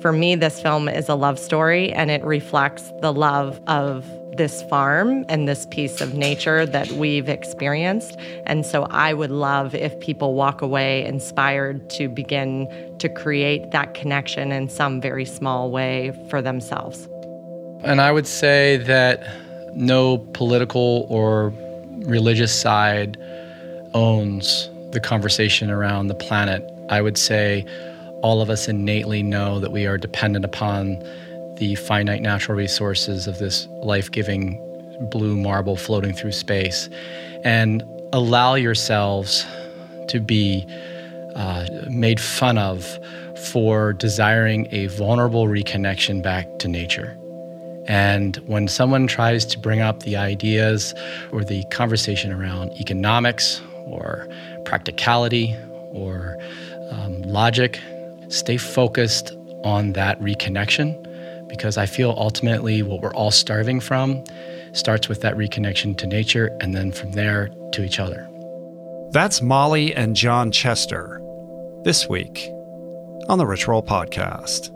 For me, this film is a love story and it reflects the love of this farm and this piece of nature that we've experienced. And so I would love if people walk away inspired to begin to create that connection in some very small way for themselves. And I would say that no political or religious side owns the conversation around the planet. I would say all of us innately know that we are dependent upon the finite natural resources of this life giving blue marble floating through space. And allow yourselves to be uh, made fun of for desiring a vulnerable reconnection back to nature. And when someone tries to bring up the ideas or the conversation around economics or practicality or um, logic, stay focused on that reconnection because I feel ultimately what we're all starving from starts with that reconnection to nature and then from there to each other. That's Molly and John Chester this week on the Rich Roll Podcast.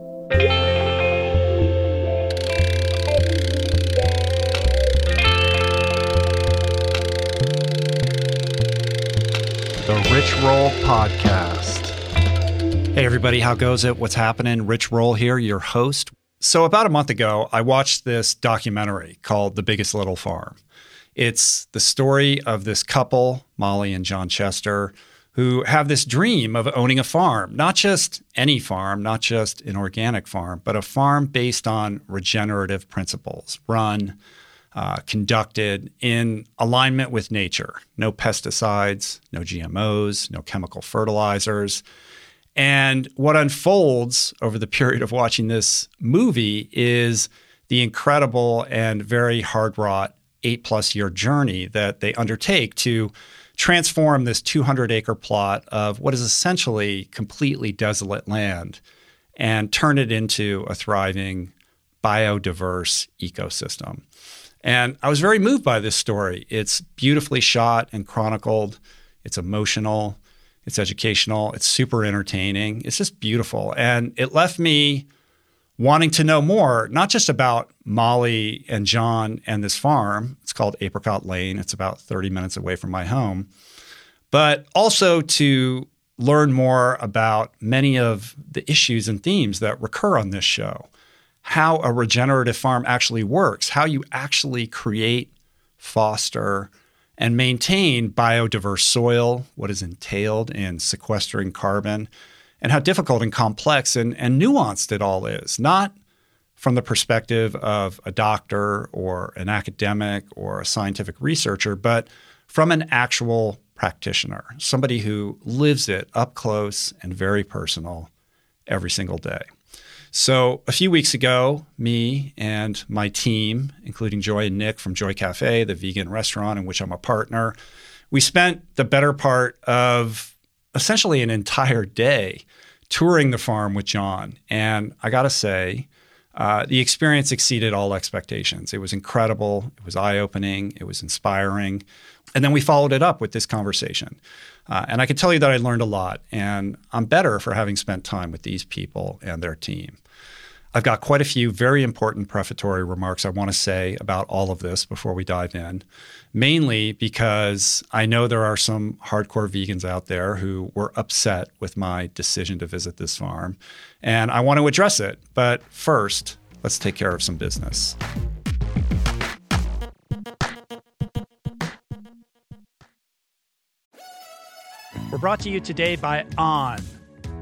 The Rich Roll Podcast. Hey, everybody, how goes it? What's happening? Rich Roll here, your host. So, about a month ago, I watched this documentary called The Biggest Little Farm. It's the story of this couple, Molly and John Chester, who have this dream of owning a farm, not just any farm, not just an organic farm, but a farm based on regenerative principles, run uh, conducted in alignment with nature. No pesticides, no GMOs, no chemical fertilizers. And what unfolds over the period of watching this movie is the incredible and very hard wrought eight plus year journey that they undertake to transform this 200 acre plot of what is essentially completely desolate land and turn it into a thriving biodiverse ecosystem. And I was very moved by this story. It's beautifully shot and chronicled, it's emotional, it's educational, it's super entertaining, it's just beautiful. And it left me wanting to know more, not just about Molly and John and this farm. It's called Apricot Lane, it's about 30 minutes away from my home, but also to learn more about many of the issues and themes that recur on this show. How a regenerative farm actually works, how you actually create, foster, and maintain biodiverse soil, what is entailed in sequestering carbon, and how difficult and complex and, and nuanced it all is. Not from the perspective of a doctor or an academic or a scientific researcher, but from an actual practitioner, somebody who lives it up close and very personal every single day. So a few weeks ago, me and my team, including Joy and Nick from Joy Cafe, the vegan restaurant in which I'm a partner, we spent the better part of essentially an entire day touring the farm with John. And I got to say, uh, the experience exceeded all expectations. It was incredible. It was eye opening. It was inspiring. And then we followed it up with this conversation. Uh, and I can tell you that I learned a lot. And I'm better for having spent time with these people and their team. I've got quite a few very important prefatory remarks I want to say about all of this before we dive in, mainly because I know there are some hardcore vegans out there who were upset with my decision to visit this farm, and I want to address it. But first, let's take care of some business. We're brought to you today by On.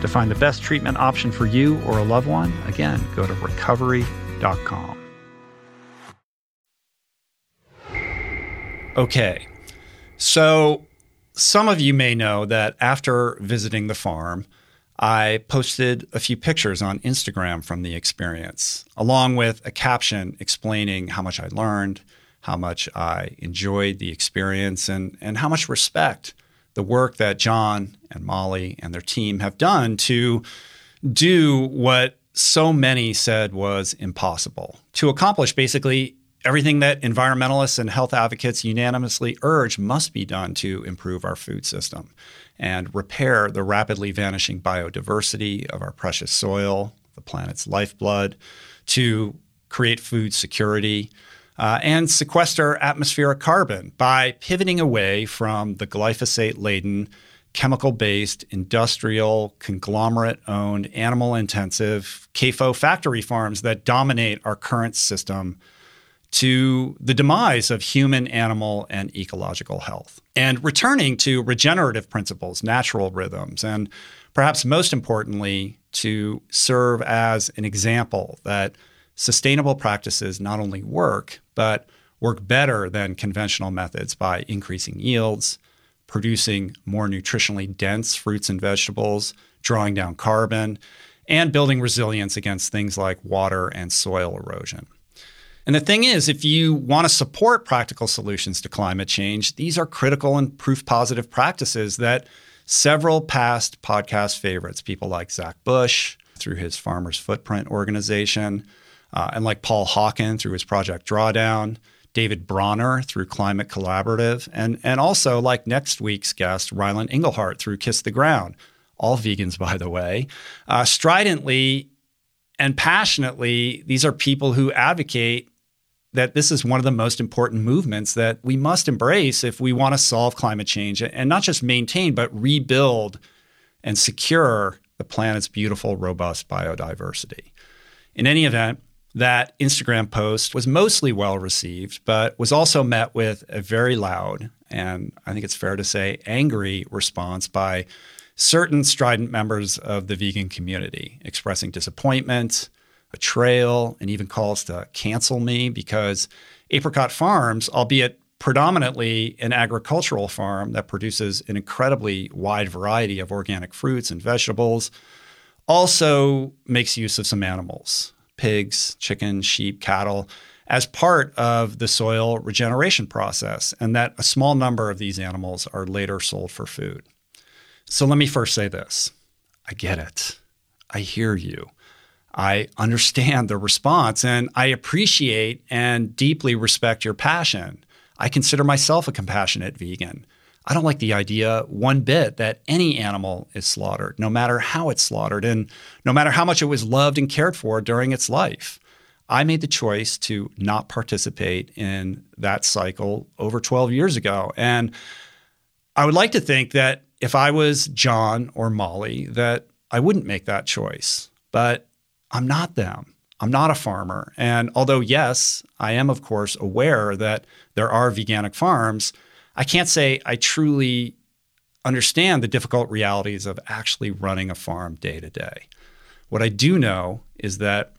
To find the best treatment option for you or a loved one, again, go to recovery.com. Okay, so some of you may know that after visiting the farm, I posted a few pictures on Instagram from the experience, along with a caption explaining how much I learned, how much I enjoyed the experience, and, and how much respect the work that John and Molly and their team have done to do what so many said was impossible to accomplish basically everything that environmentalists and health advocates unanimously urge must be done to improve our food system and repair the rapidly vanishing biodiversity of our precious soil, the planet's lifeblood, to create food security, uh, and sequester atmospheric carbon by pivoting away from the glyphosate laden, chemical based, industrial, conglomerate owned, animal intensive CAFO factory farms that dominate our current system to the demise of human, animal, and ecological health, and returning to regenerative principles, natural rhythms, and perhaps most importantly, to serve as an example that sustainable practices not only work, but work better than conventional methods by increasing yields, producing more nutritionally dense fruits and vegetables, drawing down carbon, and building resilience against things like water and soil erosion. And the thing is, if you want to support practical solutions to climate change, these are critical and proof positive practices that several past podcast favorites, people like Zach Bush through his Farmers Footprint organization, uh, and like Paul Hawken through his Project Drawdown, David Bronner through Climate Collaborative, and, and also like next week's guest, Ryland Engelhart through Kiss the Ground, all vegans, by the way, uh, stridently and passionately, these are people who advocate that this is one of the most important movements that we must embrace if we want to solve climate change and not just maintain, but rebuild and secure the planet's beautiful, robust biodiversity. In any event, that Instagram post was mostly well received, but was also met with a very loud and I think it's fair to say angry response by certain strident members of the vegan community expressing disappointment, betrayal, and even calls to cancel me because Apricot Farms, albeit predominantly an agricultural farm that produces an incredibly wide variety of organic fruits and vegetables, also makes use of some animals pigs, chickens, sheep, cattle as part of the soil regeneration process, and that a small number of these animals are later sold for food. So let me first say this I get it. I hear you. I understand the response and I appreciate and deeply respect your passion. I consider myself a compassionate vegan. I don't like the idea one bit that any animal is slaughtered, no matter how it's slaughtered and no matter how much it was loved and cared for during its life. I made the choice to not participate in that cycle over 12 years ago. And I would like to think that if I was John or Molly, that I wouldn't make that choice. But I'm not them. I'm not a farmer. And although, yes, I am, of course, aware that there are veganic farms, I can't say I truly understand the difficult realities of actually running a farm day to day. What I do know is that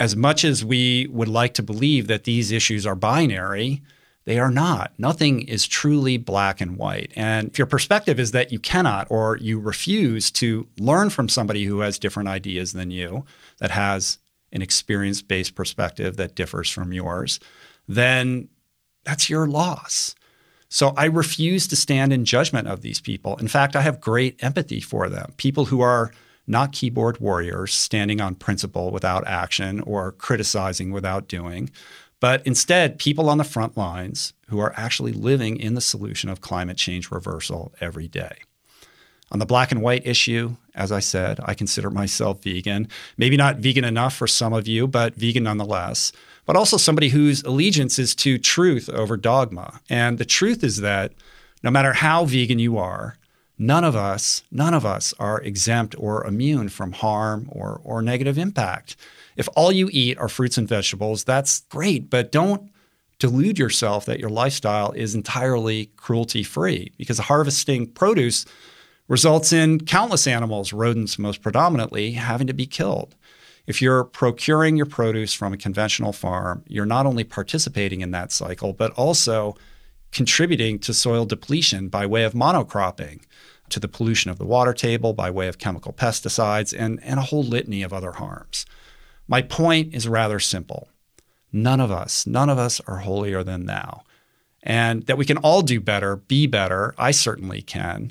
as much as we would like to believe that these issues are binary, they are not. Nothing is truly black and white. And if your perspective is that you cannot or you refuse to learn from somebody who has different ideas than you, that has an experience based perspective that differs from yours, then that's your loss. So I refuse to stand in judgment of these people. In fact, I have great empathy for them. People who are not keyboard warriors standing on principle without action or criticizing without doing, but instead people on the front lines who are actually living in the solution of climate change reversal every day. On the black and white issue, as I said, I consider myself vegan. Maybe not vegan enough for some of you, but vegan nonetheless. But also somebody whose allegiance is to truth over dogma. And the truth is that no matter how vegan you are, none of us, none of us are exempt or immune from harm or, or negative impact. If all you eat are fruits and vegetables, that's great, but don't delude yourself that your lifestyle is entirely cruelty free because harvesting produce results in countless animals, rodents most predominantly, having to be killed. If you're procuring your produce from a conventional farm, you're not only participating in that cycle, but also contributing to soil depletion by way of monocropping, to the pollution of the water table by way of chemical pesticides, and, and a whole litany of other harms. My point is rather simple. None of us, none of us are holier than thou. And that we can all do better, be better, I certainly can.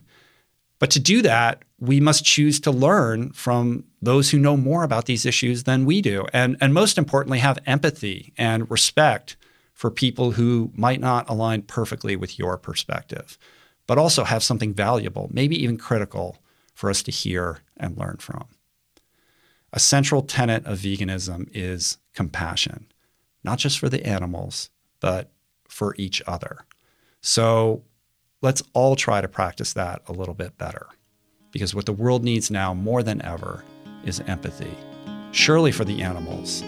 But to do that, we must choose to learn from those who know more about these issues than we do. And, and most importantly, have empathy and respect for people who might not align perfectly with your perspective, but also have something valuable, maybe even critical, for us to hear and learn from. A central tenet of veganism is compassion, not just for the animals, but for each other. So let's all try to practice that a little bit better. Because what the world needs now more than ever is empathy, surely for the animals,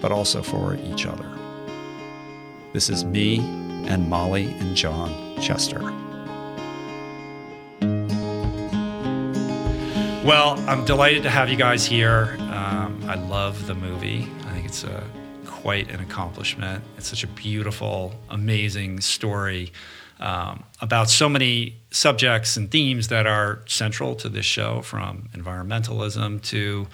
but also for each other. This is me and Molly and John Chester. Well, I'm delighted to have you guys here. Um, I love the movie. I think it's a quite an accomplishment. It's such a beautiful, amazing story um, about so many subjects and themes that are central to this show, from environmentalism to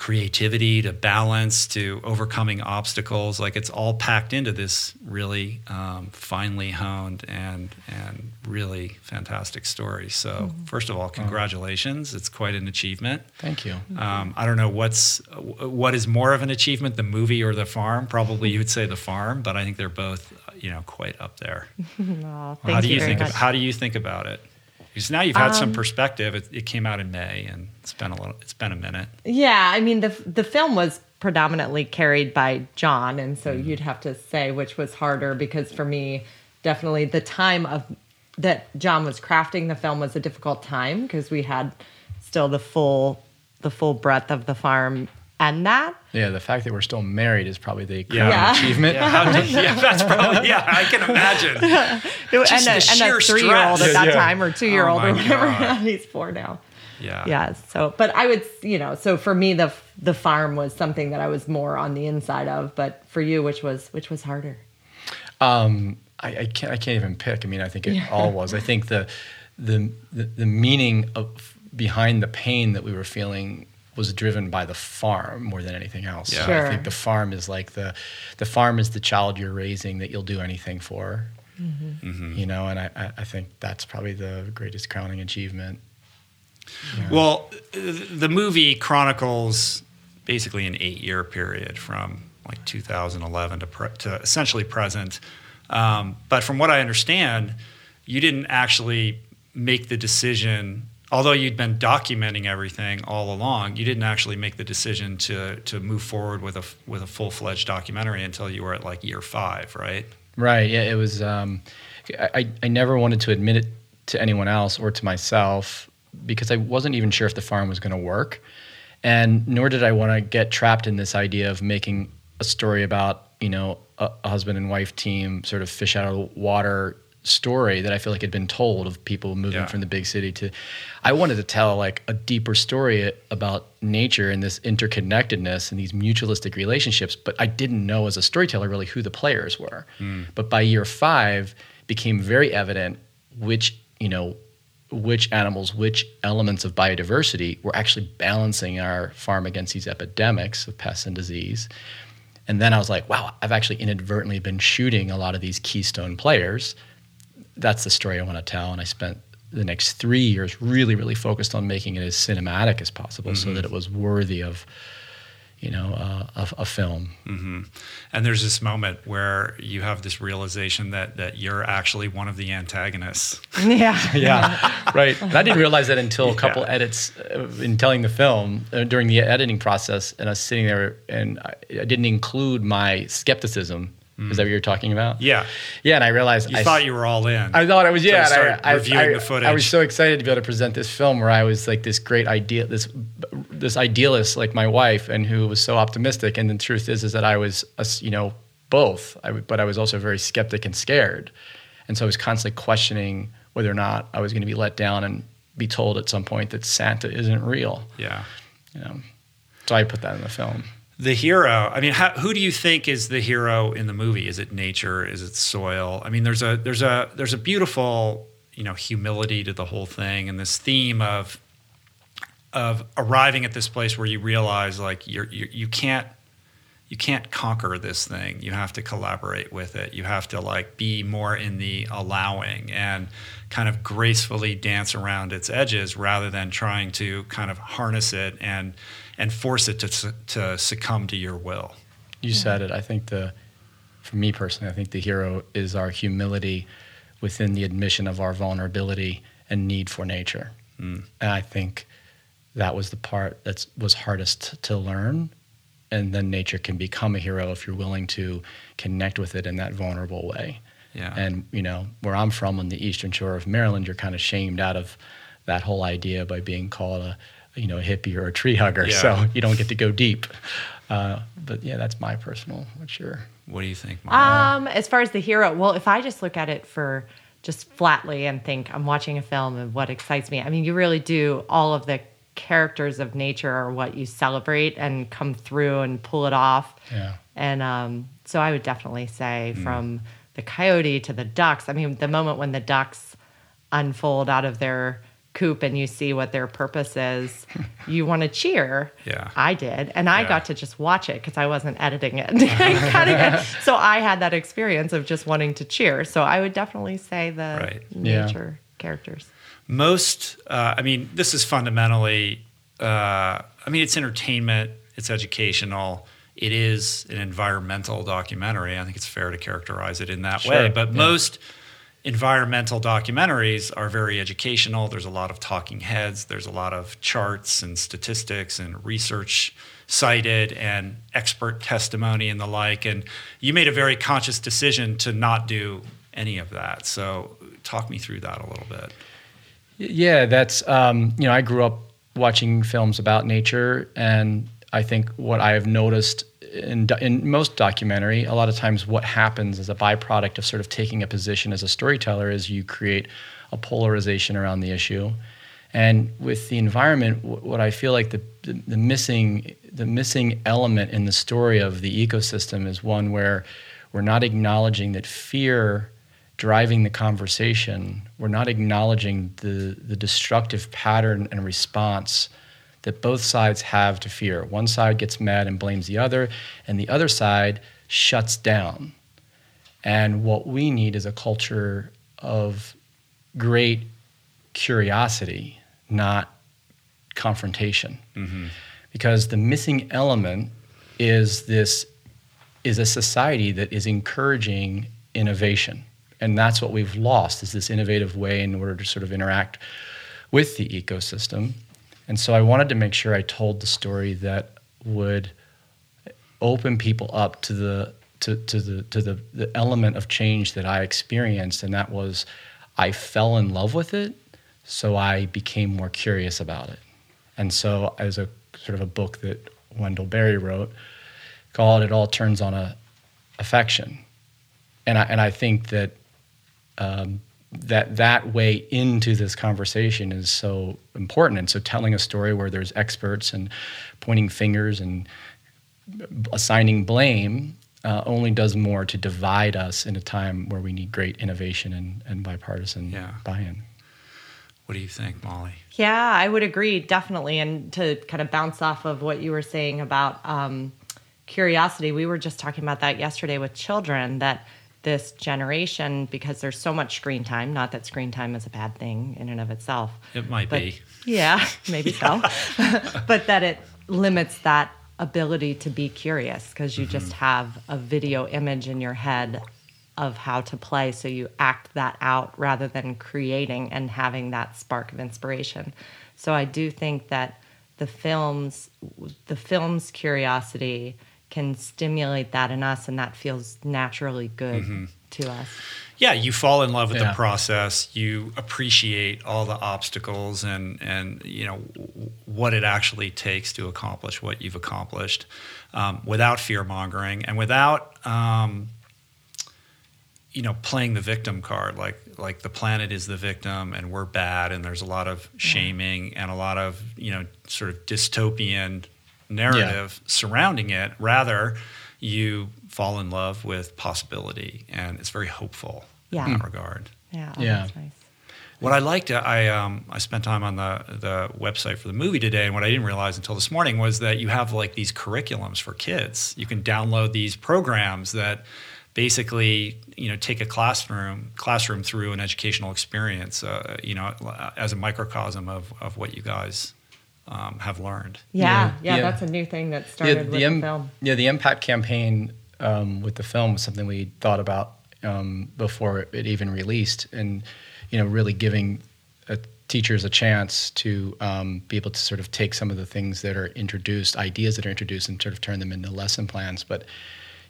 creativity to balance to overcoming obstacles. Like it's all packed into this really um, finely honed and and really fantastic story. So mm-hmm. first of all, congratulations! It's quite an achievement. Thank you. Um, I don't know what's what is more of an achievement, the movie or the farm. Probably you would say the farm, but I think they're both you know quite up there. oh, how do you, you think? Of, how do you think about it? Because now you've had um, some perspective. It, it, came out in May, and it's been a little. It's been a minute. Yeah, I mean the the film was predominantly carried by John, and so mm. you'd have to say which was harder because for me, definitely the time of that John was crafting the film was a difficult time because we had still the full the full breadth of the farm and that. Yeah, the fact that we're still married is probably the yeah. achievement. Yeah, yeah, that's probably yeah. I can imagine. and, a, and a three-year-old at that yeah. time, or two-year-old, oh or whatever. He's four now. Yeah. Yeah. So, but I would, you know, so for me, the the farm was something that I was more on the inside of, but for you, which was which was harder. Um, I, I can't I can't even pick. I mean, I think it all was. I think the, the the the meaning of behind the pain that we were feeling was driven by the farm more than anything else. Yeah. Sure. I think the farm is like the the farm is the child you're raising that you'll do anything for. Mm-hmm. Mm-hmm. You know, and I, I think that's probably the greatest crowning achievement. Yeah. Well, the movie chronicles basically an eight year period from like 2011 to, pre- to essentially present. Um, but from what I understand, you didn't actually make the decision although you'd been documenting everything all along, you didn't actually make the decision to to move forward with a with a full fledged documentary until you were at like year five, right? Right. Yeah. It was. Um, I I never wanted to admit it to anyone else or to myself because I wasn't even sure if the farm was going to work, and nor did I want to get trapped in this idea of making a story about you know a, a husband and wife team sort of fish out of water story that I feel like had been told of people moving yeah. from the big city to I wanted to tell like a deeper story about nature and this interconnectedness and these mutualistic relationships but I didn't know as a storyteller really who the players were mm. but by year 5 became very evident which you know which animals which elements of biodiversity were actually balancing our farm against these epidemics of pests and disease and then I was like wow I've actually inadvertently been shooting a lot of these keystone players that's the story I want to tell. And I spent the next three years really, really focused on making it as cinematic as possible, mm-hmm. so that it was worthy of, you know, uh, a, a, film. Mm-hmm. And there's this moment where you have this realization that that you're actually one of the antagonists. Yeah, yeah, right. And I didn't realize that until a couple yeah. edits uh, in telling the film uh, during the editing process, and I was sitting there, and I, I didn't include my skepticism is that what you're talking about? Yeah. Yeah, and I realized you I thought you were all in. I thought I was. Yeah, so I, reviewing I, the footage. I was so excited to be able to present this film where I was like this great idea, this this idealist like my wife, and who was so optimistic. And the truth is, is that I was, a, you know, both. I, but I was also very skeptic and scared, and so I was constantly questioning whether or not I was going to be let down and be told at some point that Santa isn't real. Yeah. You know, so I put that in the film the hero i mean how, who do you think is the hero in the movie? Is it nature? Is it soil? I mean there's a there's a there's a beautiful you know humility to the whole thing and this theme of of arriving at this place where you realize like you're, you're you can't you can't conquer this thing. You have to collaborate with it. You have to like be more in the allowing and kind of gracefully dance around its edges rather than trying to kind of harness it and and force it to, to succumb to your will. You said it. I think the, for me personally, I think the hero is our humility within the admission of our vulnerability and need for nature. Mm. And I think that was the part that was hardest to learn. And then nature can become a hero if you're willing to connect with it in that vulnerable way. Yeah. And you know, where I'm from on the eastern shore of Maryland, you're kind of shamed out of that whole idea by being called a you know a hippie or a tree hugger, yeah. so you don't get to go deep. Uh, but yeah, that's my personal. What's your What do you think, Mara? Um, as far as the hero, well, if I just look at it for just flatly and think I'm watching a film and what excites me, I mean, you really do all of the characters of nature are what you celebrate and come through and pull it off. Yeah. And um, so I would definitely say from the coyote to the ducks. I mean, the moment when the ducks unfold out of their coop and you see what their purpose is, you want to cheer. Yeah. I did. And I Yeah. got to just watch it because I wasn't editing it. Kinda- so I had that experience of just wanting to cheer. So I would definitely say the Right. Yeah. nature characters. most uh, i mean this is fundamentally uh, i mean it's entertainment it's educational it is an environmental documentary i think it's fair to characterize it in that Sure, way but yeah. most environmental documentaries are very educational. There's a lot of talking heads. There's a lot of charts and statistics and research cited and expert testimony and the like. And you made a very conscious decision to not do any of that. So talk me through that a little bit. Yeah, that's um, you know I grew up watching films about nature, and I think what I have noticed in in most documentary, a lot of times what happens as a byproduct of sort of taking a position as a storyteller is you create a polarization around the issue, and with the environment, what I feel like the, the the missing the missing element in the story of the ecosystem is one where we're not acknowledging that fear driving the conversation, we're not acknowledging the, the destructive pattern and response that both sides have to fear. One side gets mad and blames the other, and the other side shuts down. And what we need is a culture of great curiosity, not confrontation. Mm-hmm. Because the missing element is this is a society that is encouraging innovation. And that's what we've lost is this innovative way in order to sort of interact with the ecosystem. And so I wanted to make sure I told the story that would open people up to the to, to the to the, the element of change that I experienced and that was I fell in love with it so I became more curious about it. And so as a sort of a book that Wendell Berry wrote called It All Turns on a Affection. And I and I think that um, that that way into this conversation is so important. And so telling a story where there's experts and pointing fingers and assigning blame uh, only does more to divide us in a time where we need great innovation and, and bipartisan Yeah. buy-in. What do you think, Molly? Yeah, I would agree, definitely. And to kind of bounce off of what you were saying about um, curiosity, we were just talking about that yesterday with children that this generation, because there's so much screen time, not that screen time is a bad thing in and of itself. It might But- be. Yeah, maybe so. but that it limits that ability to be curious because you just mm-hmm. have a video image in your head of how to play. So you act that out rather than creating and having that spark of inspiration. So I do think that the films, the film's curiosity can stimulate that in us, and that feels naturally good to us. Yeah, you fall in love with the process. You appreciate all the obstacles and and you know w- what it actually takes to accomplish what you've accomplished, um, without fear mongering and without um, you know playing the victim card. Like like the planet is the victim and we're bad, and there's a lot of shaming and a lot of you know sort of dystopian narrative surrounding it. Rather, you fall in love with possibility, and it's very hopeful Yeah. in that regard. Yeah, oh, Yeah. that's nice. What I liked, I um, I spent time on the the website for the movie today, and what I didn't realize until this morning was that you have like these curriculums for kids. You can download these programs that basically you know take a classroom classroom through an educational experience, uh, you know, as a microcosm of of what you guys um, have learned. Yeah, Yeah, yeah, yeah. that's a new thing that started with the im- film. Yeah, the impact campaign um, with the film was something we thought about um, before it even released, and you know, really giving uh teachers a chance to um, be able to sort of take some of the things that are introduced, ideas that are introduced, and sort of turn them into lesson plans. But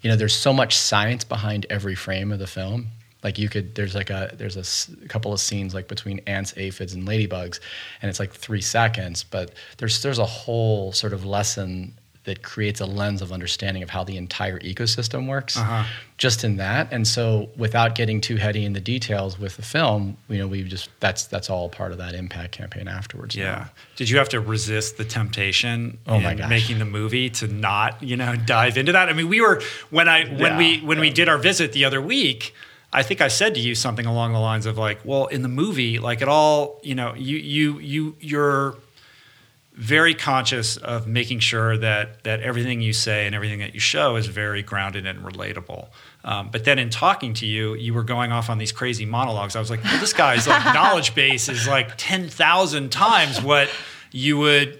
you know, there's so much science behind every frame of the film. Like you could, there's like a, there's a, s- a couple of scenes like between ants, aphids, and ladybugs, and it's like three seconds. But there's there's a whole sort of lesson that creates a lens of understanding of how the entire ecosystem works Uh-huh. just in that and so without getting too heady in the details with the film you know we just that's that's all part of that impact campaign afterwards Yeah. Did you have to resist the temptation Oh my gosh. making the movie to not, you know, dive into that? I mean, we were when I when Yeah. we when we did our visit the other week, I think I said to you something along the lines of like, well, in the movie, like it all, you know, you you you you're very conscious of making sure that that everything you say and everything that you show is very grounded and relatable. Um, but then in talking to you, you were going off on these crazy monologues. I was like, well, this guy's like knowledge base is like ten thousand times what you would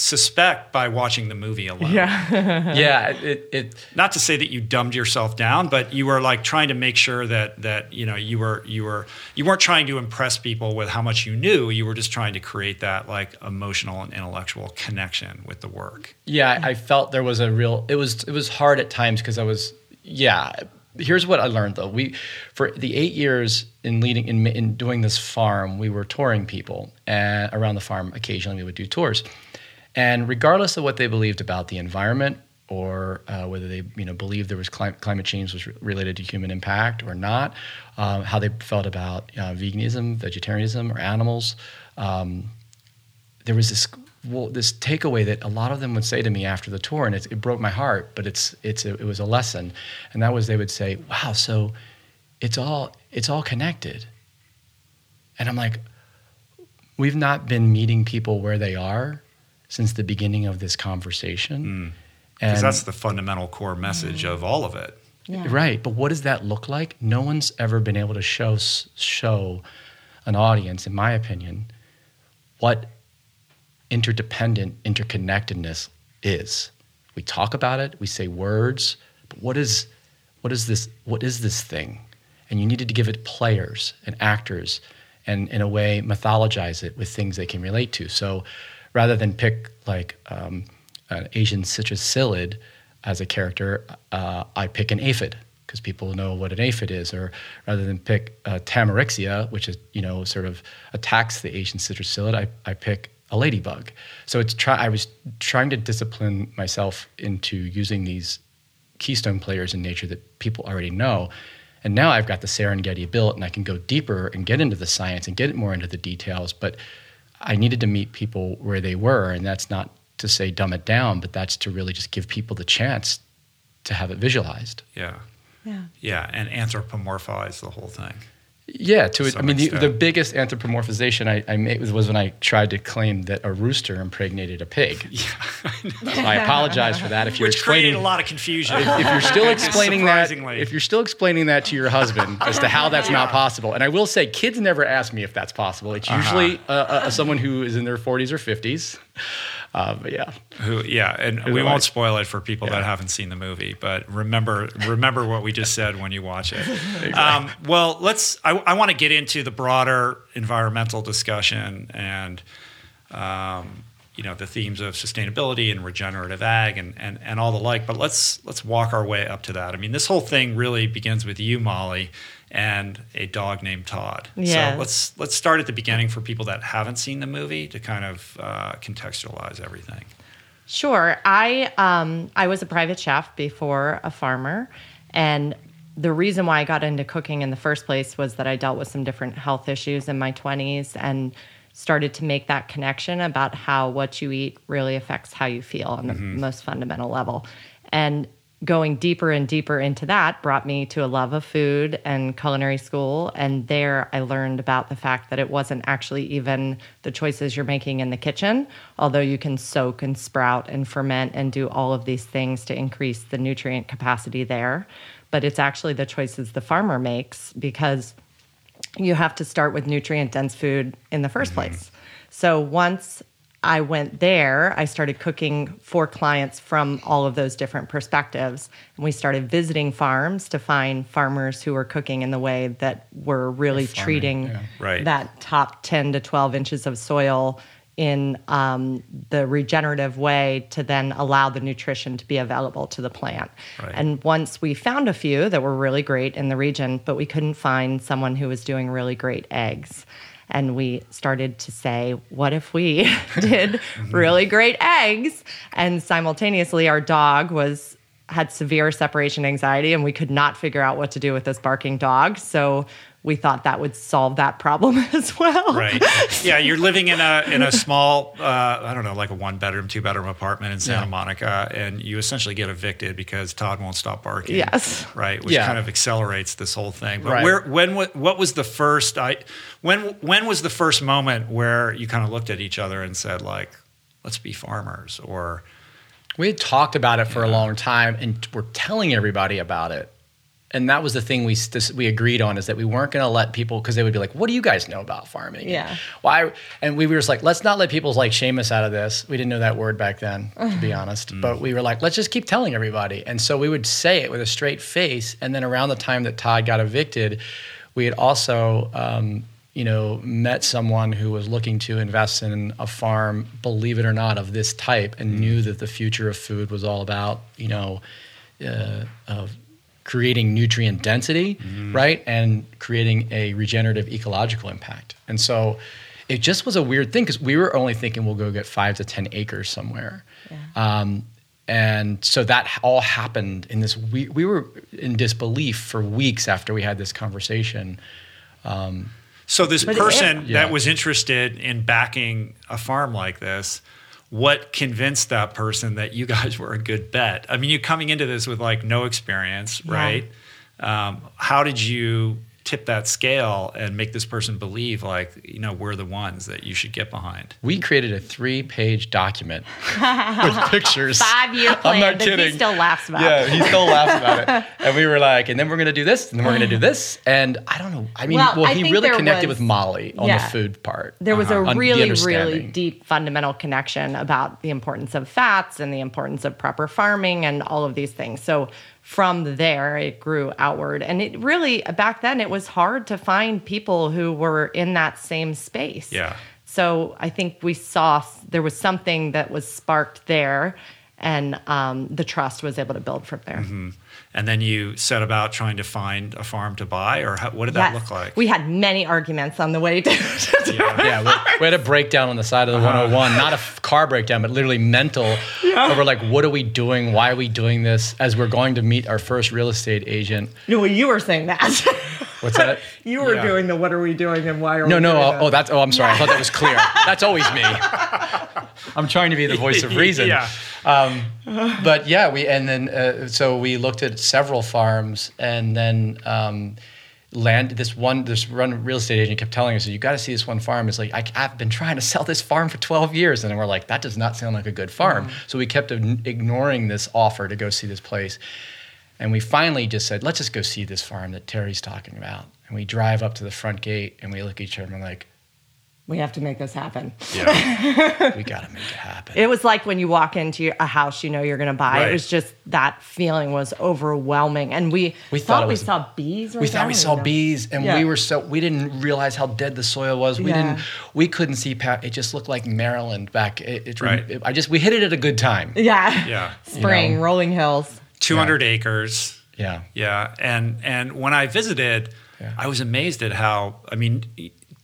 suspect by watching the movie alone. Yeah. yeah it, it Not to say that you dumbed yourself down, but you were like trying to make sure that that you know you were you were you weren't trying to impress people with how much you knew. You were just trying to create that like emotional and intellectual connection with the work. Yeah, I I felt there was a real. It was it was hard at times because I was. Yeah, here's what I learned though. We for the eight years in leading in in doing this farm, we were touring people and around the farm. Occasionally, we would do tours, and regardless of what they believed about the environment or uh, whether they you know believed there was clim- climate change was re- related to human impact or not, um, how they felt about uh, veganism, vegetarianism, or animals. Um, there was this well, this takeaway that a lot of them would say to me after the tour, and it, it broke my heart, but it's it's a, it was a lesson, and that was they would say, "Wow, so it's all it's all connected," and I'm like, we've not been meeting people where they are since the beginning of this conversation, hmm. Because and that's the fundamental core message of all of it. Yeah. Right, but what does that look like? No one's ever been able to show show an audience, in my opinion, what interdependent interconnectedness is. We talk about it, we say words, but what is what is this what is this thing? And you needed to give it players and actors and in a way mythologize it with things they can relate to. So rather than pick like um, an Asian citrus psyllid as a character, uh, I pick an aphid because people know what an aphid is, or rather than pick uh, tamarixia, which is you know sort of attacks the Asian citrus psyllid, I, I pick a ladybug. So it's try. I was trying to discipline myself into using these keystone players in nature that people already know. And now I've got the Serengeti built, and I can go deeper and get into the science and get more into the details. But I needed to meet people where they were, and that's not to say dumb it down, but that's to really just give people the chance to have it visualized. Yeah. Yeah. Yeah. And anthropomorphize the whole thing. Yeah, to it. I mean, the, the biggest anthropomorphization I, I made was, when I tried to claim that a rooster impregnated a pig. Yeah. So I apologize for that. If you're Which created explaining, a lot of confusion. if, if you're still explaining that, if you're still explaining that to your husband as to how that's not possible, and I will say, kids never ask me if that's possible. It's usually uh, uh, someone who is in their 40s or 50s. Uh, but yeah, Who, yeah, and we won't spoil it for people that haven't seen the movie, but remember remember what we just said when you watch it. um, well, let's. I, I want to get into the broader environmental discussion and um, you know the themes of sustainability and regenerative ag and, and and all the like. But let's let's walk our way up to that. I mean, this whole thing really begins with you, Molly, and a dog named Todd. Yes. So let's let's start at the beginning for people that haven't seen the movie to kind of uh, contextualize everything. Sure. I um, I was a private chef before a farmer, and the reason why I got into cooking in the first place was that I dealt with some different health issues in my 20s and started to make that connection about how what you eat really affects how you feel on the mm-hmm. most fundamental level. And going deeper and deeper into that brought me to a love of food and culinary school. And there I learned about the fact that it wasn't actually even the choices you're making in the kitchen, although you can soak and sprout and ferment and do all of these things to increase the nutrient capacity there. But it's actually the choices the farmer makes because you have to start with nutrient dense food in the 1st mm-hmm. place. So once I went there, I started cooking for clients from all of those different perspectives. And we started visiting farms to find farmers who were cooking in the way that were really farming, treating yeah. Right. that top 10 to 12 inches of soil in um, the regenerative way to then allow the nutrition to be available to the plant. Right. And once we found a few that were really great in the region, but we couldn't find someone who was doing really great eggs. And we started to say, what if we did really great eggs? And simultaneously, our dog was had severe separation anxiety and we could not figure out what to do with this barking dog. So we thought that would solve that problem as well. Right. Yeah, you're living in a in a small, uh, I don't know, like a one bedroom, two bedroom apartment in Santa Yeah. Monica, and you essentially get evicted because Todd won't stop barking. Yes. Right. Which Yeah. kind of accelerates this whole thing. But Right. where, when, wa- what was the first? I when when was the first moment where you kind of looked at each other and said like, let's be farmers, or We had talked about it for a long time and we're telling everybody about it. And that was the thing we st- we agreed on is that we weren't going to let people because they would be like, "What do you guys know about farming?" Yeah. Why? And we were just like, "Let's not let people like shame us out of this." We didn't know that word back then, to be honest. But we were like, "Let's just keep telling everybody." And so we would say it with a straight face. And then around the time that Todd got evicted, we had also, um, you know, met someone who was looking to invest in a farm, believe it or not, of this type, and knew that the future of food was all about, you know, uh, of creating nutrient density, right, and creating a regenerative ecological impact. And so it just was a weird thing because we were only thinking we'll go get five to ten acres somewhere. Um, and so that all happened in this. We, we were in disbelief for weeks after we had this conversation. So this But it- person Yeah. that was interested in backing a farm like this, what convinced that person that you guys were a good bet? I mean, you're coming into this with like no experience, Yeah. right? Um, how did you tip that scale and make this person believe like you know we're the ones that you should get behind? We created a three-page document with pictures. Five year plan I'm not that kidding. he still laughs about. It. Yeah, he still laughs about it. And we were like, and then we're gonna do this, and then we're gonna do this. And I don't know. I mean, Well, well, I he really connected was- with Molly on Yeah. the food part. There was Uh-huh. a really, really deep fundamental connection about the importance of fats and the importance of proper farming and all of these things. So from there, it grew outward. And it really, back then, it was hard to find people who were in that same space. Yeah. So I think we saw there was something that was sparked there, and um, the trust was able to build from there. And then you set about trying to find a farm to buy, or how, what did that look like? We had many arguments on the way to. Yeah, we, we had a breakdown on the side of the Uh-huh. 101, not a f- car breakdown, but literally mental. Over like, what are we doing? Why are we doing this? As we're going to meet our first real estate agent. no, you were saying that. What's that? you were Yeah. doing the what are we doing and why are No, we no. doing Oh, oh, that's. Oh, I'm sorry. I thought that was clear. That's always me. I'm trying to be the voice of reason. Yeah. Um, but yeah, we and then uh, so we looked at several farms, and then um, land this one this run real estate agent kept telling us, "You got to see this one farm." It's like I, I've been trying to sell this farm for 12 years, and we're like, "That does not sound like a good farm." So we kept ignoring this offer to go see this place. And we finally just said, let's just go see this farm that Terry's talking about. And we drive up to the front gate and we look at each other and we're like, We have to make this happen. Yeah. we got to make it happen. It was like when you walk into a house you know you're going to buy. Right. It was just that feeling was overwhelming. And we, We thought, thought it we saw bees. Right we thought we saw don't bees and Yeah. we were so we didn't realize how dead the soil was we Yeah. didn't we couldn't see pa- it just looked like maryland back it, it, Right. it- i just we hit it at a good time Yeah. Yeah. Spring, You know. rolling hills. 200 acres. yeah Yeah, and and when I visited, Yeah. I was amazed at how I mean,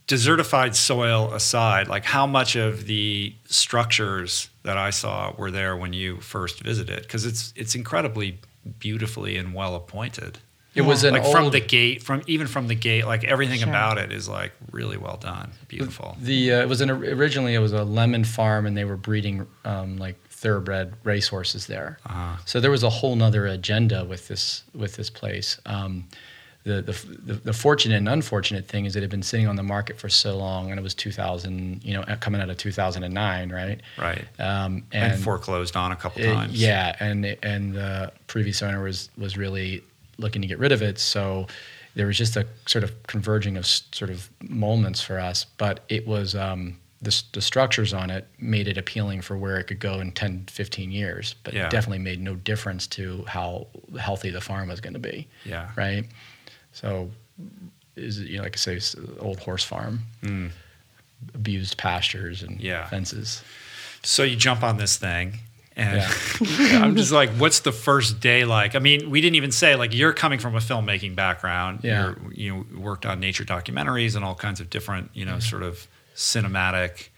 desertified soil aside, like how much of the structures that I saw were there when you first visited, because it's it's incredibly beautifully and well appointed. it was an like old, from the gate, from even from the gate, like everything Sure. about it is like really well done, beautiful. the uh, it was an originally it was a lemon farm and they were breeding um, like thoroughbred racehorses there Uh-huh. so there was a whole nother agenda with this with this place um, the, the, the, fortunate and unfortunate thing is that it had been sitting on the market for so long and it was 2000 you know coming out of 2009 right Right. um, And, and, foreclosed on a couple it- times. yeah and and the previous owner was was really looking to get rid of it so there was just a sort of converging of sort of moments for us but it was um, the, the structures on it made it appealing for where it could go in 10 15 years but Yeah. it definitely made no difference to how healthy the farm was going to be Yeah. right so is it, you know like i say old horse farm abused pastures and Mm. Yeah. fences So you jump on this thing, And I'm just like, what's the first day like? I mean, we didn't even say like you're coming from a filmmaking background. Yeah. You're, you know, worked on nature documentaries and all kinds of different, you know, Mm-hmm. sort of cinematic,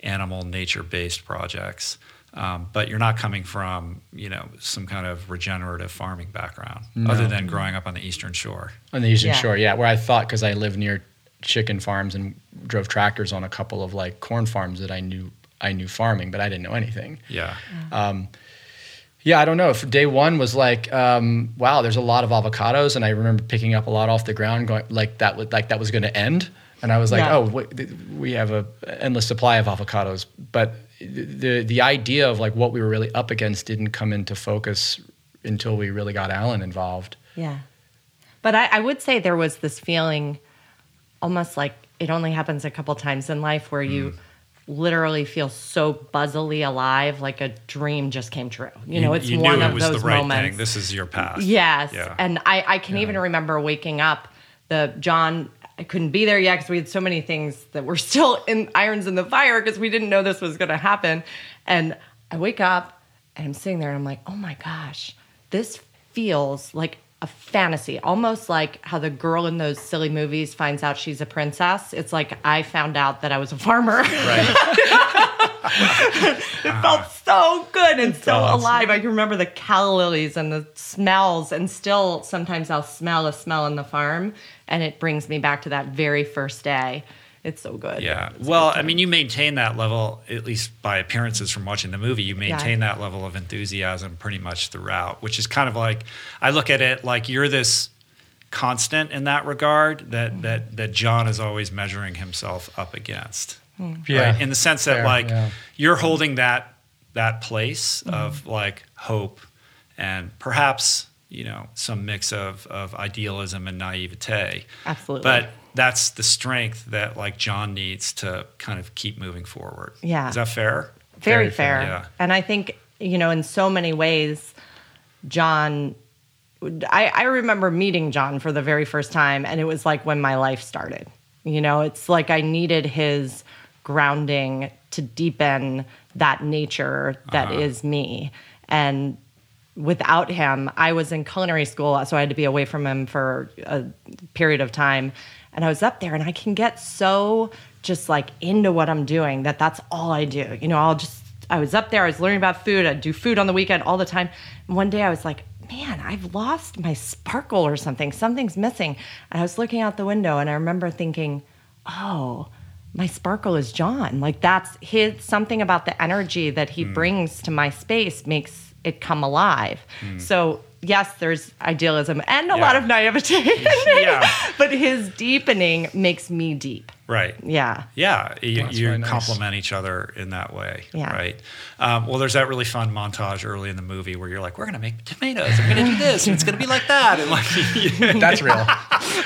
animal, nature-based projects. Um, but you're not coming from, you know, some kind of regenerative farming background, other than growing up on the Eastern Shore. On the Eastern Yeah. Shore, yeah, where I thought because I lived near chicken farms and drove tractors on a couple of like corn farms that I knew I knew farming, but I didn't know anything. Yeah. Yeah, I don't know. If day one was like, um, wow, there's a lot of avocados, and I remember picking up a lot off the ground, going like that, would, like that was going to end, and I was like, Yeah. oh, wait, th- we have a endless supply of avocados, but the the idea of like what we were really up against didn't come into focus until we really got Alan involved. Yeah. But I, I would say there was this feeling almost like it only happens a couple times in life where you mm. literally feel so buzzily alive, like a dream just came true. You, know, it's you one knew of was those the right moments. thing. This is your path. Yes. Yeah. And I, I can even remember waking up. The John, I couldn't be there yet because we had so many things that were still in irons in the fire because we didn't know this was going to happen. And I wake up and I'm sitting there and I'm like, oh my gosh, this feels like a fantasy, almost like how the girl in those silly movies finds out she's a princess. It's like I found out that I was a farmer. Right. it felt uh-huh. so good and so does. alive. I can remember the calla lilies and the smells, and still sometimes I'll smell a smell in the farm, and it brings me back to that very first day. It's so good. Yeah. Well, I mean, you maintain that level, at least by appearances from watching the movie, you maintain that level of enthusiasm pretty much throughout, which is kind of like, I look at it like you're this constant in that regard that, mm-hmm. that, that John is always measuring himself up against. Mm. Yeah. Right? In the sense that Fair, like yeah. you're holding that, that place mm-hmm. of like hope and perhaps, you know, some mix of, of idealism and naivete. Absolutely. But that's the strength that like John needs to kind of keep moving forward. Yeah. Is that fair? very, Very fair, fair. yeah. And I think, you know, in so many ways, John, I, I remember meeting John for the very first time, and it was like when my life started. You know, it's like I needed his grounding to deepen that nature that uh-huh. is me. And without him, I was in culinary school, so I had to be away from him for a period of time. And I was up there, and I can get so just like into what I'm doing that that's all I do. You know, I'll just, I was up there, I was learning about food, I'd do food on the weekend all the time. And one day I was like, man, I've lost my sparkle or something. Something's missing. And I was looking out the window, and I remember thinking, oh, my sparkle is John. Like that's his something about the energy that he mm. brings to my space makes it come alive. Mm. So yes, there's idealism and a lot of naivete. Yeah. but his deepening makes me deep. Right. Yeah. Yeah, you, That's you very nice. complement each other in that way, Yeah. right? Um, well, there's that really fun montage early in the movie where you're like, "We're gonna make tomatoes. I'm gonna do this. and it's gonna be like that." And like, That's real.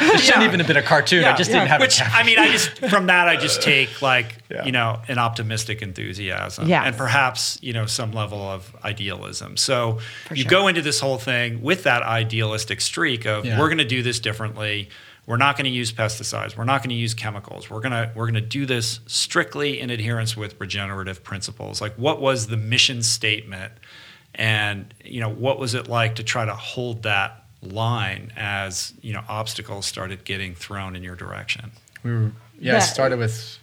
It shouldn't even have been a cartoon. I just didn't have Which it. I mean, I just from that I just take like Yeah. you know an optimistic enthusiasm Yes. and perhaps you know some level of idealism. So you sure. go into this whole thing with that idealistic streak of Yeah. we're going to do this differently. We're not going to use pesticides. We're not going to use chemicals. We're going to we're going to do this strictly in adherence with regenerative principles. Like what was the mission statement and you know what was it like to try to hold that line as you know obstacles started getting thrown in your direction We were, yeah, Yeah. it started with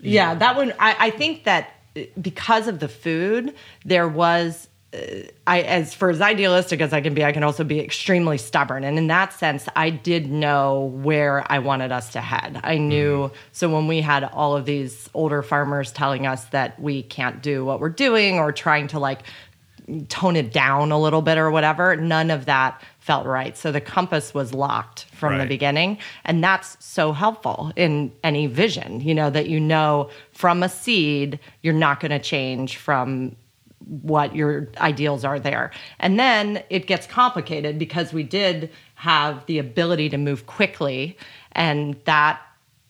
Yeah, that one. I, I think that uh, because of the food, there was. Uh, I, as for as idealistic as I can be, I can also be extremely stubborn, and in that sense, I did know where I wanted us to head. I knew. So when we had all of these older farmers telling us that we can't do what we're doing, or trying to like tone it down a little bit or whatever, none of that felt right. So the compass was locked from the beginning. And that's so helpful in any vision, you know, that you know from a seed, you're not going to change from what your ideals are there. And then it gets complicated because we did have the ability to move quickly and that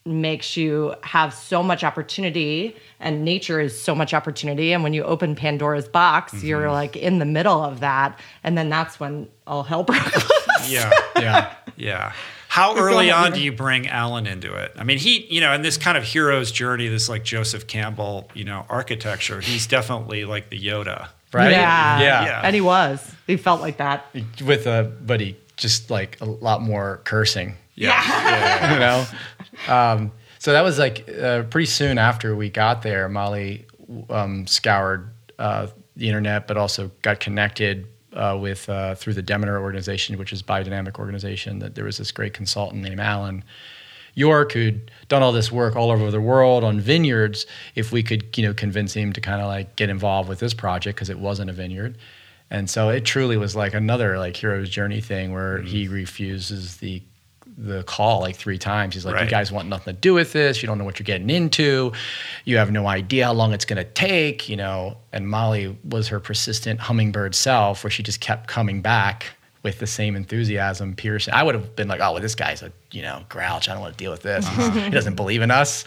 makes you have so much opportunity and nature is so much opportunity and when you open pandora's box mm-hmm. you're like in the middle of that and then that's when all hell broke loose yeah yeah. yeah how go early on Peter. do you bring alan into it i mean he you know in this kind of hero's journey this like joseph campbell you know architecture he's definitely like the yoda right? Yeah. yeah. yeah. And he was. He felt like that. With a, but he just like a lot more cursing. Yeah. you know. Um, so that was like uh, pretty soon after we got there. Molly um, scoured uh, the internet, but also got connected uh, with uh, through the Demeter organization, which is biodynamic organization. That there was this great consultant named Alan York who'd done all this work all over the world on vineyards. If we could, you know, convince him to kind of like get involved with this project because it wasn't a vineyard. And so it truly was like another like hero's journey thing where he refuses the the call like three times. He's like, Right. "You guys want nothing to do with this. You don't know what you're getting into. You have no idea how long it's going to take." You know. And Molly was her persistent hummingbird self, where she just kept coming back with the same enthusiasm. Pearson, I would have been like, "Oh, well, this guy's a you know grouch. I don't want to deal with this. He's- he doesn't believe in us.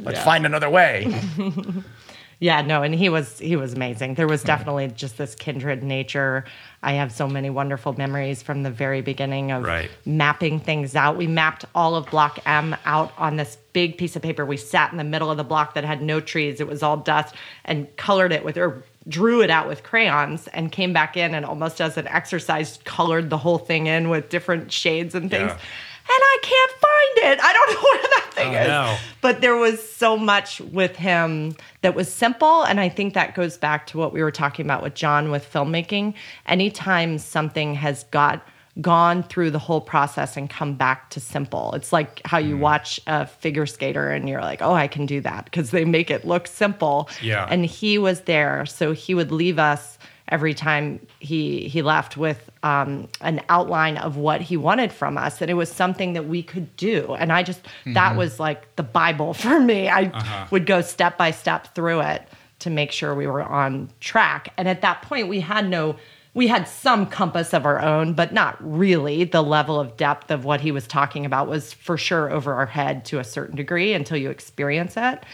Let's Yeah. find another way." Yeah, no, and he was he was amazing. There was definitely just this kindred nature. I have so many wonderful memories from the very beginning of Right. mapping things out. We mapped all of Block M out on this big piece of paper. We sat in the middle of the block that had no trees. It was all dust and colored it with or drew it out with crayons and came back in and almost as an exercise colored the whole thing in with different shades and things. Yeah. And I can't find it. I don't know where that thing Oh, is no. but there was so much with him that was simple and i think that goes back to what we were talking about with john with filmmaking anytime something has got gone through the whole process and come back to simple it's like how Mm. you watch a figure skater and you're like oh i can do that because they make it look simple Yeah. and he was there so he would leave us every time he he left with um, an outline of what he wanted from us and it was something that we could do. And i just that was like the bible for me. I would go step by step through it to make sure we were on track. And at that point we had no we had some compass of our own but not really. The level of depth of what he was talking about was for sure over our head to a certain degree until you experience it.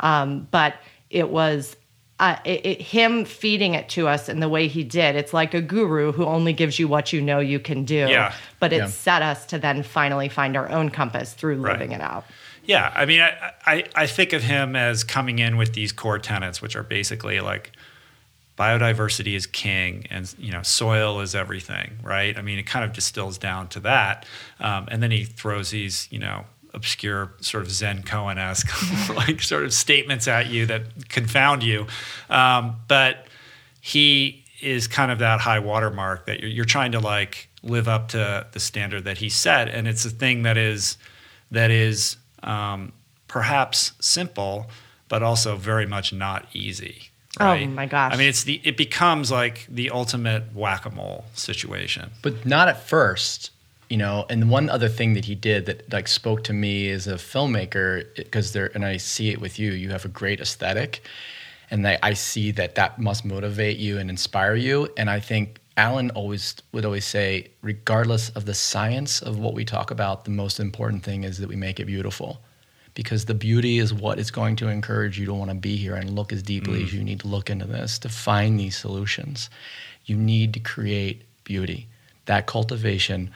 Um, but it was uh, it, it, him feeding it to us in the way he did. It's like a guru who only gives you what you know you can do. Yeah. But it Yeah. set us to then finally find our own compass through Right. living it out. Yeah, I mean, I, I, I think of him as coming in with these core tenets, which are basically like biodiversity is king, and you know, soil is everything, right? I mean, it kind of distills down to that, um, and then he throws these, you know, obscure sort of Zen koan esque like sort of statements at you that confound you, um, but he is kind of that high watermark that you're, you're trying to like live up to the standard that he set, and it's a thing that is that is um, perhaps simple, but also very much not easy. Oh my gosh. I mean, it's the it becomes like the ultimate whack a mole situation. but not at first you know and one other thing that he did that like spoke to me as a filmmaker because there and i see it with you you have a great aesthetic and I, I see that that must motivate you and inspire you and i think alan always would always say regardless of the science of what we talk about the most important thing is that we make it beautiful because the beauty is what is going to encourage you to want to be here and look as deeply as mm. you need to look into this to find these solutions. You need to create beauty. That cultivation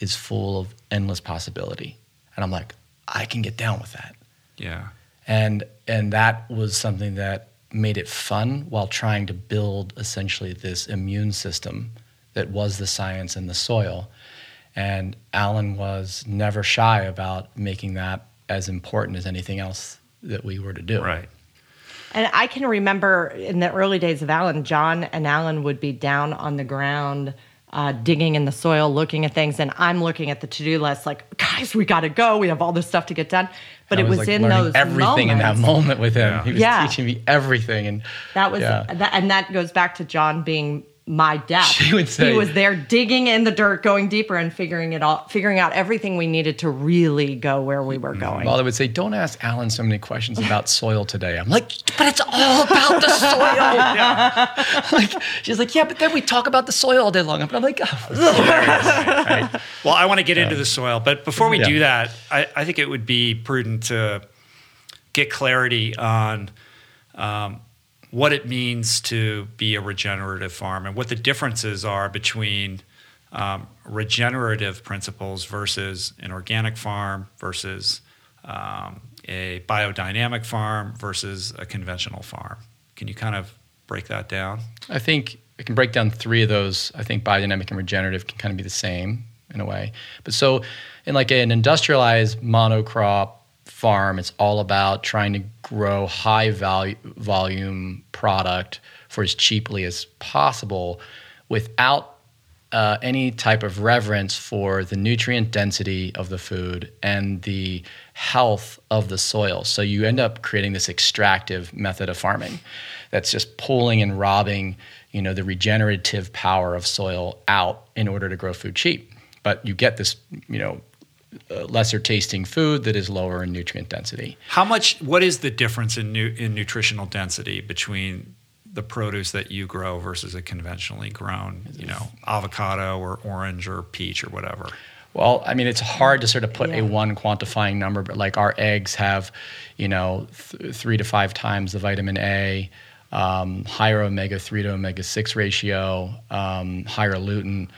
is full of endless possibility. And I'm like, I can get down with that. Yeah. And and that was something that made it fun while trying to build essentially this immune system that was the science and the soil. And Alan was never shy about making that as important as anything else that we were to do. Right. And I can remember in the early days of Alan, John and Alan would be down on the ground, uh, digging in the soil, looking at things, and I'm looking at the to-do list, like, guys, we got to go. We have all this stuff to get done. But I it was, like in those everything in that moment with him. Yeah. He was Yeah. teaching me everything, and That was yeah. that, and that goes back to John being my depth. She would say- he was there digging in the dirt, going deeper, and figuring it all, figuring out everything we needed to really go where we were going. Well, I would say, don't ask Alan so many questions about soil today. I'm like, but it's all about the soil. like, she's like, yeah, but then we talk about the soil all day long. I'm like, oh, right? Well, I want to get into the soil, but before we Yeah. do that, I, I think it would be prudent to get clarity on um, what it means to be a regenerative farm and what the differences are between um, regenerative principles versus an organic farm versus um, a biodynamic farm versus a conventional farm. Can you kind of break that down? I think it can break down three of those. I think biodynamic and regenerative can kind of be the same in a way. But so in like an industrialized monocrop farm, it's all about trying to grow high value volume product for as cheaply as possible without uh, any type of reverence for the nutrient density of the food and the health of the soil. So you end up creating this extractive method of farming that's just pulling and robbing, you know, the regenerative power of soil out in order to grow food cheap. But you get this, you know, uh, lesser tasting food that is lower in nutrient density. How much? What is the difference in nu- in nutritional density between the produce that you grow versus a conventionally grown, you know, avocado or orange or peach or whatever? Well, I mean, it's hard to sort of put Yeah. a one quantifying number, but like our eggs have, you know, th- three to five times the vitamin A, um, higher omega three to omega six ratio, um, higher lutein.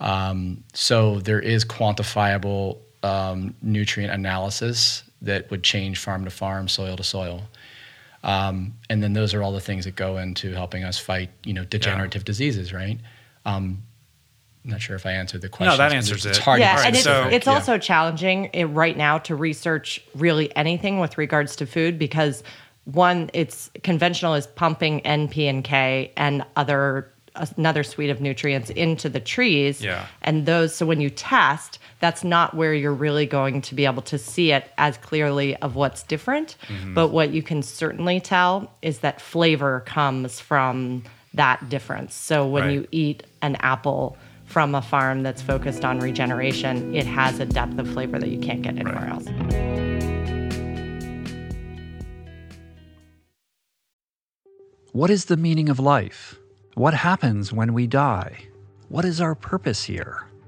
Um, so there is quantifiable um, nutrient analysis that would change farm to farm, soil to soil. Um, and then those are all the things that go into helping us fight, you know, degenerative diseases, right? Um, I'm not sure if I answered the question. No, that answers it's it. It's hard. yeah, to and it's, so- it's yeah. also challenging eh, right now to research really anything with regards to food because one, it's conventional is pumping NP and K and other another suite of nutrients into the trees. Yeah. And those, so when you test, that's not where you're really going to be able to see it as clearly of what's different. Mm-hmm. But what you can certainly tell is that flavor comes from that difference. So when Right. you eat an apple from a farm that's focused on regeneration, it has a depth of flavor that you can't get anywhere Right. else. What is the meaning of life? What happens when we die? What is our purpose here?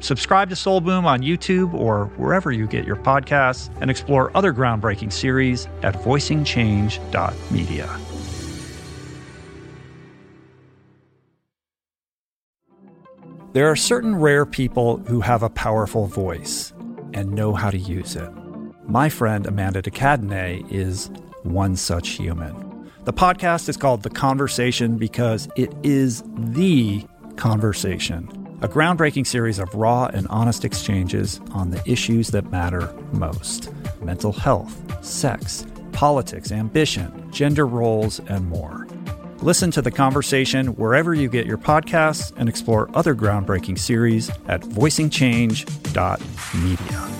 Subscribe to Soul Boom on YouTube or wherever you get your podcasts and explore other groundbreaking series at voicingchange.media. There are certain rare people who have a powerful voice and know how to use it. My friend Amanda de Cadenet is one such human. The podcast is called The Conversation because it is the conversation, a groundbreaking series of raw and honest exchanges on the issues that matter most mental health, sex, politics, ambition, gender roles, and more. Listen to the conversation wherever you get your podcasts and explore other groundbreaking series at voicingchange.media.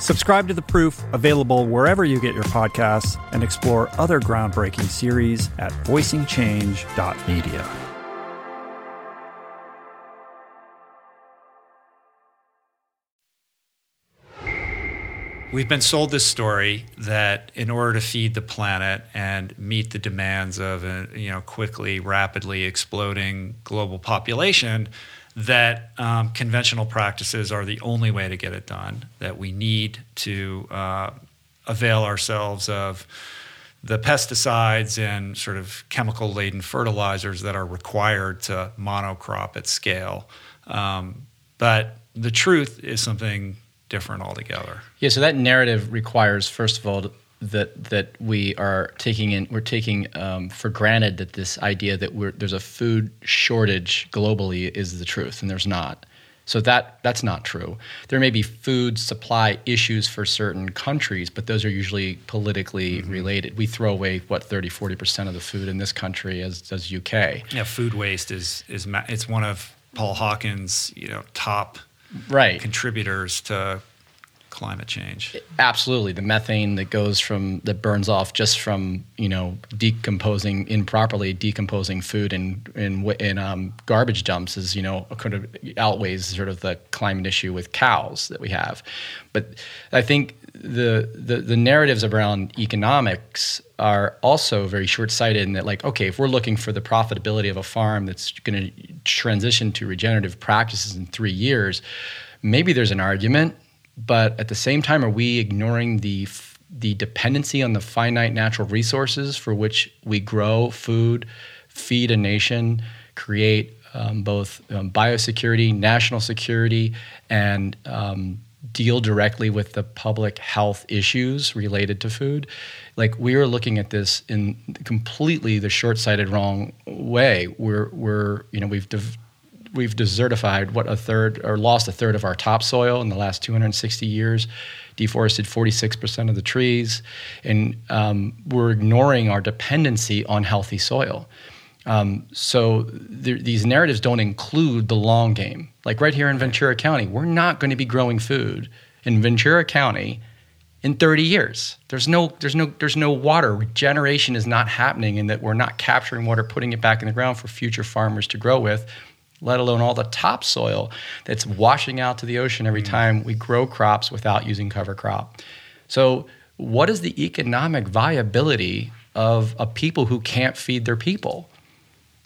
Subscribe to The Proof, available wherever you get your podcasts, and explore other groundbreaking series at voicingchange.media. We've been sold this story that in order to feed the planet and meet the demands of a you know quickly, rapidly exploding global population, that um, conventional practices are the only way to get it done. That we need to uh, avail ourselves of the pesticides and sort of chemical laden fertilizers that are required to monocrop at scale. Um, but the truth is something different altogether. Yeah, so that narrative requires, first of all, that that we are taking in, we're taking um, for granted that this idea that we're, there's a food shortage globally is the truth, and there's not. So that that's not true. There may be food supply issues for certain countries, but those are usually politically Mm-hmm. related. We throw away what 30 40% of the food in this country as does UK. Yeah, food waste is is ma- it's one of Paul Hawken's, you know, top Right. contributors to climate change. Absolutely, the methane that goes from that burns off just from you know decomposing improperly decomposing food in in wa- in um, garbage dumps is you know kind of outweighs sort of the climate issue with cows that we have. But I think the the, the narratives around economics are also very short-sighted in that like okay if we're looking for the profitability of a farm that's going to transition to regenerative practices in three years maybe there's an argument but at the same time, are we ignoring the the dependency on the finite natural resources for which we grow food, feed a nation, create um, both um, biosecurity, national security, and um, deal directly with the public health issues related to food? Like we are looking at this in completely the short-sighted wrong way. We're we're you know we've. Dev- we've desertified what a third or lost a third of our topsoil in the last 260 years deforested 46% of the trees and um, we're ignoring our dependency on healthy soil um, so th- these narratives don't include the long game like right here in ventura county we're not going to be growing food in ventura county in 30 years. There's no there's no there's no water. Regeneration is not happening and that we're not capturing water, putting it back in the ground for future farmers to grow with, let alone all the topsoil that's washing out to the ocean every mm. time we grow crops without using cover crop. So what is the economic viability of a people who can't feed their people?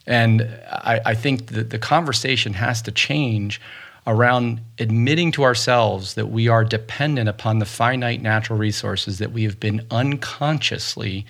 And I, I think that the conversation has to change around admitting to ourselves that we are dependent upon the finite natural resources that we have been unconsciously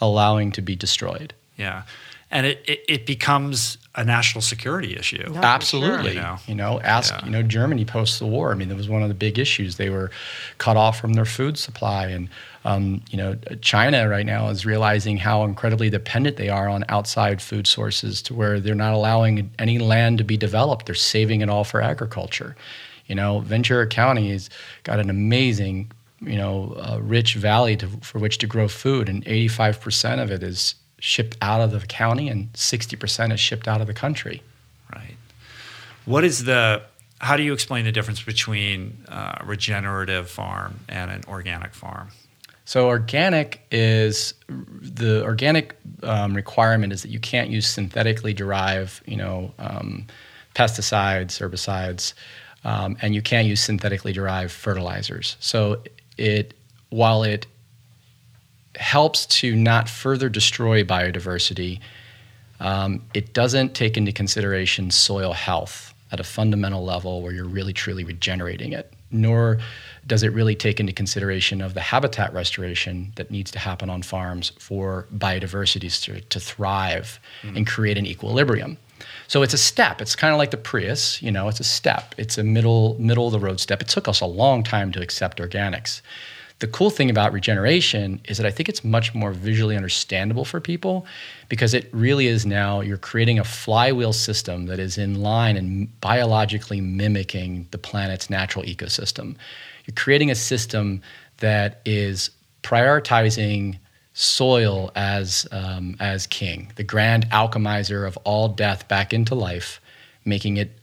allowing to be destroyed. Yeah. And it, it, it becomes a national security issue. Yeah. Absolutely. sure. You know, ask, Yeah. you know, Germany post the war. I mean, that was one of the big issues. They were cut off from their food supply. And, um, you know, China right now is realizing how incredibly dependent they are on outside food sources to where they're not allowing any land to be developed. They're saving it all for agriculture. You know, Ventura County has got an amazing, you know, uh, rich valley to, for which to grow food, and 85% of it is shipped out of the county and 60% is shipped out of the country. Right. What is the, how do you explain the difference between uh, a regenerative farm and an organic farm? So organic is the organic um, requirement is that you can't use synthetically derived, you know, um, pesticides, herbicides, um, and you can't use synthetically derived fertilizers. So it while it helps to not further destroy biodiversity, um, it doesn't take into consideration soil health at a fundamental level where you're really truly regenerating it, nor does it really take into consideration of the habitat restoration that needs to happen on farms for biodiversity to, to thrive and create an equilibrium. So it's a step. It's kind of like the Prius, you know, it's a step. It's a middle middle of the road step. It took us a long time to accept organics. The cool thing about regeneration is that I think it's much more visually understandable for people because it really is now you're creating a flywheel system that is in line and biologically mimicking the planet's natural ecosystem. You're creating a system that is prioritizing soil as, um, as king, the grand alchemizer of all death back into life, making it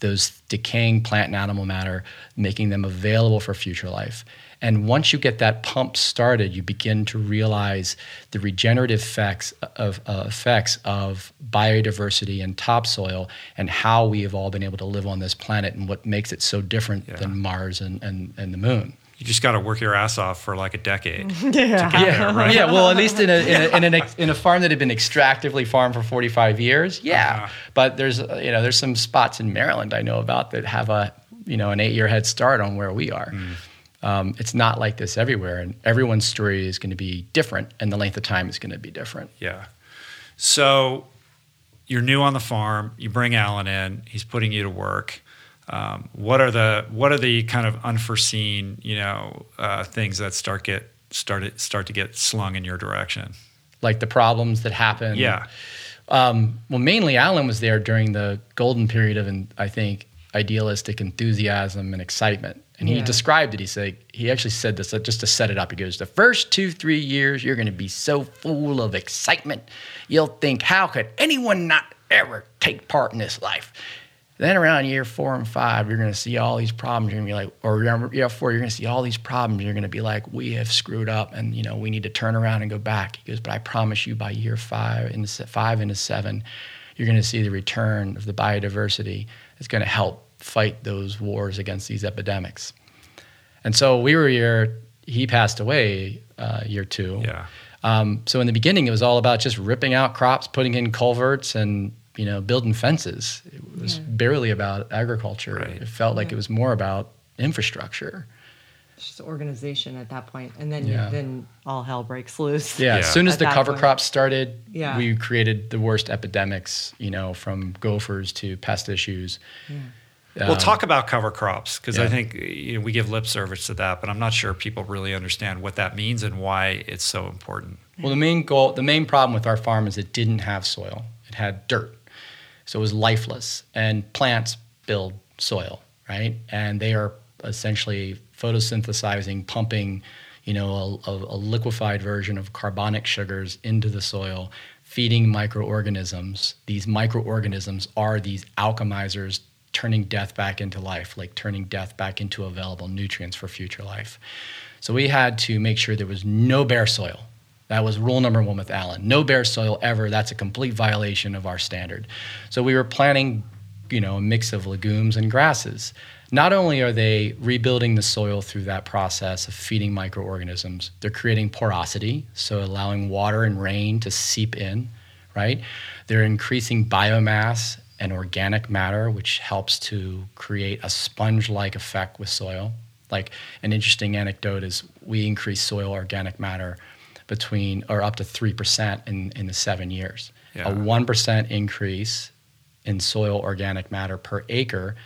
those decaying plant and animal matter, making them available for future life. And once you get that pump started, you begin to realize the regenerative effects of, uh, effects of biodiversity and topsoil and how we have all been able to live on this planet and what makes it so different Yeah. than Mars and, and, and the moon. You just got to work your ass off for like a decade. Yeah. there, right? Yeah, well, at least in a, in a, in, an ex, in a farm that had been extractively farmed for 45 years, yeah. Uh-huh. But there's, uh, you know, there's some spots in Maryland I know about that have a, you know, an eight-year head start on where we are. Um, it's not like this everywhere, and everyone's story is going to be different, and the length of time is going to be different. Yeah. So you're new on the farm. You bring Alan in. He's putting you to work. Um, what are the what are the kind of unforeseen you know uh, things that start get started start to get slung in your direction? Like the problems that happen. Yeah. Um, well, mainly Alan was there during the golden period of, I think, idealistic enthusiasm and excitement. And he Yeah. described it. He said he actually said this uh, just to set it up. He goes, "The first two three years, you're going to be so full of excitement, you'll think, how could anyone not ever take part in this life?" Then around year four and five, you're going to see all these problems. You're going to be like, or year four, you're going to see all these problems. You're going to be like, we have screwed up, and you know we need to turn around and go back. He goes, but I promise you, by year five into five into seven, you're going to see the return of the biodiversity. It's going to help fight those wars against these epidemics. And so we were year. He passed away uh, year two. Yeah. Um, so in the beginning, it was all about just ripping out crops, putting in culverts, and you know building fences. It was barely about agriculture. Right. It felt like it was more about infrastructure. It's just organization at that point, and then Yeah. then all hell breaks loose. Yeah, Yeah. as soon as At the cover point. crops started, Yeah. we created the worst epidemics. You know, from gophers to pest issues. Well, um, talk about cover crops because I think you know, we give lip service to that, but I'm not sure people really understand what that means and why it's so important. Well, the main goal, the main problem with our farm is it didn't have soil. It had dirt. So it was lifeless. And plants build soil, right? And they are essentially photosynthesizing, pumping, you know, a, a, a liquefied version of carbonic sugars into the soil, feeding microorganisms. These microorganisms are these alchemizers turning death back into life, like turning death back into available nutrients for future life. So we had to make sure there was no bare soil. That was rule number one with Alan. No bare soil ever. That's a complete violation of our standard. So we were planting, you know, a mix of legumes and grasses. Not only are they rebuilding the soil through that process of feeding microorganisms, they're creating porosity, so allowing water and rain to seep in, right? They're increasing biomass and organic matter, which helps to create a sponge like effect with soil. Like an interesting anecdote is we increase soil organic matter between or up to 3% in, in the seven years. Yeah. A 1% increase in soil organic matter per acre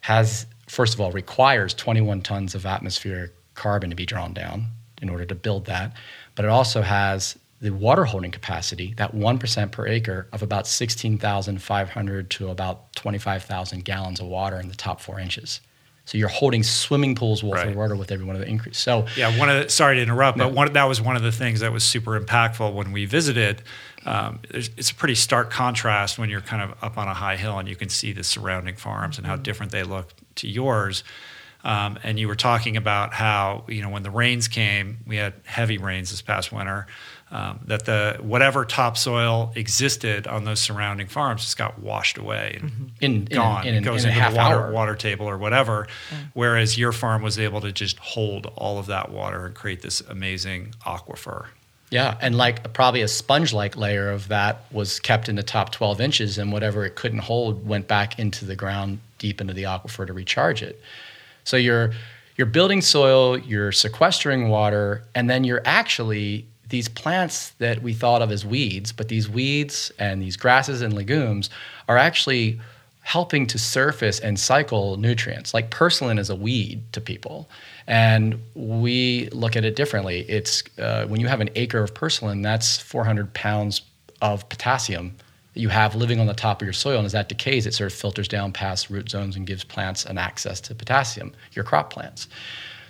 has, first of all, requires 21 tons of atmospheric carbon to be drawn down in order to build that. But it also has the water holding capacity, that 1% per acre, of about 16,500 to about 25,000 gallons of water in the top four inches. So you're holding swimming pools worth Right. of water with every one of the increase. So Yeah, one of the, sorry to interrupt, No. but one that was one of the things that was super impactful when we visited. Um, it's a pretty stark contrast when you're kind of up on a high hill and you can see the surrounding farms and how different they look to yours. Um, and you were talking about how you know when the rains came, we had heavy rains this past winter. Um, that the whatever topsoil existed on those surrounding farms just got washed away and in, in, gone. in, it goes in into the water, hour. water table or whatever. Whereas your farm was able to just hold all of that water and create this amazing aquifer. Yeah, and like probably a sponge-like layer of that was kept in the top 12 inches, and whatever it couldn't hold went back into the ground deep into the aquifer to recharge it. So you're you're building soil, you're sequestering water, and then you're actually these plants that we thought of as weeds, but these weeds and these grasses and legumes are actually helping to surface and cycle nutrients. Like purslane is a weed to people, and we look at it differently. It's uh, when you have an acre of purslane, that's 400 pounds of potassium that you have living on the top of your soil, and as that decays, it sort of filters down past root zones and gives plants an access to potassium. Your crop plants.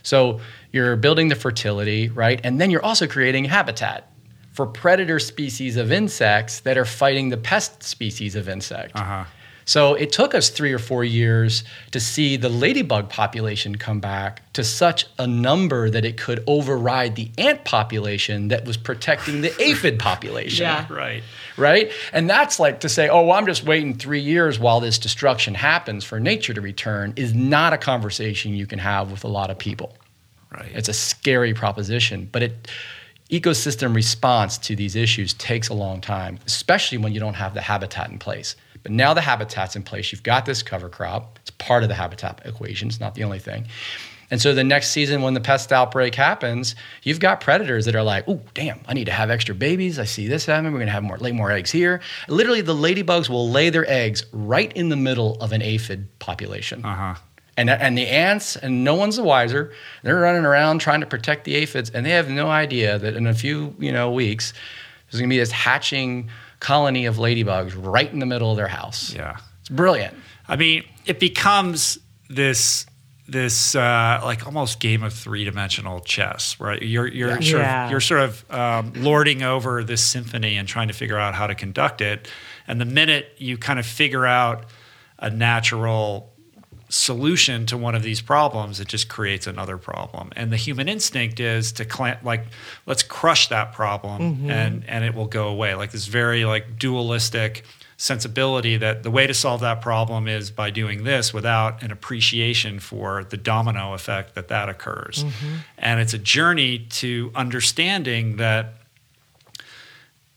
So you're building the fertility, right? And then you're also creating habitat for predator species of insects that are fighting the pest species of insect. Uh-huh. So it took us three or four years to see the ladybug population come back to such a number that it could override the ant population that was protecting the aphid population Yeah. Right. right? And that's like to say, oh, well, I'm just waiting three years while this destruction happens for nature to return is not a conversation you can have with a lot of people. Right. It's a scary proposition, but it ecosystem response to these issues takes a long time, especially when you don't have the habitat in place. But now the habitat's in place. You've got this cover crop. It's part of the habitat equation. It's not the only thing. And so the next season, when the pest outbreak happens, you've got predators that are like, "Oh, damn! I need to have extra babies. I see this happening. We're going to have more, lay more eggs here." Literally, the ladybugs will lay their eggs right in the middle of an aphid population. Uh-huh. And, and the ants, and no one's the wiser. They're running around trying to protect the aphids, and they have no idea that in a few you know weeks, there's going to be this hatching colony of ladybugs right in the middle of their house. Yeah. It's brilliant. I mean, it becomes this this uh, like almost game of three dimensional chess, right? You're you're Yeah. sort of you're sort of um, lording over this symphony and trying to figure out how to conduct it. And the minute you kind of figure out a natural solution to one of these problems, it just creates another problem. And the human instinct is to clamp, like, let's crush that problem mm-hmm. and and it will go away. Like this very like dualistic sensibility that the way to solve that problem is by doing this without an appreciation for the domino effect that that occurs. Mm-hmm. And it's a journey to understanding that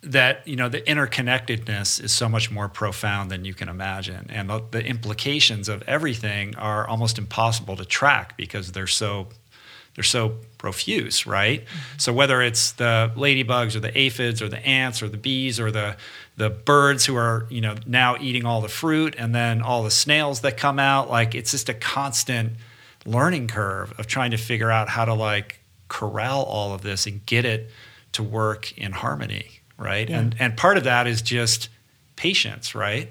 that you know the interconnectedness is so much more profound than you can imagine. And the, the implications of everything are almost impossible to track because they're so they're so profuse right? Mm-hmm. So whether it's the ladybugs or the aphids or the ants or the bees or the the birds who are you know now eating all the fruit and then all the snails that come out like it's just a constant learning curve of trying to figure out how to like corral all of this and get it to work in harmony right Yeah. and and part of that is just patience right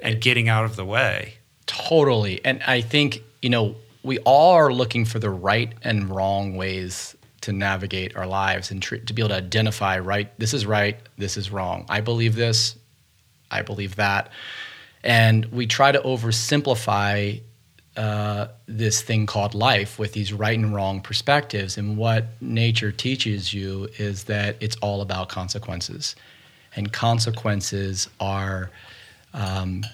and getting out of the way Totally. And I think, you know, we all are looking for the right and wrong ways to navigate our lives and tr- to be able to identify, right, this is right, this is wrong. I believe this, I believe that. And we try to oversimplify uh, this thing called life with these right and wrong perspectives. And what nature teaches you is that it's all about consequences. And consequences are um,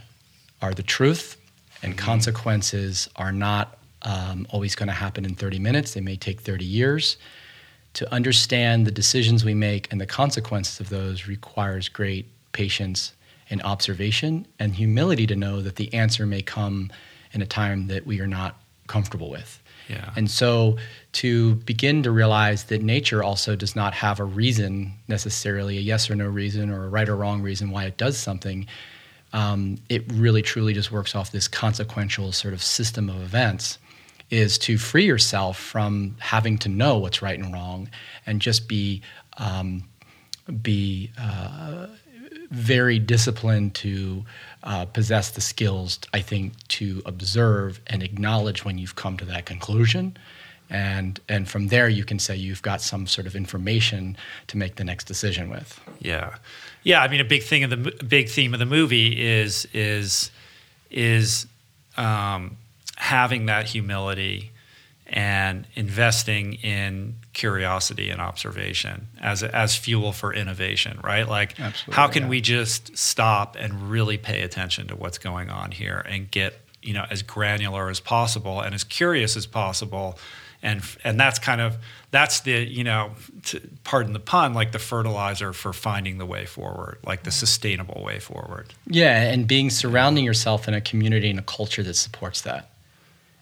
are the truth, and consequences are not um, always going to happen in 30 minutes. They may take 30 years. To understand the decisions we make and the consequences of those requires great patience and observation and humility to know that the answer may come in a time that we are not comfortable with. Yeah. And so to begin to realize that nature also does not have a reason necessarily, a yes or no reason or a right or wrong reason why it does something, um, it really truly just works off this consequential sort of system of events is to free yourself from having to know what's right and wrong and just be um, be uh, very disciplined to uh, possess the skills, I think, to observe and acknowledge when you've come to that conclusion. And, and from there, you can say you've got some sort of information to make the next decision with. Yeah, yeah. I mean, a big thing of the big theme of the movie is is is um, having that humility and investing in curiosity and observation as as fuel for innovation. Right? Like, Absolutely, how can yeah. we just stop and really pay attention to what's going on here and get you know as granular as possible and as curious as possible and and that's kind of that's the you know to, pardon the pun like the fertilizer for finding the way forward like the sustainable way forward Yeah, and being surrounding yourself in a community and a culture that supports that.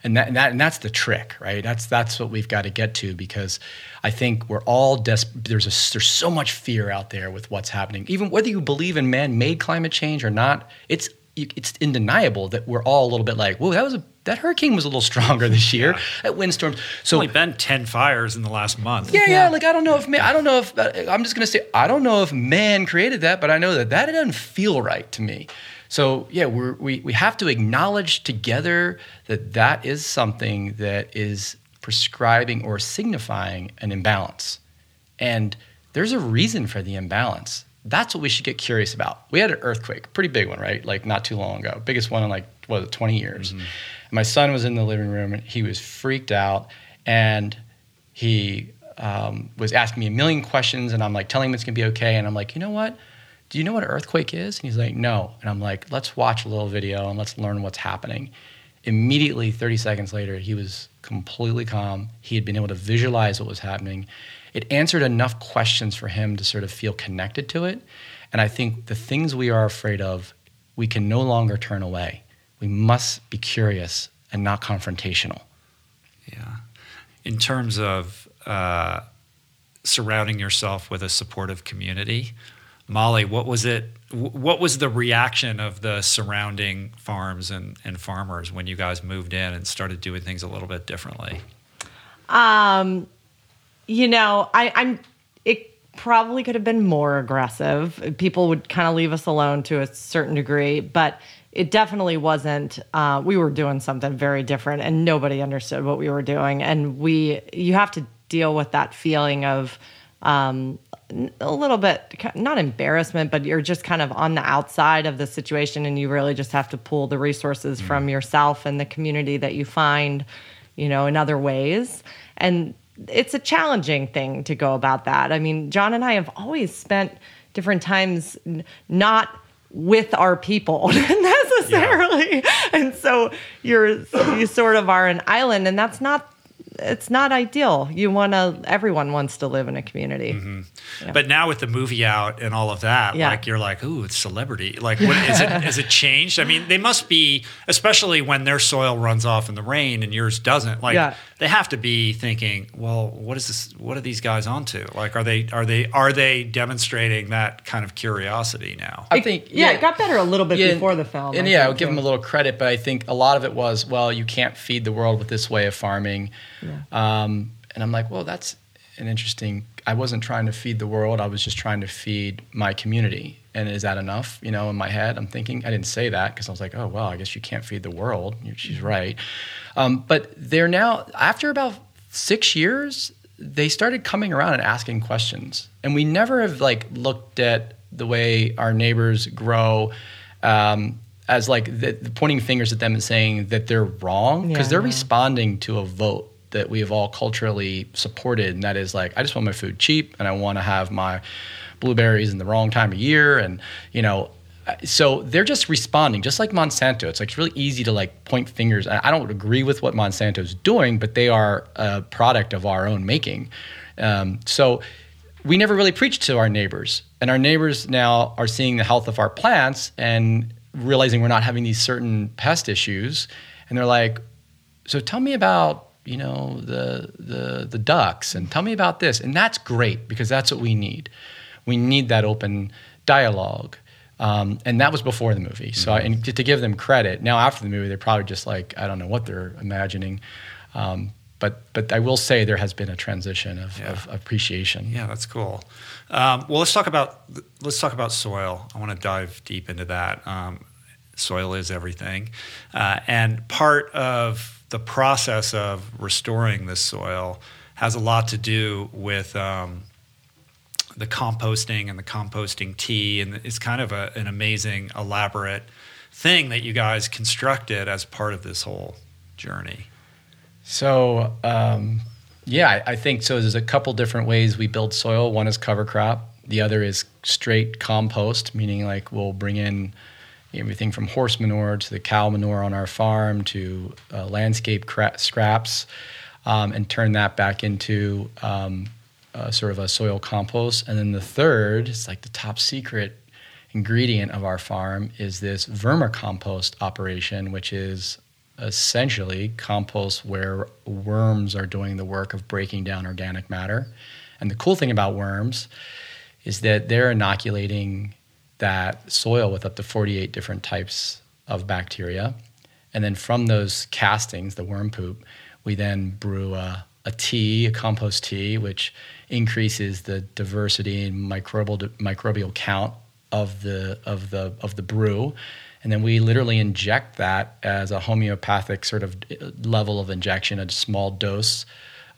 And that, and that and that's the trick, right? That's that's what we've got to get to because I think we're all des- there's a, there's so much fear out there with what's happening. Even whether you believe in man-made climate change or not, it's you- it's undeniable that we're all a little bit like, "Whoa, that was a that hurricane was a little stronger this year. That windstorms. So only been 10 fires in the last month yeah, yeah. Like I don't know if man, I don't know if uh, I'm just gonna say I don't know if man created that, but I know that that doesn't feel right to me. So yeah, we're, we we have to acknowledge together that that is something that is prescribing or signifying an imbalance, and there's a reason for the imbalance. That's what we should get curious about. We had an earthquake, pretty big one, right? Like not too long ago, biggest one in like what was it, 20 years. And my son was in the living room and he was freaked out, and he um, was asking me a million questions, and I'm like telling him it's gonna be okay, and I'm like, you know what? Do you know what an earthquake is? And he's like, no. And I'm like, let's watch a little video and let's learn what's happening. Immediately, 30 seconds later, he was completely calm. He had been able to visualize what was happening. It answered enough questions for him to sort of feel connected to it. And I think the things we are afraid of, we can no longer turn away. We must be curious and not confrontational. yeah in terms of uh, surrounding yourself with a supportive community molly what was it what was the reaction of the surrounding farms and, and farmers when you guys moved in and started doing things a little bit differently Um, you know, I, I'm. It probably could have been more aggressive. People would kind of leave us alone to a certain degree, but it definitely wasn't. Uh, we were doing something very different, and nobody understood what we were doing. And we, you have to deal with that feeling of um, a little bit not embarrassment, but you're just kind of on the outside of the situation, and you really just have to pull the resources mm. from yourself and the community that you find, you know, in other ways. And it's a challenging thing to go about that. I mean, John and I have always spent different times not with our people necessarily. Yeah. And so you're you sort of are an island and that's not it's not ideal. You want to. Everyone wants to live in a community. Mm-hmm. Yeah. But now with the movie out and all of that, yeah. like you're like, ooh, it's celebrity. Like, what is it? Has it changed? I mean, they must be, especially when their soil runs off in the rain and yours doesn't. Like, yeah. they have to be thinking, well, what is this? What are these guys onto? Like, are they are they are they demonstrating that kind of curiosity now? I think, yeah, it got better a little bit before the film. And I yeah, I would give them a little credit, but I think a lot of it was, well, you can't feed the world with this way of farming yeah. Um, and I'm like, well, that's an interesting. I wasn't trying to feed the world. I was just trying to feed my community. And is that enough? You know, in my head, I'm thinking. I didn't say that because I was like, oh well, I guess you can't feed the world. She's mm-hmm. right. Um, but they're now after about six years, they started coming around and asking questions. And we never have like looked at the way our neighbors grow. Um, as like the, the pointing fingers at them and saying that they're wrong because yeah, they're responding to a vote that we have all culturally supported, and that is like I just want my food cheap, and I want to have my blueberries in the wrong time of year, and you know. So they're just responding, just like Monsanto. It's like it's really easy to like point fingers. I don't agree with what Monsanto's doing, but they are a product of our own making. Um, so we never really preached to our neighbors, and our neighbors now are seeing the health of our plants and realizing we're not having these certain pest issues, and they're like, "So tell me about you know the the the ducks. And tell me about this. And that's great because that's what we need. We need that open dialogue. Um, and that was before the movie. So mm-hmm. I, and to, to, give them credit now after the movie they're probably just like i don't know what they're imagining. Um, but but i will say there has been a transition of, yeah. of appreciation. Yeah that's cool. Um, well let's talk about let's talk about soil. I want to dive deep into that. Um, soil is everything. Uh, and part of the process of restoring this soil has a lot to do with um, the composting and the composting tea, and it's kind of a, an amazing, elaborate thing that you guys constructed as part of this whole journey. So, um, yeah, I, I think so. There's a couple different ways we build soil. One is cover crop. The other is straight compost, meaning like we'll bring in everything from horse manure to the cow manure on our farm to uh, landscape cra- scraps, um, and turn that back into um, uh, sort of a soil compost. And then the third, it's like the top secret ingredient of our farm, is this vermicompost operation, which is essentially compost where worms are doing the work of breaking down organic matter. And the cool thing about worms is that they're inoculating that soil with up to 48 different types of bacteria. And then from those castings, the worm poop, we then brew a, a tea, a compost tea, which increases the diversity and microbial microbial count of the of the of the brew. And then we literally inject that as a homeopathic sort of level of injection, a small dose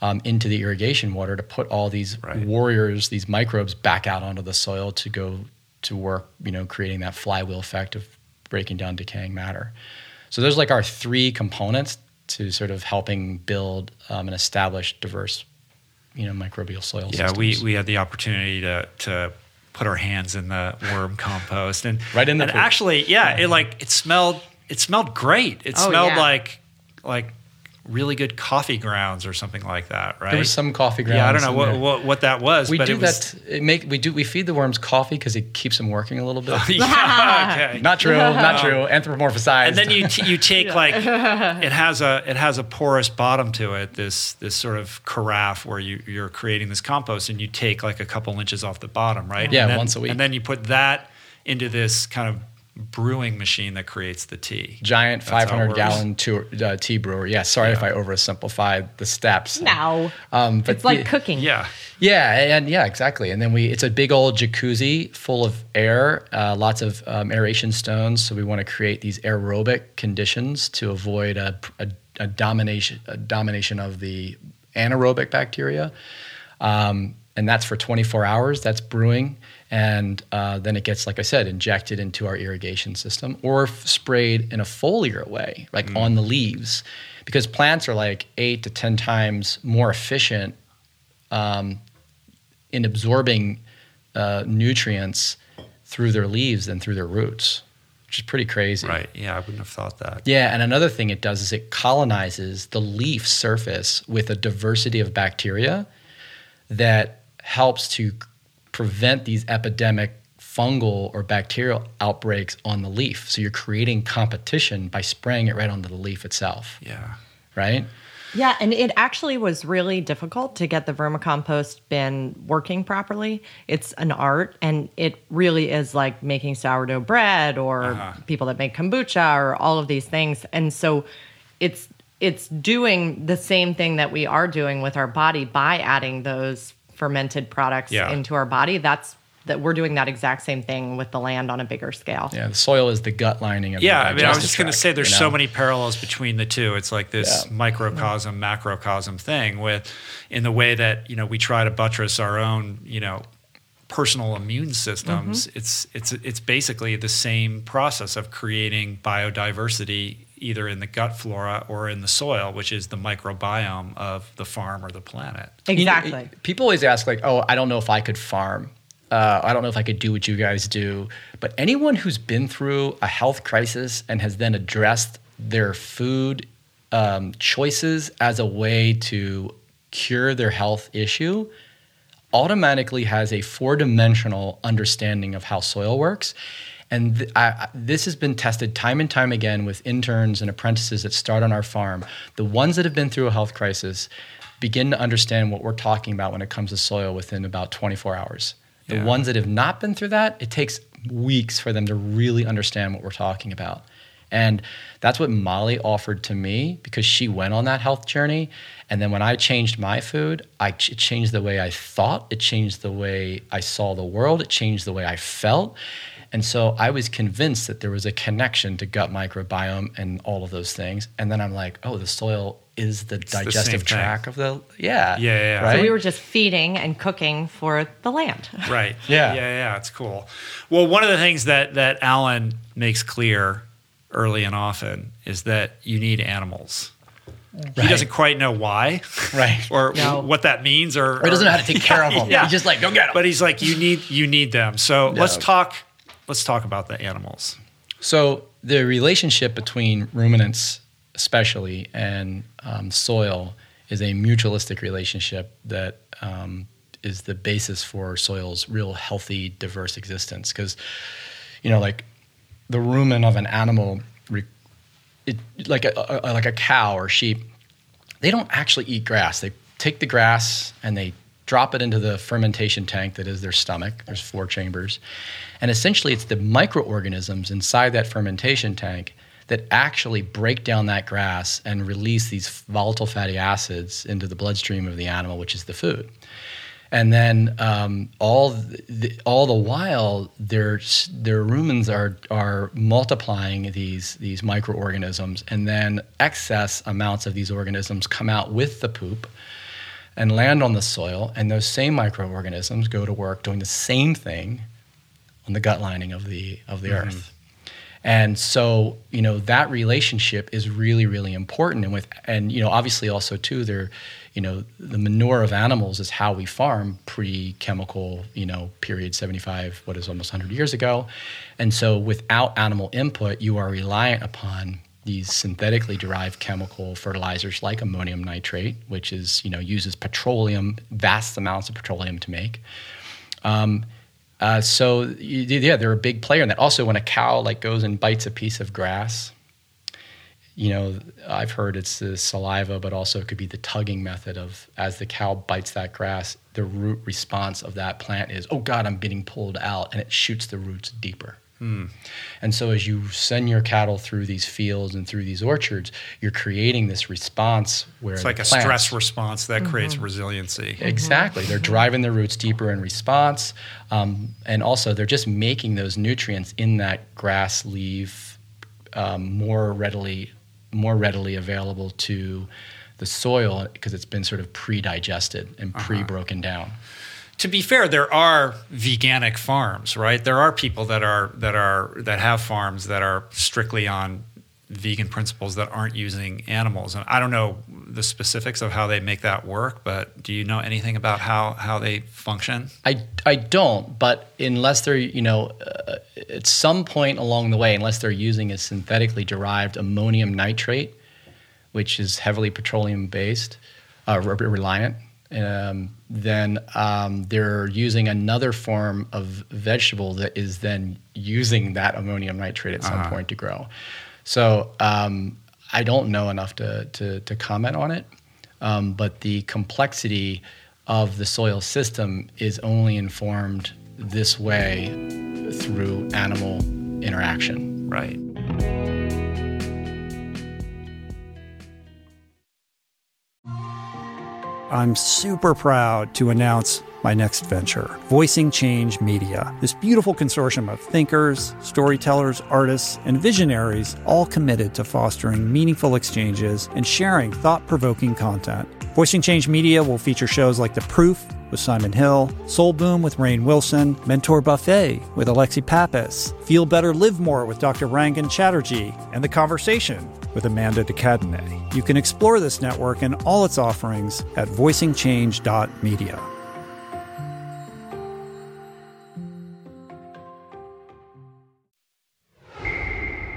um, into the irrigation water to put all these right. warriors, these microbes, back out onto the soil to go to work, you know, creating that flywheel effect of breaking down decaying matter. So those are like our three components to sort of helping build um, an established, diverse, you know, microbial soil. Yeah, systems. we we had the opportunity to to put our hands in the worm compost and right in the and actually, yeah, it like it smelled it smelled great. It oh, smelled yeah. like like really good coffee grounds or something like that, right? There was some coffee grounds. Yeah, I don't know what, what, what that was. We do was, that. It make we do we feed the worms coffee because it keeps them working a little bit. yeah, okay. Not true. Not um, true. Anthropomorphized. And then you t- you take like it has a it has a porous bottom to it. This this sort of carafe where you you're creating this compost and you take like a couple inches off the bottom, right? Yeah, then, once a week. And then you put that into this kind of brewing machine that creates the tea. Giant That's 500 gallon tour, uh, tea brewer. Yeah, sorry if I oversimplified the steps. No. Um, but it's like the- cooking. Yeah. Yeah, and yeah, exactly. And then we, it's a big old jacuzzi full of air, uh, lots of um, aeration stones. So we want to create these aerobic conditions to avoid a, a, a domination, a domination of the anaerobic bacteria. Um, and that's for 24 hours. That's brewing, and uh, then it gets, like I said, injected into our irrigation system or f- sprayed in a foliar way, like on the leaves, because plants are like eight to 10 times more efficient um, in absorbing uh, nutrients through their leaves than through their roots, which is pretty crazy. Right. Yeah, I wouldn't have thought that. Yeah, and another thing it does is it colonizes the leaf surface with a diversity of bacteria that helps to prevent these epidemic fungal or bacterial outbreaks on the leaf. So you're creating competition by spraying it right onto the leaf itself, Yeah. right? Yeah, and it actually was really difficult to get the vermicompost bin working properly. It's an art, and it really is like making sourdough bread or uh-huh. people that make kombucha or all of these things. And so, it's it's doing the same thing that we are doing with our body by adding those fermented products Yeah. into our body. That's that we're doing that exact same thing with the land on a bigger scale. Yeah, the soil is the gut lining of Yeah, the I mean, I was just going to say there's you so many parallels between the two. It's like this Yeah. microcosm, macrocosm thing with, in the way that you know we try to buttress our own, you know, personal immune systems. Mm-hmm. It's it's it's basically the same process of creating biodiversity either in the gut flora or in the soil, which is the microbiome of the farm or the planet. You know, Exactly. people always ask, like, oh, I don't know if I could farm. Uh, I don't know if I could do what you guys do. But anyone who's been through a health crisis and has then addressed their food um, choices as a way to cure their health issue automatically has a four dimensional understanding of how soil works. And th- I, this has been tested time and time again with interns and apprentices that start on our farm. The ones that have been through a health crisis begin to understand what we're talking about when it comes to soil within about 24 hours. The Yeah. ones that have not been through that, it takes weeks for them to really understand what we're talking about. And that's what Molly offered to me because she went on that health journey. And then when I changed my food, I ch- it changed the way I thought, it changed the way I saw the world, it changed the way I felt. And so I was convinced that there was a connection to gut microbiome and all of those things. And then I'm like, oh, the soil is the the same digestive thing. tract of the yeah Yeah, yeah, yeah. right. So we were just feeding and cooking for the land. Right. Yeah. Yeah, yeah, it's cool. Well, one of the things that that Alan makes clear early and often is that you need animals. He doesn't quite know why, Right. or No. what that means, or, Or he doesn't know how to take care of them. Yeah. He's just like, go get them. But he's like, you need you need them. So let's talk. Let's talk about the animals. So the relationship between ruminants, especially, and um, soil is a mutualistic relationship that um, is the basis for soil's real healthy, diverse existence. Because, you know, like the rumen of an animal, it, like a, a like a cow or sheep, they don't actually eat grass. They take the grass and they drop it into the fermentation tank that is their stomach. There's four chambers. And essentially, it's the microorganisms inside that fermentation tank that actually break down that grass and release these volatile fatty acids into the bloodstream of the animal, which is the food. And then um, all the, all the while, their their rumens are are multiplying these these microorganisms, and then excess amounts of these organisms come out with the poop and land on the soil, and those same microorganisms go to work doing the same thing on the gut lining of the of the mm-hmm. earth. And so, you know, that relationship is really, really important. And with, and you know, obviously also too, there, you know, the manure of animals is how we farm pre-chemical, you know, period 75, what is almost 100 years ago. And so, without animal input, you are reliant upon these synthetically derived chemical fertilizers like ammonium nitrate, which is, you know, uses petroleum, vast amounts of petroleum to make. Um, uh, so yeah, they're a big player in that. Also, when a cow like goes and bites a piece of grass, you know, I've heard it's the saliva, but also it could be the tugging method of as the cow bites that grass, the root response of that plant is, "Oh God, I'm getting pulled out," and it shoots the roots deeper. Hmm. And so, as you send your cattle through these fields and through these orchards, you're creating this response where It's like the a plants- stress response that mm-hmm. creates resiliency. Mm-hmm. Exactly. They're mm-hmm. driving their roots deeper in response. Um, and also, they're just making those nutrients in that grass leaf um, more readily more readily available to the soil because it's been sort of pre-digested and uh-huh. pre-broken down. To be fair, there are veganic farms, right? There are people that are that are that have farms that are strictly on vegan principles that aren't using animals. And I don't know the specifics of how they make that work, but do you know anything about how how they function? I, I don't, but unless they're, you know, uh, at some point along the way, unless they're using a synthetically derived ammonium nitrate, which is heavily petroleum based, uh, reliant, um, then um, they're using another form of vegetable that is then using that ammonium nitrate at some point to grow. So um, I don't know enough to, to, to comment on it, um, but the complexity of the soil system is only informed this way through animal interaction. Right. I'm super proud to announce my next venture, Voicing Change Media. This beautiful consortium of thinkers, storytellers, artists, and visionaries, all committed to fostering meaningful exchanges and sharing thought provoking content. Voicing Change Media will feature shows like The Proof with Simon Hill, Soul Boom with Rainn Wilson, Mentor Buffet with Alexi Pappas, Feel Better Live More with Dr. Rangan Chatterjee, and The Conversation with Amanda de Cadenet. You can explore this network and all its offerings at voicingchange.media.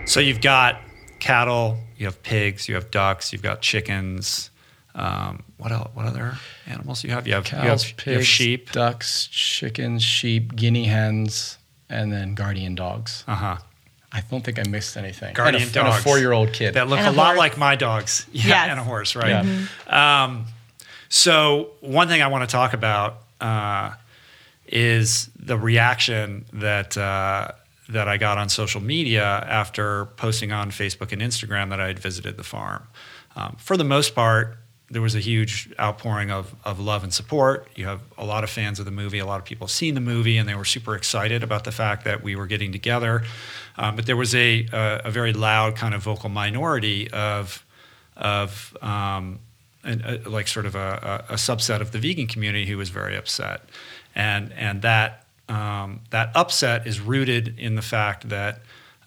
So you've got cattle, you have pigs, you have ducks, you've got chickens. Um, what else? What other animals do you have? You have, you have, Cows, you have pigs, sheep. ducks, chickens, sheep, guinea hens, and then guardian dogs. Uh huh. I don't think I missed anything. Guardian and a, and a four-year-old kid. That look And a, a lot like my dogs. Yeah, Yes. and a horse, right? Yeah. Um, so one thing I want to talk about uh, is the reaction that uh, that I got on social media after posting on Facebook and Instagram that I had visited the farm. Um, for the most part, there was a huge outpouring of, of love and support. You have a lot of fans of the movie. A lot of people have seen the movie, and they were super excited about the fact that we were getting together. Um, but there was a, a, a very loud kind of vocal minority of of um, an, a, like sort of a, a, subset of the vegan community who was very upset, and and that um, that upset is rooted in the fact that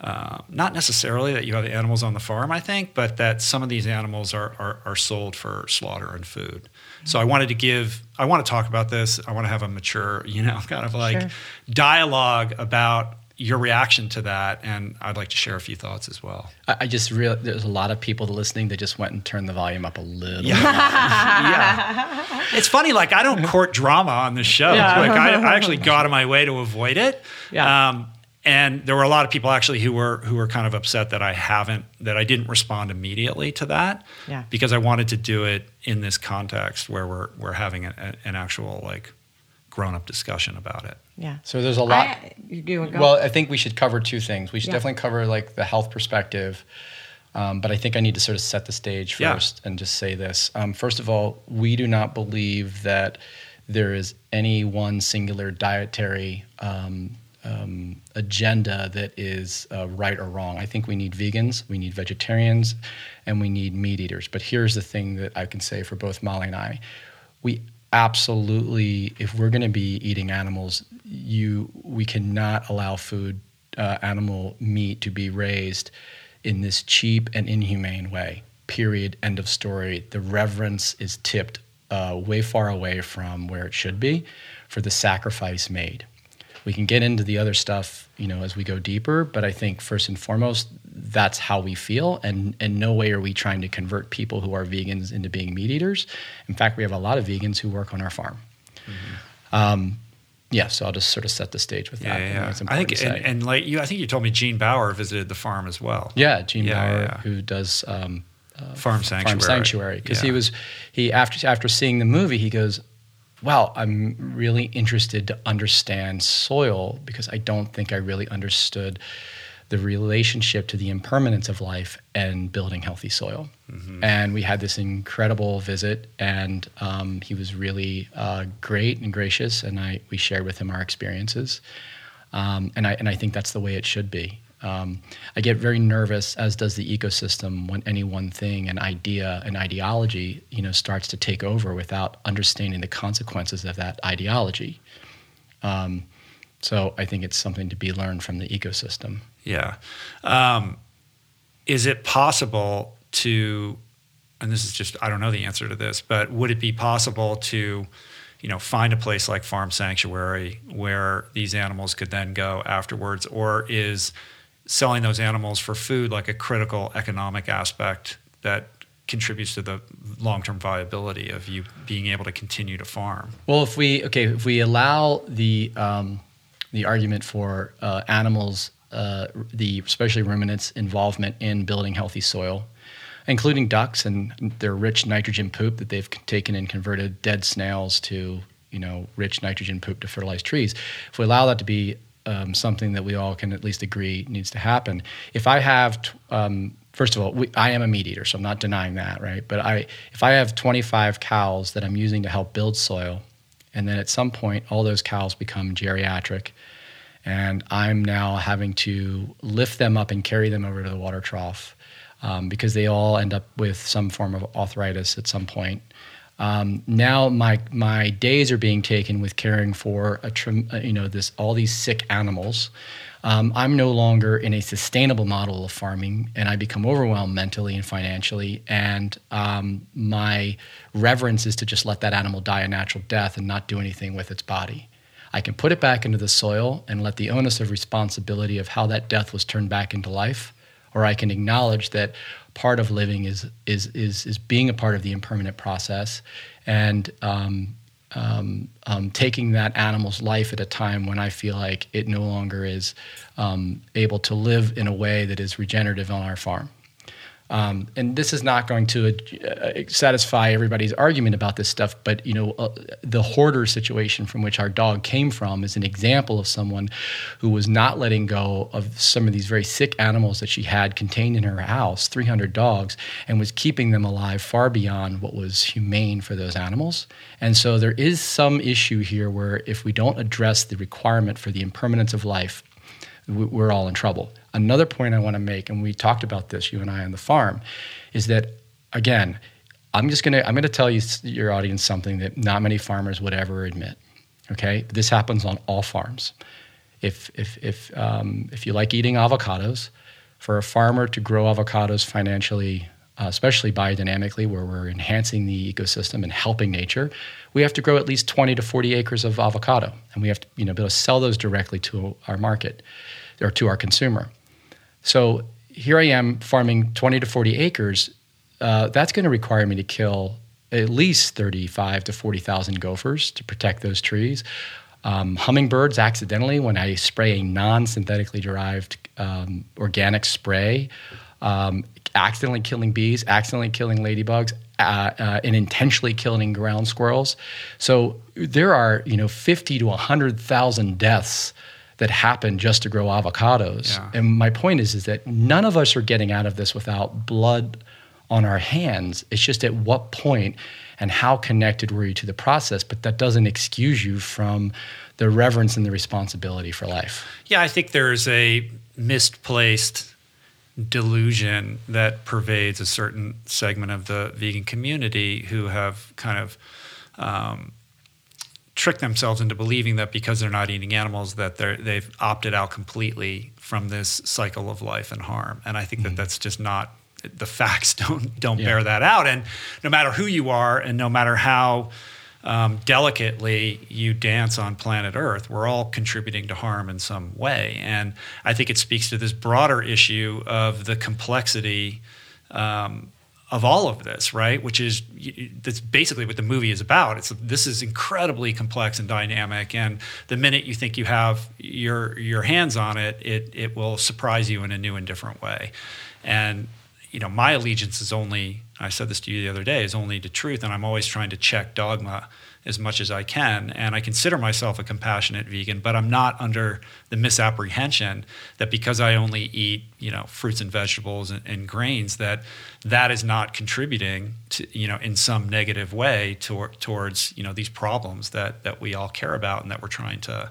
uh, not necessarily that you have animals on the farm, I think, but that some of these animals are, are, are sold for slaughter and food. So I wanted to give, I want to talk about this. I want to have a mature, you know, kind of like Sure. dialogue about your reaction to that, and I'd like to share a few thoughts as well. I, I just real there's a lot of people listening that just went and turned the volume up a little. Yeah. yeah. It's funny, like I don't court drama on this show. Yeah. Like I, I actually go out of my way to avoid it. Yeah. Um, and there were a lot of people actually who were who were kind of upset that I haven't that I didn't respond immediately to that. Yeah. Because I wanted to do it in this context where we're we're having a, an actual like grown up discussion about it. Yeah. So there's a lot. I, you go. Well, I think we should cover two things. We should Yeah. definitely cover like the health perspective, um, but I think I need to sort of set the stage Yeah. first and just say this. Um, first of all, we do not believe that there is any one singular dietary um, um, agenda that is uh, right or wrong. I think we need vegans, we need vegetarians, and we need meat eaters. But here's the thing that I can say for both Molly and I: we absolutely, if we're going to be eating animals, you we cannot allow food, uh, animal meat, to be raised in this cheap and inhumane way. Period. End of story. The reverence is tipped uh, way far away from where it should be for the sacrifice made. We can get into the other stuff, you know, as we go deeper, but I think first and foremost, that's how we feel, and in no way are we trying to convert people who are vegans into being meat eaters. In fact, we have a lot of vegans who work on our farm. Um, yeah, so I'll just sort of set the stage with that. Yeah, yeah. I think, to and, say. and like you, I think you told me Gene Baur visited the farm as well. yeah, Gene Yeah, Baur, yeah, yeah. who does um, Farm sanctuary. Farm Sanctuary, because he was he after after seeing the movie, he goes, wow, I'm really interested to understand soil because I don't think I really understood the relationship to the impermanence of life and building healthy soil. Mm-hmm. And we had this incredible visit, and um, he was really uh, great and gracious, and I we shared with him our experiences, um, and I and I think that's the way it should be. Um, I get very nervous, as does the ecosystem, when any one thing, an idea, an ideology, you know, starts to take over without understanding the consequences of that ideology. Um, so I think it's something to be learned from the ecosystem. Yeah. Um, is it possible to, and this is just, I don't know the answer to this, but would it be possible to, you know, find a place like Farm Sanctuary where these animals could then go afterwards? Or is selling those animals for food like a critical economic aspect that contributes to the long-term viability of you being able to continue to farm? Well, if we okay, if we allow the um, the argument for uh, animals uh, the especially ruminants' involvement in building healthy soil, including ducks and their rich nitrogen poop that they've taken and converted dead snails to you know rich nitrogen poop to fertilize trees. If we allow that to be um, something that we all can at least agree needs to happen, if I have um, first of all, we, I am a meat eater, so I'm not denying that, right? But I, if I have 25 cows that I'm using to help build soil, and then at some point all those cows become geriatric, and I'm now having to lift them up and carry them over to the water trough um, because they all end up with some form of arthritis at some point. Um, now my my days are being taken with caring for a uh, you know this all these sick animals. Um, I'm no longer in a sustainable model of farming, and I become overwhelmed mentally and financially. And um, my reverence is to just let that animal die a natural death and not do anything with its body. I can put it back into the soil and let the onus of responsibility of how that death was turned back into life, or I can acknowledge that part of living is is is is being a part of the impermanent process, and um, um, um, taking that animal's life at a time when I feel like it no longer is um, able to live in a way that is regenerative on our farm. Um, and this is not going to uh, satisfy everybody's argument about this stuff, but you know, uh, the hoarder situation from which our dog came from is an example of someone who was not letting go of some of these very sick animals that she had contained in her house, 300 dogs, and was keeping them alive far beyond what was humane for those animals. And so there is some issue here where if we don't address the requirement for the impermanence of life, we're all in trouble. Another point I want to make, and we talked about this, you and I on the farm, is that again, I'm just gonna I'm gonna tell you your audience something that not many farmers would ever admit. Okay, this happens on all farms. If if if um, if you like eating avocados, for a farmer to grow avocados financially, uh, especially biodynamically, where we're enhancing the ecosystem and helping nature, we have to grow at least 20 to 40 acres of avocado, and we have to you know be able to sell those directly to our market or to our consumer. So here I am farming 20 to 40 acres. Uh, that's going to require me to kill at least 35 to 40,000 gophers to protect those trees. Um, hummingbirds accidentally, when I spray a non synthetically derived um, organic spray, um, accidentally killing bees, accidentally killing ladybugs, uh, uh, and intentionally killing ground squirrels. So there are, you know, 50 to 100,000 deaths that happen just to grow avocados. Yeah. And my point is, is that none of us are getting out of this without blood on our hands. It's just at what point and how connected were you to the process, but that doesn't excuse you from the reverence and the responsibility for life. Yeah, I think there's a misplaced delusion that pervades a certain segment of the vegan community who have kind of um, trick themselves into believing that because they're not eating animals that they're they've opted out completely from this cycle of life and harm and i think mm-hmm. that that's just not the facts don't don't yeah. bear that out and no matter who you are and no matter how um, delicately you dance on planet earth we're all contributing to harm in some way and i think it speaks to this broader issue of the complexity um, of all of this, right? Which is that's basically what the movie is about. It's this is incredibly complex and dynamic, and the minute you think you have your your hands on it, it it will surprise you in a new and different way. And you know, my allegiance is only I said this to you the other day, is only to truth. And I'm always trying to check dogma as much as I can. And I consider myself a compassionate vegan, but I'm not under the misapprehension that because I only eat, you know, fruits and vegetables and, and grains, that that is not contributing to, you know, in some negative way to, towards, you know, these problems that that we all care about and that we're trying to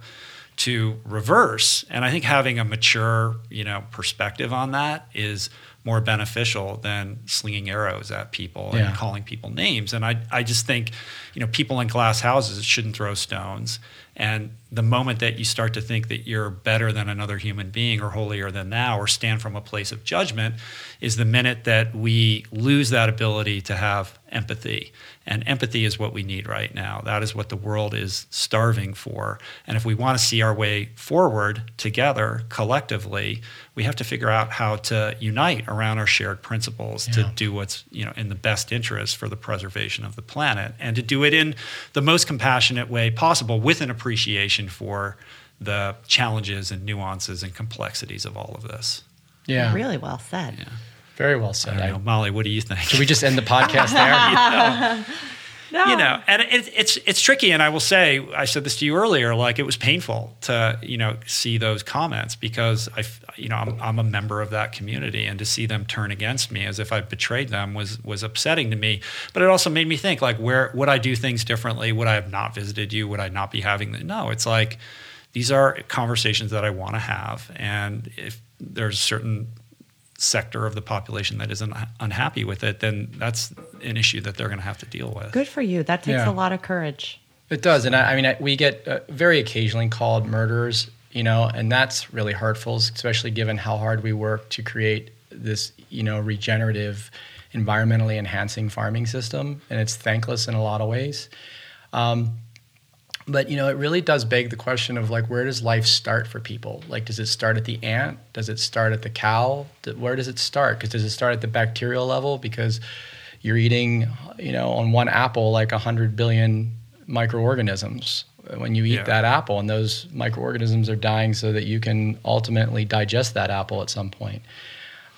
to reverse. And I think having a mature, you know, perspective on that is more beneficial than slinging arrows at people yeah. and calling people names. And I, I just think, you know, people in glass houses shouldn't throw stones. And the moment that you start to think that you're better than another human being or holier than thou or stand from a place of judgment is the minute that we lose that ability to have empathy. And empathy is what we need right now. That is what the world is starving for. And if we want to see our way forward together, collectively, we have to figure out how to unite around our shared principles yeah. to do what's you know in the best interest for the preservation of the planet and to do it in the most compassionate way possible with an appreciation for the challenges and nuances and complexities of all of this. Yeah. Really well said. Yeah. Very well said. I know, Molly, what do you think? Should we just end the podcast there? you know? No. You know, and it, it's it's tricky. And I will say, I said this to you earlier. Like it was painful to you know see those comments because I, you know, I'm, I'm a member of that community, and to see them turn against me as if I betrayed them was was upsetting to me. But it also made me think, like, where would I do things differently? Would I have not visited you? Would I not be having the? No, it's like these are conversations that I want to have, and if there's certain sector of the population that isn't unhappy with it, then that's an issue that they're going to have to deal with. Good for you. That takes yeah. a lot of courage. It does, and I, I mean, I, we get uh, very occasionally called murderers, you know, and that's really hurtful, especially given how hard we work to create this, you know, regenerative, environmentally enhancing farming system, and it's thankless in a lot of ways. Um, but you know it really does beg the question of like where does life start for people? Like does it start at the ant? Does it start at the cow? Where does it start? Because does it start at the bacterial level? Because you're eating you know on one apple like 100 billion microorganisms. When you eat yeah. that apple and those microorganisms are dying so that you can ultimately digest that apple at some point.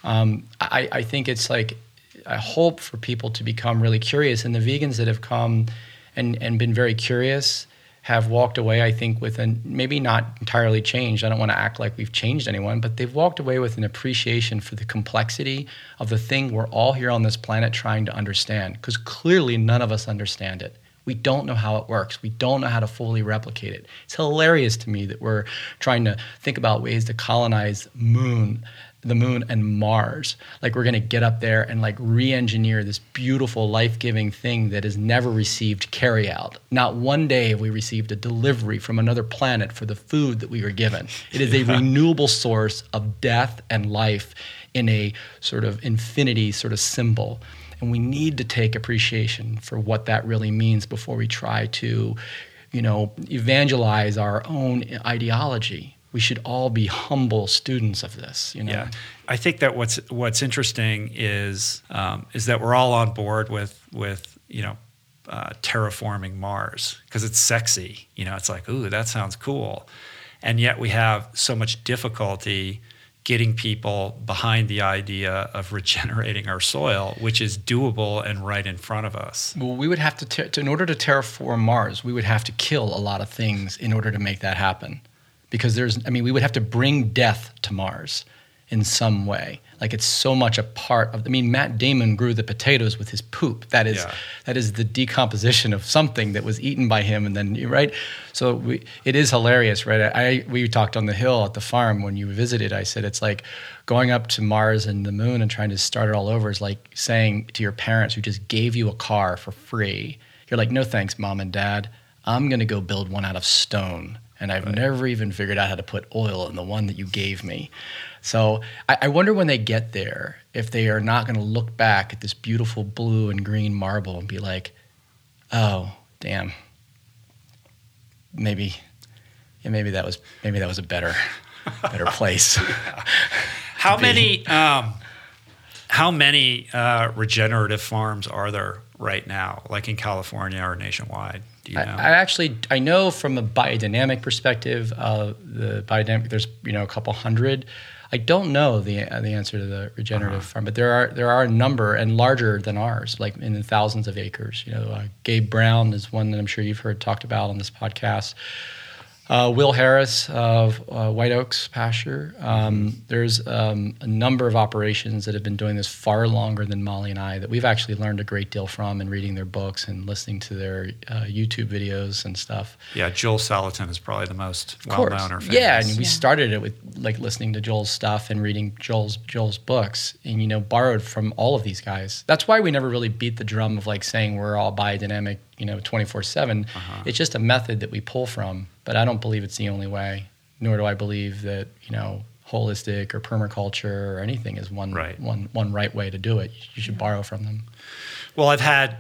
Um, I, I think it's like i hope for people to become really curious. And the vegans that have come and, and been very curious have walked away, I think, with a maybe not entirely changed. I don't want to act like we've changed anyone, but they've walked away with an appreciation for the complexity of the thing we're all here on this planet trying to understand, because clearly none of us understand it. We don't know how it works. We don't know how to fully replicate it. It's hilarious to me that we're trying to think about ways to colonize moon the moon and Mars. Like we're going to get up there and like re-engineer this beautiful life-giving thing that has never received carryout. Not one day have we received a delivery from another planet for the food that we were given. It is a renewable source of death and life in a sort of infinity sort of symbol. And we need to take appreciation for what that really means before we try to, you know, evangelize our own ideology we should all be humble students of this. You know? Yeah, I think that what's what's interesting is um, is that we're all on board with with you know uh, terraforming Mars because it's sexy. You know, it's like ooh, that sounds cool, and yet we have so much difficulty getting people behind the idea of regenerating our soil, which is doable and right in front of us. Well, we would have to, ter- to in order to terraform Mars, we would have to kill a lot of things in order to make that happen because there's i mean we would have to bring death to mars in some way. Like it's so much a part of i mean matt damon grew the potatoes with his poop. That is yeah. that is the decomposition of something that was eaten by him and then right? So we, it is hilarious right? I, we talked on the hill at the farm when you visited. I said it's like going up to mars and the moon and trying to start it all over is like saying to your parents who just gave you a car for free you're like no thanks mom and dad. I'm going to go build one out of stone and I've right. never even figured out how to put oil in the one that you gave me. So I, I wonder when they get there if they are not going to look back at this beautiful blue and green marble and be like, "Oh, damn, maybe, yeah, maybe that was maybe that was a better, better place." how many um, how many uh, regenerative farms are there right now, like in California or nationwide? You know? I, I, actually I know from a biodynamic perspective, uh, the biodynamic there's you know a couple hundred. I don't know the the answer to the regenerative farm, but there are there are a number and larger than ours, like in the thousands of acres. You know, uh, Gabe Brown is one that I'm sure you've heard talked about on this podcast. Uh, Will Harris of uh, White Oak Pastures. Um, there's um, a number of operations that have been doing this far longer than Molly and I that we've actually learned a great deal from in reading their books and listening to their uh, YouTube videos and stuff. Yeah, Joel Salatin is probably the most well known or famous. Yeah, and we yeah. started it with like listening to Joel's stuff and reading Joel's Joel's books, and you know borrowed from all of these guys. That's why we never really beat the drum of like saying we're all biodynamic, you know, twenty four seven. Uh-huh. It's just a method that we pull from but I don't believe it's the only way. Nor do I believe that you know holistic or permaculture or anything is one right. one one right way to do it. You should borrow from them. Well, I've had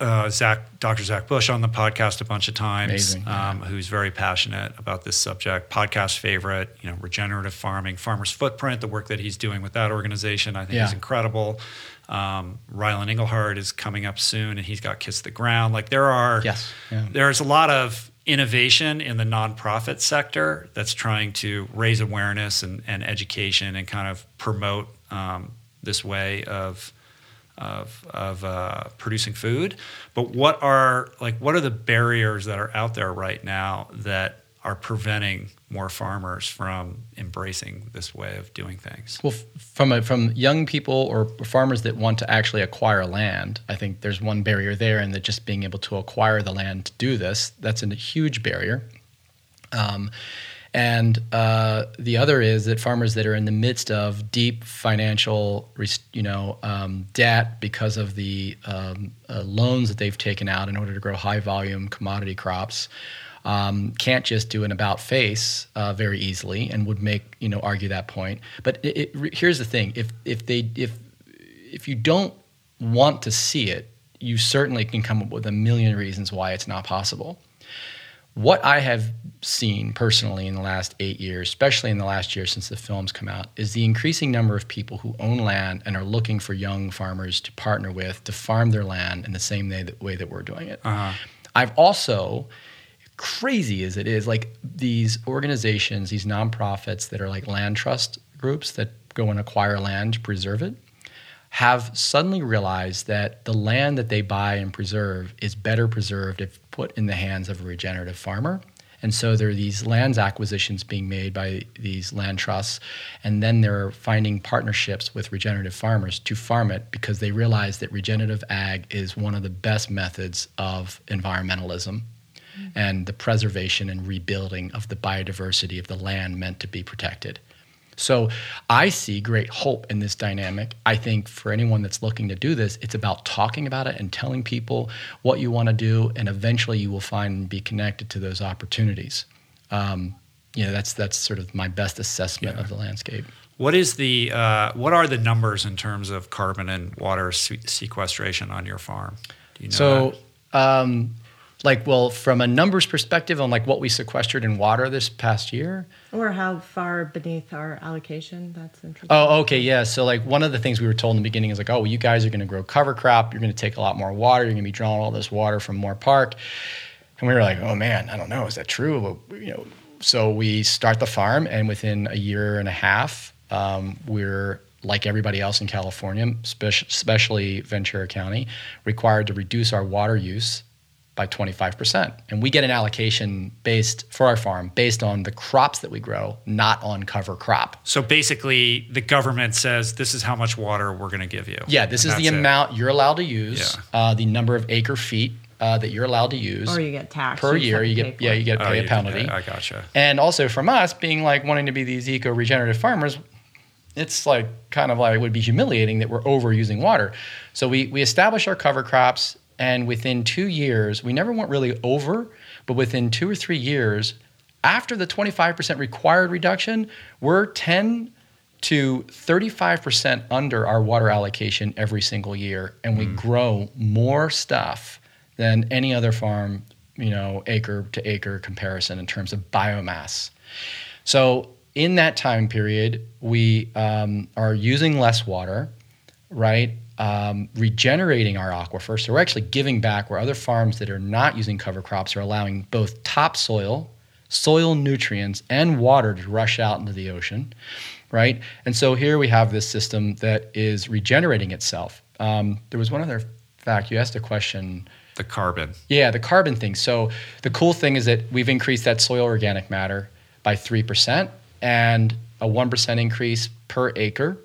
uh, Zach, Dr. Zach Bush on the podcast a bunch of times, um, who's very passionate about this subject. Podcast favorite, you know, regenerative farming, Farmer's Footprint, the work that he's doing with that organization, I think yeah. is incredible. Um, Ryland Engelhart is coming up soon, and he's got Kiss the Ground. Like there are, yes, yeah. there's a lot of innovation in the nonprofit sector that's trying to raise awareness and, and education and kind of promote um, this way of of, of uh, producing food. But what are like what are the barriers that are out there right now that are preventing more farmers from embracing this way of doing things? Well, from a, from young people or farmers that want to actually acquire land, I think there's one barrier there, and that just being able to acquire the land to do this, that's a huge barrier. Um, and uh, the other is that farmers that are in the midst of deep financial, you know, um, debt because of the um, uh, loans that they've taken out in order to grow high volume commodity crops, um, can't just do an about face uh, very easily and would make you know argue that point. But it, it, here's the thing: if if they if if you don't want to see it, you certainly can come up with a million reasons why it's not possible. What I have seen personally in the last eight years, especially in the last year since the films come out, is the increasing number of people who own land and are looking for young farmers to partner with to farm their land in the same way that, way that we're doing it. Uh-huh. I've also crazy as it is, like these organizations, these nonprofits that are like land trust groups that go and acquire land to preserve it, have suddenly realized that the land that they buy and preserve is better preserved if put in the hands of a regenerative farmer. And so there are these lands acquisitions being made by these land trusts, and then they're finding partnerships with regenerative farmers to farm it because they realize that regenerative ag is one of the best methods of environmentalism and the preservation and rebuilding of the biodiversity of the land meant to be protected. So I see great hope in this dynamic. I think for anyone that's looking to do this, it's about talking about it and telling people what you want to do, and eventually you will find and be connected to those opportunities. Um, you know, that's that's sort of my best assessment yeah. of the landscape. What is the uh, what are the numbers in terms of carbon and water sequestration on your farm? Do you know so um, like well from a numbers perspective on like what we sequestered in water this past year. Or how far beneath our allocation that's interesting. Oh okay yeah. So like one of the things we were told in the beginning is like oh well, you guys are going to grow cover crop you're going to take a lot more water you're going to be drawing all this water from Moorpark. And we were like oh man i don't know is that true? Well, you know so we start the farm and within a year and a half um, we're like everybody else in California, especially Ventura County, required to reduce our water use by 25%. And we get an allocation based for our farm based on the crops that we grow, not on cover crop. So basically, the government says this is how much water we're going to give you. Yeah, this is the amount it. you're allowed to use, yeah. uh, the number of acre feet. Uh, that you're allowed to use, or you get taxed per year. You get yeah, you get to oh, pay a penalty. Pay, I gotcha. And also from us being like wanting to be these eco regenerative farmers, it's like kind of like it would be humiliating that we're overusing water. So we we establish our cover crops and within two years, we never went really over, but within two or three years, after the 25% required reduction, we're 10 to 35% under our water allocation every single year. And we mm. grow more stuff than any other farm, you know, acre to acre comparison in terms of biomass. So in that time period, we um, are using less water, right? Um, regenerating our aquifer. So we're actually giving back where other farms that are not using cover crops are allowing both topsoil, soil nutrients, and water to rush out into the ocean. right? And so here we have this system that is regenerating itself. Um, there was one other fact you asked a question. The carbon. Yeah, the carbon thing. So the cool thing is that we've increased that soil organic matter by 3% and a 1% increase per acre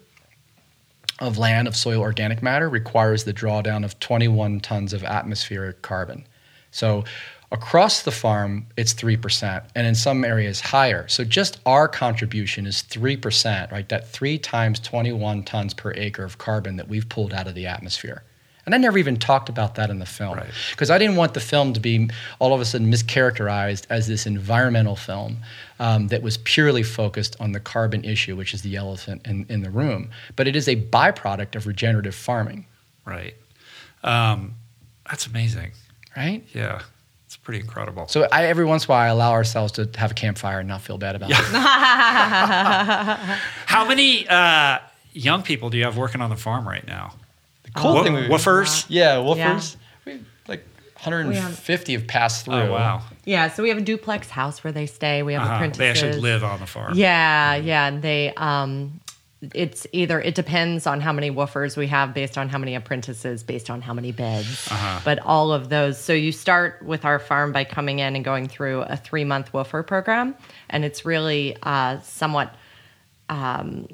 of land of soil organic matter requires the drawdown of 21 tons of atmospheric carbon. So across the farm, it's 3%, and in some areas higher. So just our contribution is 3%, right? That three times 21 tons per acre of carbon that we've pulled out of the atmosphere. And I never even talked about that in the film Right. because I didn't want the film to be all of a sudden mischaracterized as this environmental film um, that was purely focused on the carbon issue, which is the elephant in, in the room. But it is a byproduct of regenerative farming, Right. Um, that's amazing. right? Yeah. It's pretty incredible. So I, every once in a while, I allow ourselves to have a campfire and not feel bad about it. How many uh, young people do you have working on the farm right now? The cool Wo- thing we- woofers? Yeah, woofers. We, like 150 have passed through. Oh, wow. Yeah, so we have a duplex house where they stay. We have Uh-huh. apprentices. They actually live on the farm. Yeah, yeah, and they um it's either it depends on how many woofers we have based on how many apprentices based on how many beds Uh-huh. but all of those so you start with our farm by coming in and going through a three month woofer program and it's really uh, somewhat um,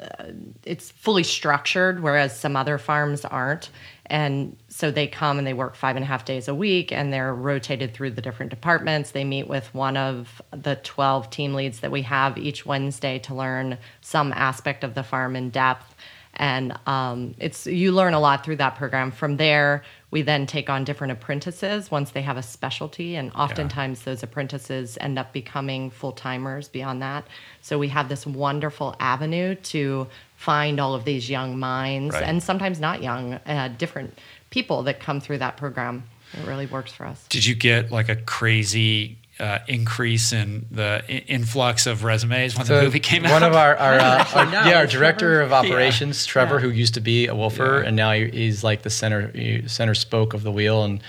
uh, it's fully structured whereas some other farms aren't and so they come and they work five and a half days a week and they're rotated through the different departments. They meet with one of the 12 team leads that we have each wednesday to learn some aspect of the farm in depth. And um, it's you learn a lot through that program. From there we then take on different apprentices once they have a specialty and oftentimes those apprentices end up becoming full-timers beyond that. So we have this wonderful avenue to find all of these young minds Right. and sometimes not young uh, different people that come through that program. It really works for us. Did you get like a crazy uh, increase in the i- influx of resumes when the, movie came out? One of our, our, uh, our- yeah, our Trevor. director of operations, Trevor, Yeah. who used to be a woofer, Yeah. and now he's like the center center spoke of the wheel and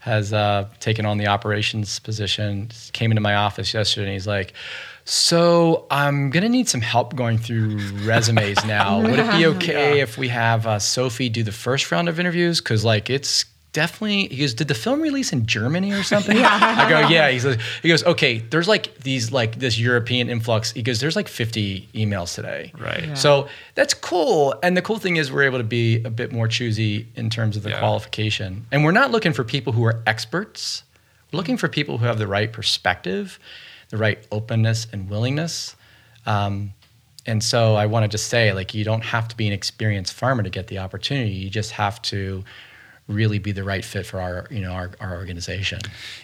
has uh, taken on the operations position. Came into my office yesterday, and he's like. So I'm gonna need some help going through resumes now. Would it be okay if we have uh, Sophie do the first round of interviews? Because like it's definitely. He goes, did the film release in Germany or something? yeah. I go, yeah. He's like, he goes, okay. There's like these like this European influx. He goes, there's like 50 emails today. Right. Yeah. So that's cool. And the cool thing is we're able to be a bit more choosy in terms of the Yeah. qualification. And we're not looking for people who are experts. We're looking for people who have the right perspective, the right openness and willingness. Um, and so I want to just say, like, you don't have to be an experienced farmer to get the opportunity. You just have to really be the right fit for our, you know, our, our organization.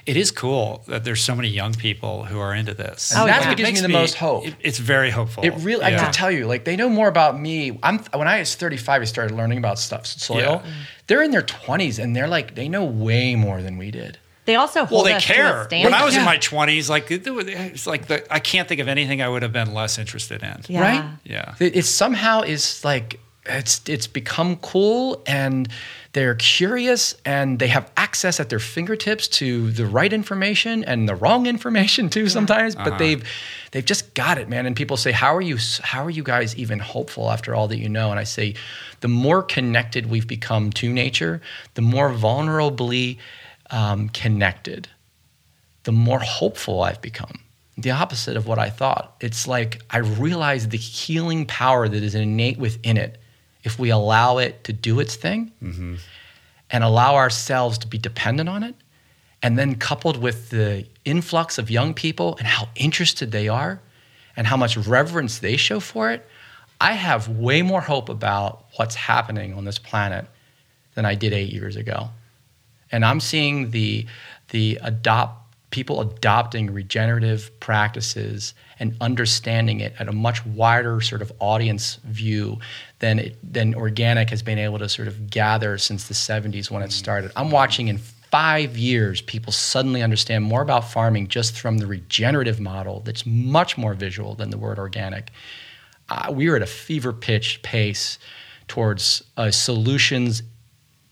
It is cool that there's so many young people who are into this. And oh, that's yeah. what gives me Makes the most hope. it- it's very hopeful. It really, I Yeah. can tell you, like they know more about me. I'm when I was 35, I started learning about stuff, soil. Yeah. They're in their 20s and they're like, they know way more than we did. they also Well, they us to a care. standard. When I was in my 20s, like it's like the, I can't think of anything I would have been less interested in. Yeah. right? Yeah. It, it somehow is like it's it's become cool and they're curious and they have access at their fingertips to the right information and the wrong information too sometimes but they've they've just got it man. And people say how are you how are you guys even hopeful after all that you know? And I say the more connected we've become to nature the more vulnerably um, connected the more hopeful I've become. The opposite of what I thought. It's like I realize the healing power that is innate within it if we allow it to do its thing mm-hmm. and allow ourselves to be dependent on it. And then coupled with the influx of young people and how interested they are and how much reverence they show for it, I have way more hope about what's happening on this planet than I did eight years ago and I'm seeing the the adopt people adopting regenerative practices and understanding it at a much wider sort of audience view than it, than organic has been able to sort of gather since the 70s when it started. I'm watching in five years people suddenly understand more about farming just from the regenerative model that's much more visual than the word organic. Uh, we are at a fever pitch pace towards a solutions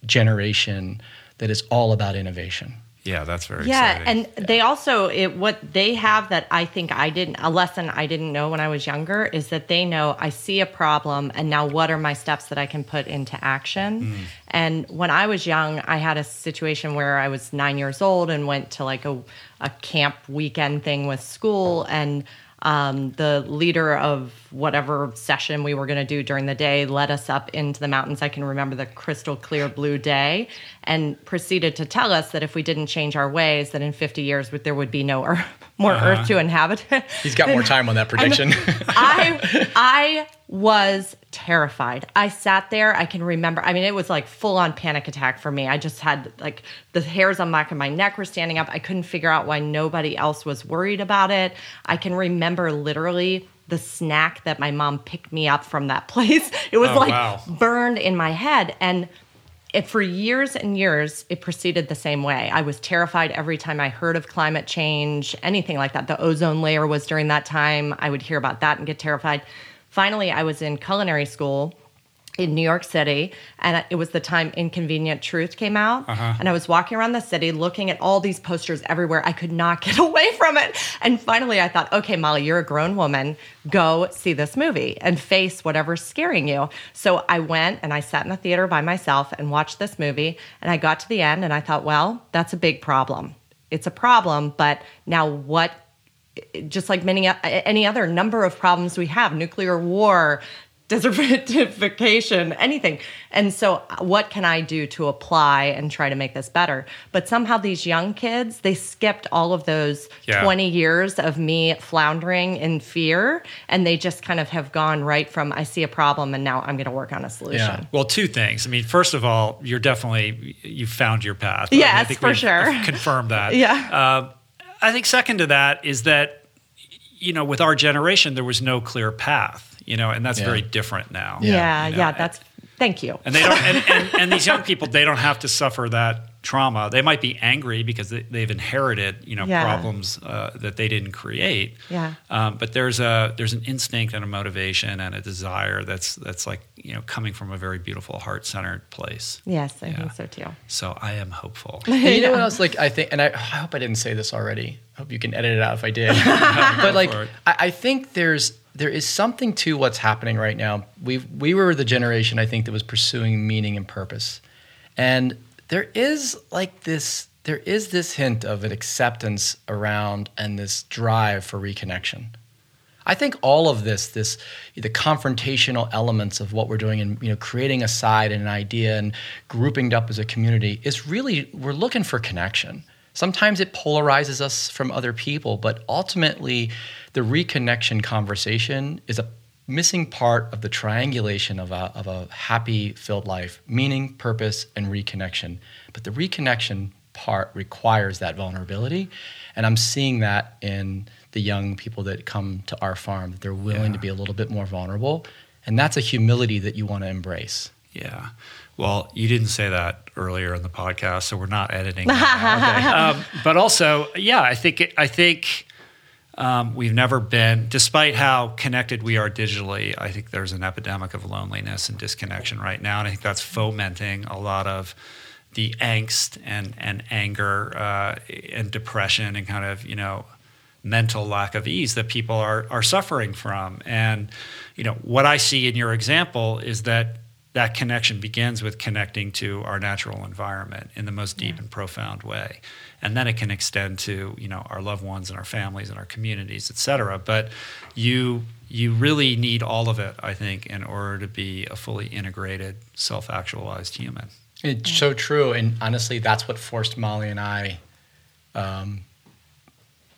generation that is all about innovation. Yeah, that's very exciting. yeah, exciting. and they also it what they have that I think I didn't a lesson I didn't know when I was younger is that they know I see a problem and now what are my steps that I can put into action. Mm. And when I was young, I had a situation where I was 9 years old and went to like a a camp weekend thing with school and um, the leader of whatever session we were going to do during the day led us up into the mountains. I can remember the crystal clear blue day and proceeded to tell us that if we didn't change our ways, that in 50 years there would be no earth, more uh-huh. earth to inhabit. He's got more time on that prediction. I I was terrified. I sat there. I can remember. I mean, it was like full on panic attack for me. I just had like the hairs on the back of my neck were standing up. I couldn't figure out why nobody else was worried about it. I can remember literally the snack that my mom picked me up from that place. It was Oh, like wow. burned in my head and it for years and years it proceeded the same way. I was terrified every time i heard of climate change anything like that. The ozone layer was during that time. I would hear about that and get terrified. Finally i was in culinary school in New York City, and it was the time Inconvenient Truth came out. Uh-huh. And I was walking around the city looking at all these posters everywhere. I could not get away from it. And finally, I thought, okay, Molly, you're a grown woman. Go see this movie and face whatever's scaring you. So I went and I sat in the theater by myself and watched this movie. And I got to the end and I thought, well, that's a big problem. It's a problem, but now what just like many uh, any other number of problems we have nuclear war desertification anything and so what can i do to apply and try to make this better but somehow these young kids they skipped all of those Yeah. 20 years of me floundering in fear and they just kind of have gone right from i see a problem and now i'm going to work on a solution Yeah. Well, two things. I mean, first of all, you're definitely you found your path. Yes, I think for sure. Confirm that. Yeah. Um, I think second to that is that you know, with our generation, there was no clear path. You know, and that's Yeah. very different now. yeah You yeah, know, that's thank you and they don't and, and, and these young people they don't have to suffer that trauma they might be angry because they, they've inherited you know Yeah. problems uh, that they didn't create Yeah. um, but there's a there's an instinct and a motivation and a desire that's that's like you know coming from a very beautiful heart-centered place yes i Yeah. think so too so i am hopeful And you know what else? Like I think, and I, I hope I didn't say this already. I hope you can edit it out if I did. but like. I, I think there's there is something to what's happening right now. We we were the generation I think that was pursuing meaning and purpose, and there is like this there is this hint of an acceptance around and this drive for reconnection. I think all of this, this the confrontational elements of what we're doing and you know creating a side and an idea and grouping it up as a community is really we're looking for connection. Sometimes it polarizes us from other people, but ultimately the reconnection conversation is a missing part of the triangulation of a, of a happy filled life, meaning, purpose, and reconnection. But the reconnection part requires that vulnerability. And I'm seeing that in the young people that come to our farm, that they're willing to be a little bit more vulnerable. And that's a humility that you want to embrace. Yeah. Well, you didn't say that earlier in the podcast, so we're not editing. that um, but also, yeah, I think I think um, we've never been, despite how connected we are digitally. I think there's an epidemic of loneliness and disconnection right now, and I think that's fomenting a lot of the angst and and anger uh, and depression and kind of you know mental lack of ease that people are are suffering from. And you know what I see in your example is that that connection begins with connecting to our natural environment in the most deep and profound way. And then it can extend to you know our loved ones and our families and our communities et cetera. But you you really need all of it i think in order to be a fully integrated self-actualized human. It's so true, and honestly, that's what forced Molly and I. Um,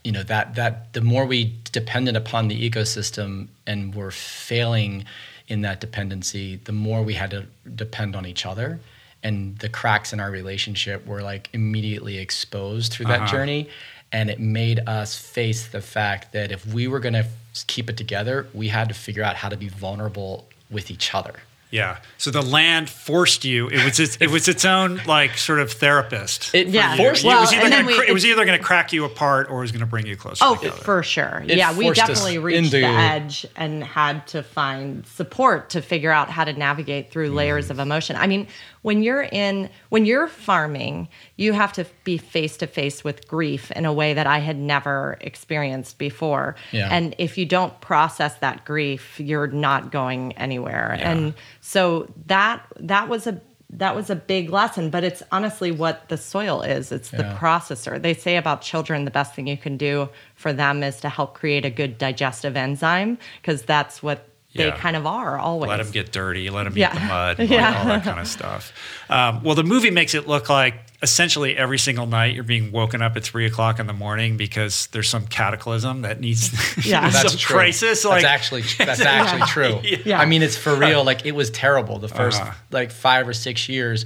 you know that that the more we depended upon the ecosystem and were failing in that dependency, the more we had to depend on each other, and the cracks in our relationship were like immediately exposed through that Uh-huh. journey, and it made us face the fact that if we were going to keep it together, we had to figure out how to be vulnerable with each other. Yeah so the land forced you it was its, it was its own like sort of therapist It Yeah. forced it Well, was either and gonna, we- cr- it was either going to crack you apart or it was going to bring you closer Oh, together. for sure. It yeah, we definitely reached into- the edge and had to find support to figure out how to navigate through layers of emotion. I mean, when you're in when you're farming, you have to be face to face with grief in a way that I had never experienced before. Yeah. And if you don't process that grief, you're not going anywhere. yeah. And so that that was a that was a big lesson, but it's honestly what the soil is. It's the Yeah. processor. They say about children the best thing you can do for them is to help create a good digestive enzyme because that's what they Yeah. kind of are always. Let them get dirty. Let them Yeah. eat the mud. like Yeah. all that kind of stuff. Um, well, the movie makes it look like essentially every single night you're being woken up at three o'clock in the morning because there's some cataclysm that needs Yeah. some That's true. crisis. Like that's actually that's actually true. Yeah. I mean, it's for real. Like it was terrible. The 1st Uh-huh. like five or six years,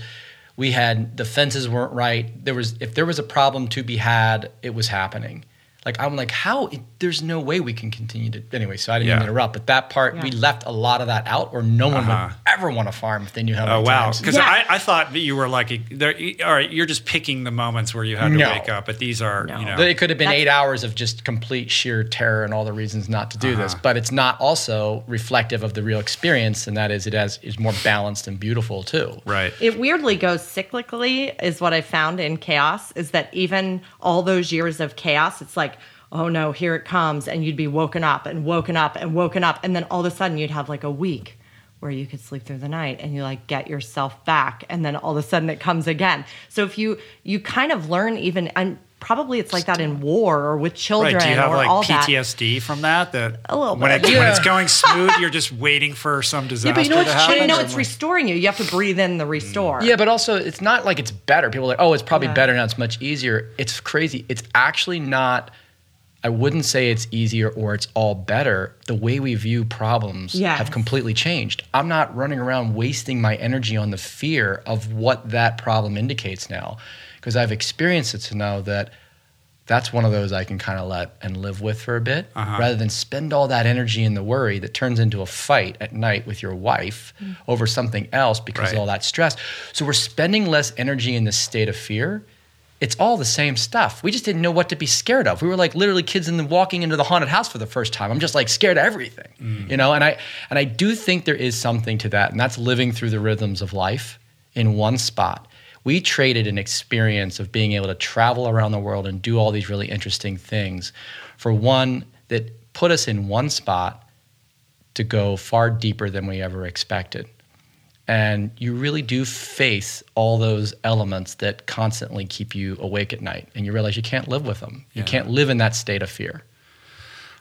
we had the fences weren't right. There was if there was a problem to be had, it was happening. Like I'm like, how? It, there's no way we can continue to. Anyway, so I didn't Yeah. mean interrupt, but that part we left a lot of that out, or no one Uh-huh. would ever want to farm if they knew how. Oh many wow! Because Yeah. I, I thought that you were like, there, all right, you're just picking the moments where you had to No. wake up, but these are, No. you know, It could have been That's- eight hours of just complete sheer terror and all the reasons not to do this, Uh-huh. but it's not also reflective of the real experience, and that is it has is more balanced and beautiful too. right? It weirdly goes cyclically, is what I found in chaos. Is that even all those years of chaos, it's like, oh no, here it comes, and you'd be woken up and woken up and woken up, and then all of a sudden you'd have like a week where you could sleep through the night and you like get yourself back, and then all of a sudden it comes again. So if you you kind of learn even, and probably it's like that in war or with children Right? Do you have or like all that. PTSD from that? That A little when, bit. it, when it's going smooth, you're just waiting for some disaster Yeah, but you know what's to happen. But no, Or it's more- restoring you. You have to breathe in the restore. Yeah, but also it's not like it's better. People are like, oh, it's probably Yeah. better now. It's much easier. It's crazy. It's actually not. I wouldn't say it's easier or it's all better. The way we view problems Yes. have completely changed. I'm not running around wasting my energy on the fear of what that problem indicates now, because I've experienced it to know that that's one of those I can kind of let and live with for a bit, Uh-huh. rather than spend all that energy in the worry that turns into a fight at night with your wife over something else because Right. of all that stress. So we're spending less energy in this state of fear. It's all the same stuff. We just didn't know what to be scared of. We were like literally kids in the walking into the haunted house for the first time. I'm just like scared of everything, mm. you know. And I and I do think there is something to that, and that's living through the rhythms of life in one spot. We traded an experience of being able to travel around the world and do all these really interesting things for one that put us in one spot to go far deeper than we ever expected. And you really do face all those elements that constantly keep you awake at night. And you realize you can't live with them. You Yeah. can't live in that state of fear.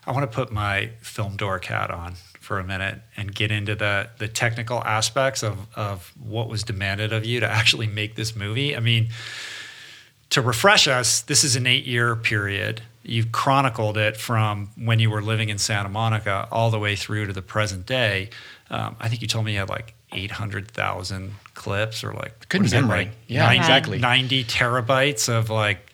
I want to put my film dork hat on for a minute and get into the the technical aspects of of what was demanded of you to actually make this movie. I mean, to refresh us, this is an eight year period. You've chronicled it from when you were living in Santa Monica all the way through to the present day. Um, I think you told me you had like 800,000 clips or like Good what is it, like Yeah, 90 exactly. 90 terabytes of like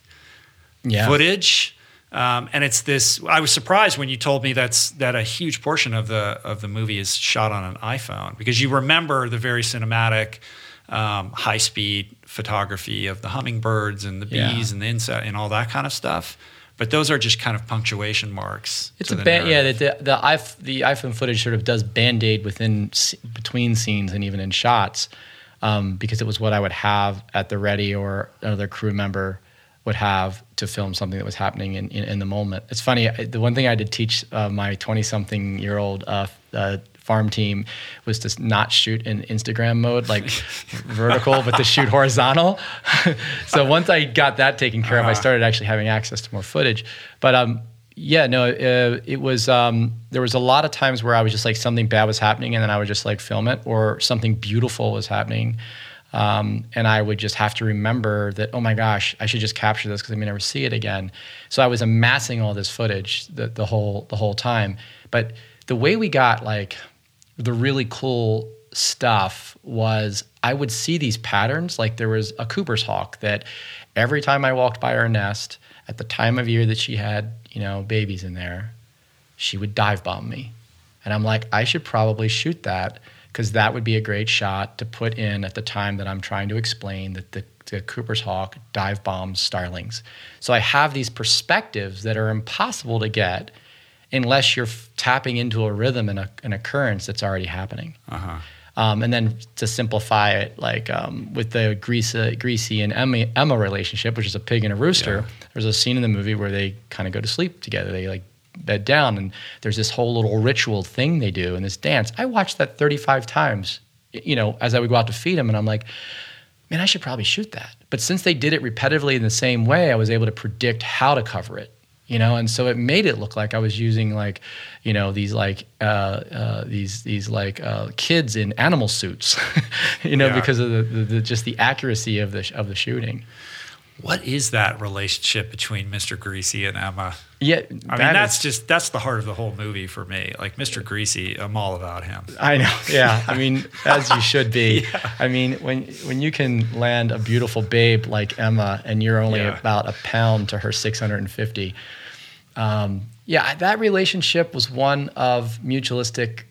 Yeah. footage. Um, and it's this. I was surprised when you told me that's that a huge portion of the of the movie is shot on an iPhone because you remember the very cinematic, um, high speed photography of the hummingbirds and the Yeah. bees and the insect and all that kind of stuff. But those are just kind of punctuation marks. It's a band, yeah. The the, the iPhone footage sort of does band aid within between scenes and even in shots, um, because it was what I would have at the ready or another crew member would have to film something that was happening in, in, in the moment. It's funny. The one thing I did teach uh, my twenty something year old uh, uh, farm team was to not shoot in Instagram mode, like vertical, but to shoot horizontal. so once I got that taken care of, I Uh-huh. started actually having access to more footage. But um, yeah, no, uh, it was. Um, there was a lot of times where I was just like something bad was happening, and then I would just like film it, or something beautiful was happening, um, and I would just have to remember that. Oh my gosh, I should just capture this because I may never see it again. So I was amassing all this footage the, the whole the whole time. But the way we got like the really cool stuff was I would see these patterns. Like there was a Cooper's hawk that every time I walked by her nest at the time of year that she had, you know, babies in there, she would dive bomb me. And I'm like, I should probably shoot that because that would be a great shot to put in at the time that I'm trying to explain that the, the Cooper's hawk dive bombs starlings. So I have these perspectives that are impossible to get unless you're f- tapping into a rhythm and a, an occurrence that's already happening. Uh-huh. Um, and then to simplify it, like um, with the Greasy, Greasy and Emma, Emma relationship, which is a pig and a rooster, there's a scene in the movie where they kind of go to sleep together. They like bed down, and there's this whole little ritual thing they do in this dance. I watched that 35 times, you know, as I would go out to feed him, and I'm like, man, I should probably shoot that. But since they did it repetitively in the same way, I was able to predict how to cover it you know and so it made it look like i was using like you know these like uh, uh, these these like uh, kids in animal suits you know Yeah. because of the, the, the just the accuracy of the of the shooting What is that relationship between Mr. Greasy and Emma? yeah I mean, that that's is- just that's the heart of the whole movie for me. Like Mr. Greasy, I'm all about him. I know. Yeah. I mean, as you should be. I mean, when when you can land a beautiful babe like Emma and you're only Yeah. about a pound to her 650, um, yeah, that relationship was one of mutualistic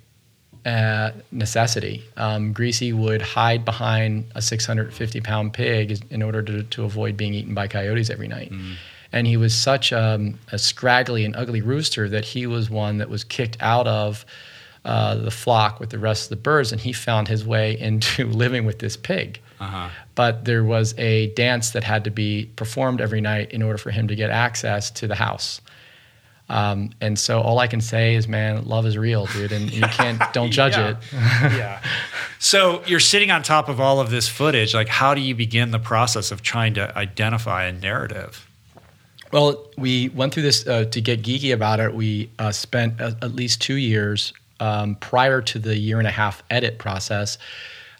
uh, necessity. Um, Greasy would hide behind a 650 pound pig in order to, to avoid being eaten by coyotes every night. And he was such um, a scraggly and ugly rooster that he was one that was kicked out of uh, the flock with the rest of the birds, and he found his way into living with this pig. But there was a dance that had to be performed every night in order for him to get access to the house. Um, and so all I can say is, man, love is real, dude, and you can't don't judge Yeah. it. yeah. So you're sitting on top of all of this footage. Like, how do you begin the process of trying to identify a narrative? Well, we went through this uh, to get geeky about it. We uh, spent a, at least two years um, prior to the year and a half edit process.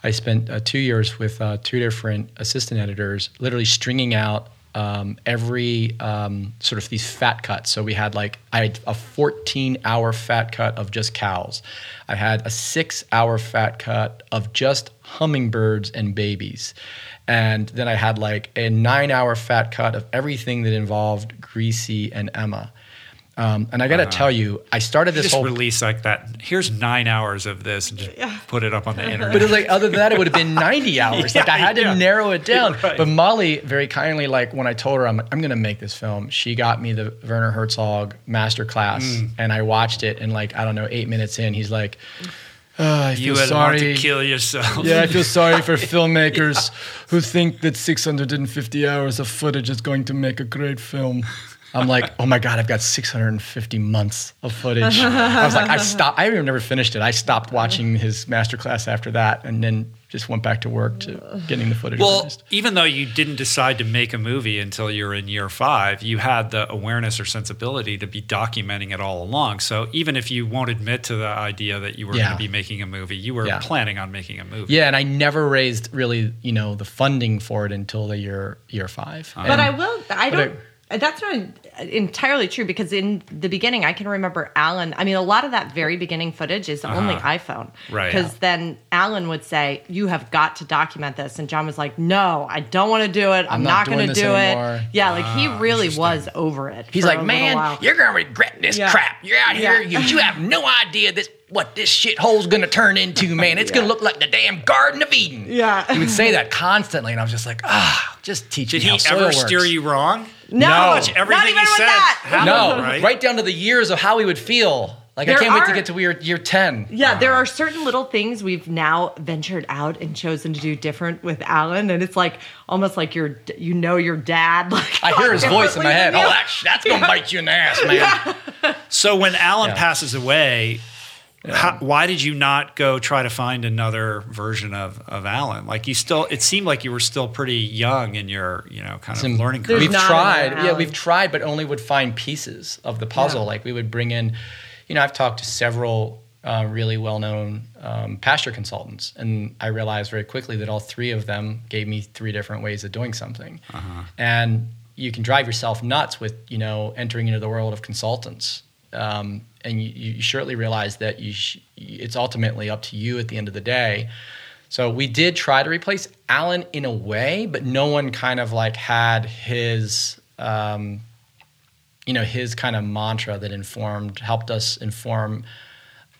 I spent uh, two years with uh, two different assistant editors, literally stringing out um, every um, sort of these fat cuts. So we had like I had a 14 hour fat cut of just cows. I had a six hour fat cut of just hummingbirds and babies. And then I had like a nine hour fat cut of everything that involved Greasy and Emma. Um, and I got to tell you, I started this just whole release like that. Here's nine hours of this and just put it up on the internet. But it's like other than that, it would have been 90 hours. like I had to yeah. narrow it down. Right. But Molly very kindly, like when I told her I'm, I'm going to make this film, she got me the Werner Herzog master class, Mm. and I watched it. And like I don't know, eight minutes in, he's like, "Oh, I feel you would sorry. to kill yourself. Yeah, I feel sorry for filmmakers who think that 650 hours of footage is going to make a great film. I'm like, oh my god, I've got 650 months of footage. I was like, I stopped. I even never finished it. I stopped watching his masterclass after that, and then just went back to work to getting the footage. Well, organized. even though you didn't decide to make a movie until you were in year five, you had the awareness or sensibility to be documenting it all along. So even if you won't admit to the idea that you were Yeah. going to be making a movie, you were Yeah. planning on making a movie. yeah, and I never raised really, you know, the funding for it until the year year five. Uh-huh. But I will. I don't. That's not entirely true because in the beginning, I can remember Alan. I mean, a lot of that very beginning footage is only iPhone. Uh-huh. Right. Because then Alan would say, "You have got to document this," and John was like, "No, I don't want to do it. I'm, not not, going to do anymore." it." Yeah, like he Ah, really was over it. He's like, man, you're gonna regret this Yeah. crap. You're out here, Yeah. you, you have no idea this what this shithole's gonna turn into, man. It's gonna look like the damn Garden of Eden. Yeah. He would say that constantly, and I was just like, ah, just teach Did me he ever works. steer you wrong? No, No. Everything not even he with said that. happened, No, right? right? down to the years of how he would feel. Like I can't wait to are- get to year year ten. Yeah, there are certain little things we've now ventured out and chosen to do different with Alan, and it's like almost like you're, you know, your dad. Like I hear his voice in my head. Oh, differently that's that's gonna bite you in the ass, man. So when Alan Yeah. passes away, how, why did you not go try to find another version of, of Alan? Like you still, it seemed like you were still pretty young in your, you know, kind of Some- learning curve. we've tried yeah we've tried but only would find pieces of the puzzle Yeah. like we would bring in you know i've talked to several uh, really well-known um, pasture consultants and i realized very quickly that all three of them gave me three different ways of doing something and you can drive yourself nuts with you know entering into the world of consultants um, and you, you surely realize that you sh- it's ultimately up to you at the end of the day so we did try to replace Alan in a way, but no one kind of like had his, um, you know, his kind of mantra that informed, helped us inform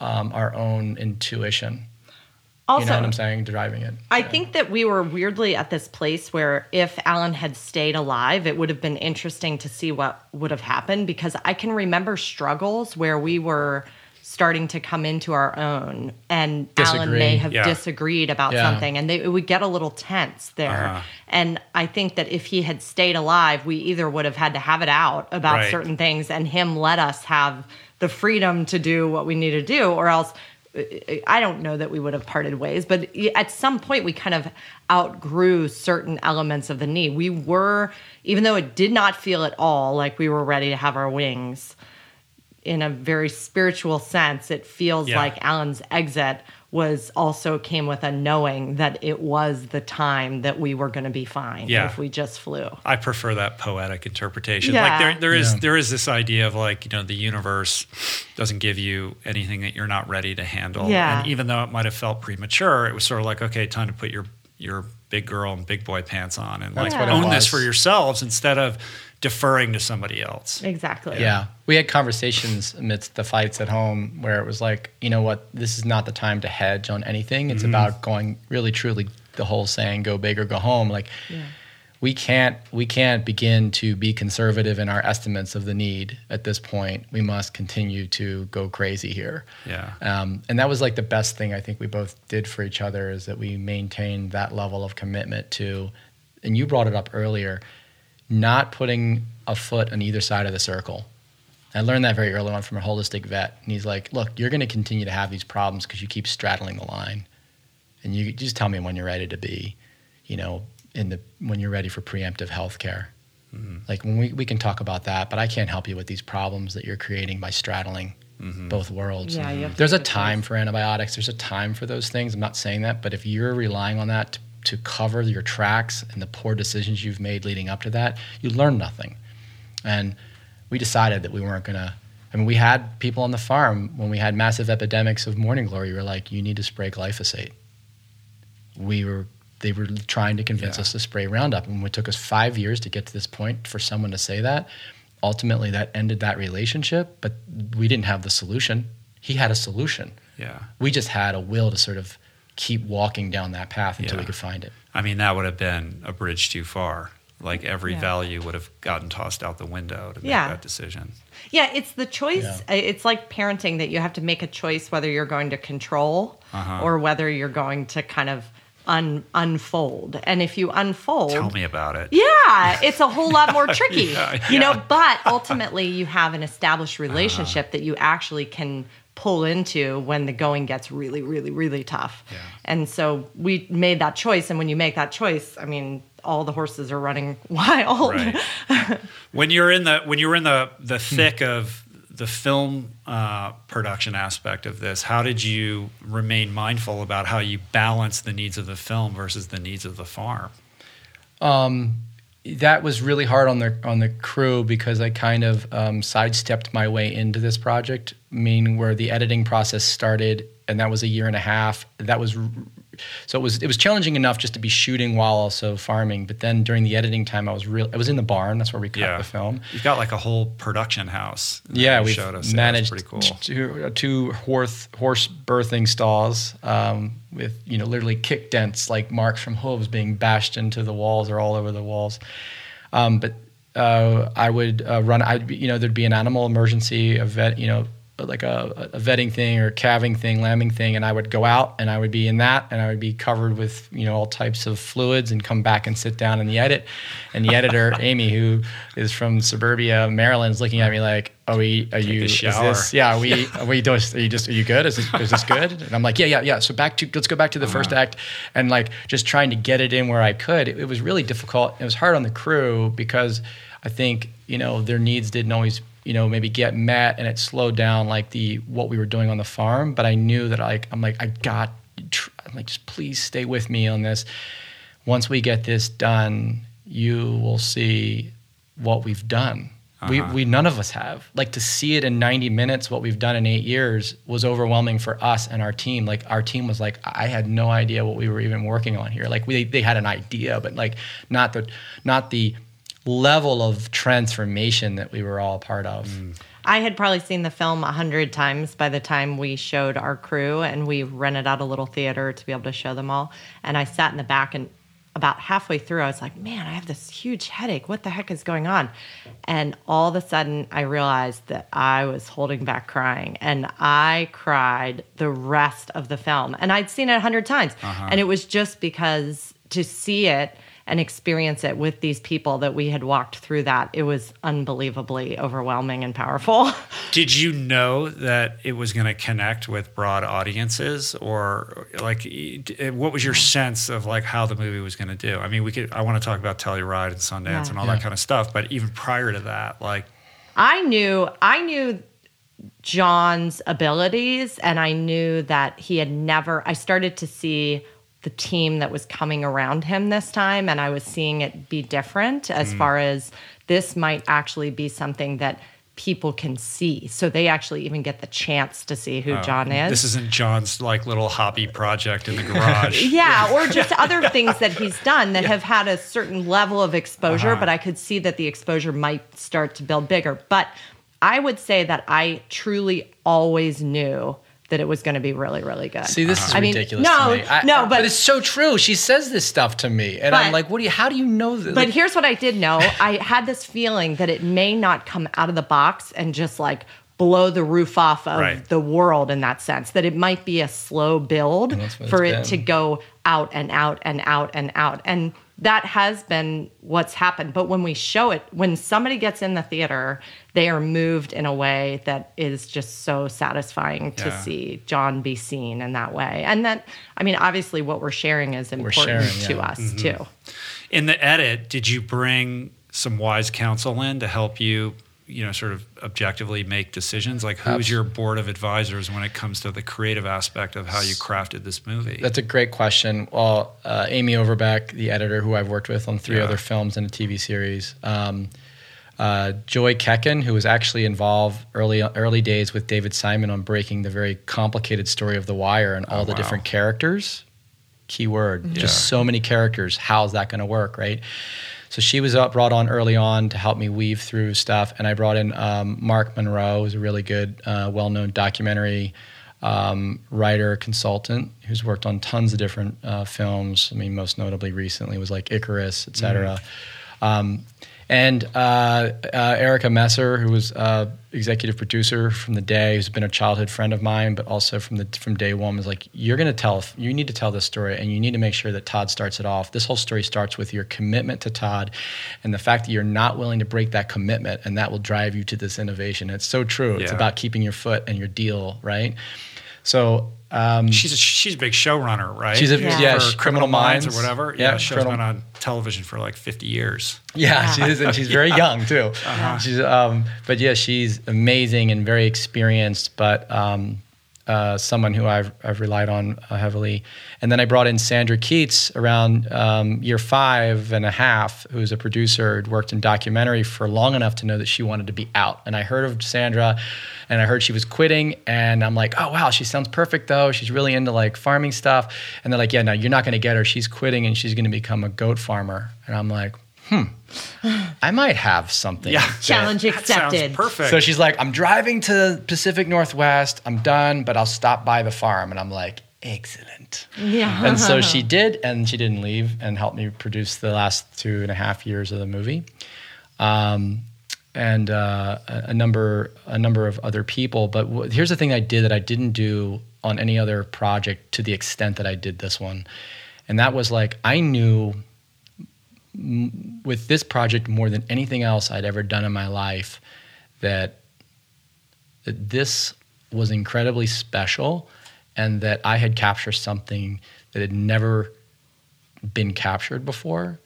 um, our own intuition. Also, you know what I'm saying? Driving it. I think that we were weirdly at this place where if Alan had stayed alive, it would have been interesting to see what would have happened because I can remember struggles where we were starting to come into our own and Alan may have Yeah. disagreed about Yeah. something and they, it would get a little tense there. Uh-huh. And I think that if he had stayed alive, we either would have had to have it out about Right. certain things and him let us have the freedom to do what we need to do, or else I don't know that we would have parted ways. But at some point, we kind of outgrew certain elements of the need. We were, even though it did not feel at all like we were ready to have our wings, in a very spiritual sense, it feels Yeah. like Alan's exit was also came with a knowing that it was the time that we were going to be fine Yeah. if we just flew. I prefer that poetic interpretation. Yeah. Like there, there is Yeah. there is this idea of like you know the universe doesn't give you anything that you're not ready to handle. Yeah. And even though it might have felt premature, it was sort of like okay, time to put your your big girl and big boy pants on and like That's what own this for yourselves instead of deferring to somebody else. Exactly. Yeah. We had conversations amidst the fights at home where it was like, you know what, this is not the time to hedge on anything. It's about going really truly the whole saying go big or go home. Like we can't we can't begin to be conservative in our estimates of the need at this point. We must continue to go crazy here. Yeah. Um, and that was like the best thing I think we both did for each other is that we maintained that level of commitment to, and you brought it up earlier, not putting a foot on either side of the circle. I learned that very early on from a holistic vet. And he's like, look, you're going to continue to have these problems because you keep straddling the line. And you just tell me when you're ready to be, you know, in the when you're ready for preemptive health care. Mm-hmm. Like when we, we can talk about that, but I can't help you with these problems that you're creating by straddling mm-hmm. both worlds. Yeah, you have to There's a a time choice. for antibiotics. There's a time for those things. I'm not saying that, but if you're relying on that to, to cover your tracks and the poor decisions you've made leading up to that, you learn nothing. And we decided that we weren't going to. I mean, we had people on the farm when we had massive epidemics of morning glory. We were like, you need to spray glyphosate. We were. They were trying to convince Yeah. us to spray Roundup, and it took us five years to get to this point for someone to say that. Ultimately, that ended that relationship, but we didn't have the solution. He had a solution. Yeah. We just had a will to sort of keep walking down that path until Yeah. we could find it. I mean, that would have been a bridge too far. Like every Yeah. value would have gotten tossed out the window to make Yeah. that decision. Yeah, it's the choice. Yeah. It's like parenting that you have to make a choice whether you're going to control Uh-huh. or whether you're going to kind of un- unfold. And if you unfold, Tell me about it. yeah, it's a whole lot more tricky, Yeah, you know. But ultimately, you have an established relationship that you actually can pull into when the going gets really, really, really tough. Yeah. And so we made that choice. And when you make that choice, I mean, all the horses are running wild. Right. when you're in the when you're in the the thick of the film uh, production aspect of this, how did you remain mindful about how you balance the needs of the film versus the needs of the farm? Um, that was really hard on the on the crew because I kind of um, sidestepped my way into this project. Meaning where the editing process started, and that was a year and a half. That was so it was it was challenging enough just to be shooting while also farming. But then during the editing time, I was real. I was in the barn. That's where we cut the film. You've got like a whole production house. Yeah, we showed us. Yeah, managed pretty cool. two, two horse horse birthing stalls um, with you know literally kick dents like marks from hooves being bashed into the walls or all over the walls. Um, but uh, I would uh, run. I you know there'd be an animal emergency, a vet you know like a, a vetting thing or calving thing, lambing thing, and I would go out and I would be in that, and I would be covered with you know all types of fluids, and come back and sit down in the edit, and the editor Amy, who is from suburbia Maryland, is looking at me like, "Are we? Are you? Is this? Yeah, are we? Are we just? Are you just? Are you good? Is this, is this good?" And I'm like, "Yeah, yeah, yeah." So back to let's go back to the first act, and like just trying to get it in where I could. It, it was really difficult. It was hard on the crew because I think you know their needs didn't always you know maybe get met and it slowed down like the what we were doing on the farm but i knew that like i'm like i got tr- i'm like just please stay with me on this. Once we get this done you will see what we've done. We, uh-huh. we none of us have. Like to see it in 90 minutes what we've done in eight years was overwhelming for us and our team. Like our team was like i had no idea what we were even working on here. Like we, they had an idea but like not the not the level of transformation that we were all part of. Mm. I had probably seen the film a hundred times by the time we showed our crew, and we rented out a little theater to be able to show them all. And I sat in the back, and about halfway through, I was like, man, I have this huge headache. What the heck is going on? And all of a sudden, I realized that I was holding back crying. And I cried the rest of the film. And I'd seen it a hundred times. Uh-huh. And it was just because to see it and experience it with these people that we had walked through that, it was unbelievably overwhelming and powerful. Did you know that it was going to connect with broad audiences, or like, eh, what was your sense of like how the movie was going to do? I mean, we could. I want to talk about Telluride and Sundance Yeah. and all that kind of stuff, but even prior to that, like, I knew I knew John's abilities and I knew that he had never I started to see the team that was coming around him this time and I was seeing it be different as mm. far as this might actually be something that people can see. So they actually even get the chance to see who oh. John is. this isn't John's like little hobby project in the garage. Yeah, or just other things that he's done that have had a certain level of exposure, uh-huh. but I could see that the exposure might start to build bigger. But I would say that I truly always knew that it was going to be really, really good. See, this uh-huh. is I mean, ridiculous no, to me. I- no, but it's so true. She says this stuff to me, and I'm like, "What do you? How do you know this?" But Like, here's what I did know. I had this feeling that it may not come out of the box and just like blow the roof off of Right. the world in that sense. That it might be a slow build for it it's to go out and out and out and out. And that has been what's happened. But when we show it, when somebody gets in the theater, they are moved in a way that is just so satisfying to Yeah. see John be seen in that way. And that, I mean, obviously, what we're sharing is important sharing, to yeah. us mm-hmm. too. In the edit, did you bring some wise counsel in to help you, you know, sort of objectively make decisions? Like, who's Abs- your board of advisors when it comes to the creative aspect of how you crafted this movie? That's a great question. Well, uh, Amy Overbeck, the editor who I've worked with on three Yeah. other films and a TV series, um, uh, Joy Kecken, who was actually involved early early days with David Simon on breaking the very complicated story of The Wire and all the wow. different characters. keyword Yeah. just so many characters. How's that going to work, right? So she was up, brought on early on to help me weave through stuff, and I brought in um, Mark Monroe, who's a really good, uh, well-known documentary um, writer consultant who's worked on tons of different uh, films. I mean, most notably recently was like Icarus, et cetera. Um, and uh, uh, Erica Messer, who was uh, executive producer from the day, who's been a childhood friend of mine, but also from the from day one, was like, "You're going to tell. You need to tell this story, and you need to make sure that Todd starts it off. This whole story starts with your commitment to Todd, and the fact that you're not willing to break that commitment, and that will drive you to this innovation. It's so true. It's about keeping your foot and your deal right. So um, She's a, she's a big showrunner, right? She's a- yeah, For she's Criminal Minds, Minds. or whatever. Yeah, Yeah, show's Criminal- been on television for like 50 years. Yeah, she is, and she's very young too. Uh-huh. She's, um, but yeah, she's amazing and very experienced, but um, uh, someone who I've, I've relied on uh, heavily. And then I brought in Sandra Keats around um, year five and a half, who's a producer, who'd worked in documentary for long enough to know that she wanted to be out. And I heard of Sandra, and I heard she was quitting, and I'm like, oh wow, she sounds perfect though. She's really into like farming stuff. And they're like, yeah, no, you're not going to get her. She's quitting, and she's going to become a goat farmer. And I'm like, hmm, I might have something. Yeah. that- Challenge That sounds accepted. perfect. So she's like, I'm driving to the Pacific Northwest. I'm done, but I'll stop by the farm. And I'm like, excellent. Yeah. And so she did, and she didn't leave and helped me produce the last two and a half years of the movie. Um, and uh, a number, a number of other people. But w- here's the thing I did that I didn't do on any other project to the extent that I did this one, and that was like I knew m- with this project more than anything else I'd ever done in my life that that this was incredibly special and that I had captured something that had never been captured before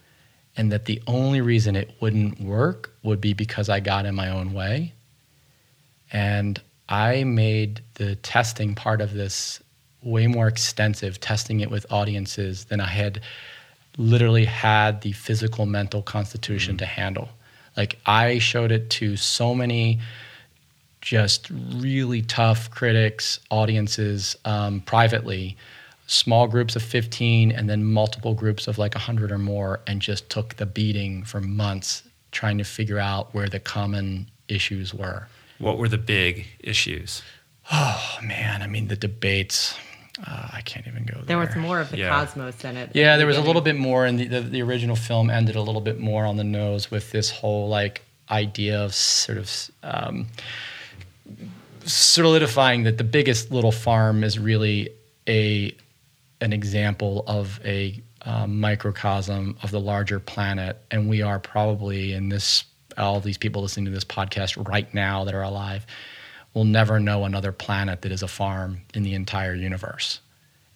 and that the only reason it wouldn't work would be because I got in my own way. And I made the testing part of this way more extensive, testing it with audiences than I had literally had the physical mental constitution to handle. Like I showed it to so many just really tough critics, audiences um, privately, small groups of 15, and then multiple groups of like 100 or more, and just took the beating for months trying to figure out where the common issues were. what were the big issues? Oh man, I mean the debates. uh, I can't even go there. There was more of the Yeah. cosmos in it. Yeah, the there was a little bit more, and the, the, the original film ended a little bit more on the nose with this whole like idea of sort of um, solidifying that the biggest little farm is really a an example of a um, microcosm of the larger planet, and we are probably in this. All these people listening to this podcast right now that are alive will never know another planet that is a farm in the entire universe,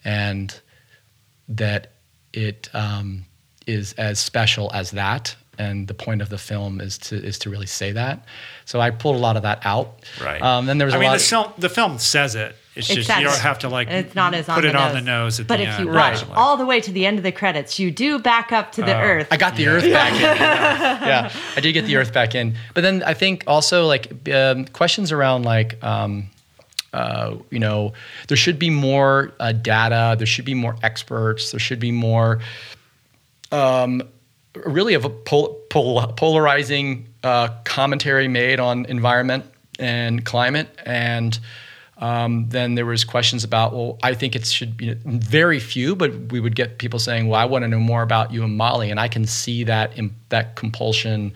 and that it um, is as special as that. And the point of the film is to is to really say that. So I pulled a lot of that out. Right. Um, then there was I a mean, lot. the film, the film says it. It's It just you don't it. have to like it's not as put on it the on nose. the nose at But the if end. you Right. watch all the way to the end of the credits, you do back up to the Oh. Earth. I got the Earth back in. yeah, I did get the Earth back in. But then I think also like um, questions around like. Um, uh, you know, there should be more uh, data. There should be more experts. There should be more, um, really, of a pol- pol- polarizing uh, commentary made on environment and climate. And um, then there was questions about, well, I think it should be very few, but we would get people saying, well, I want to know more about you and Molly, and I can see that in, that compulsion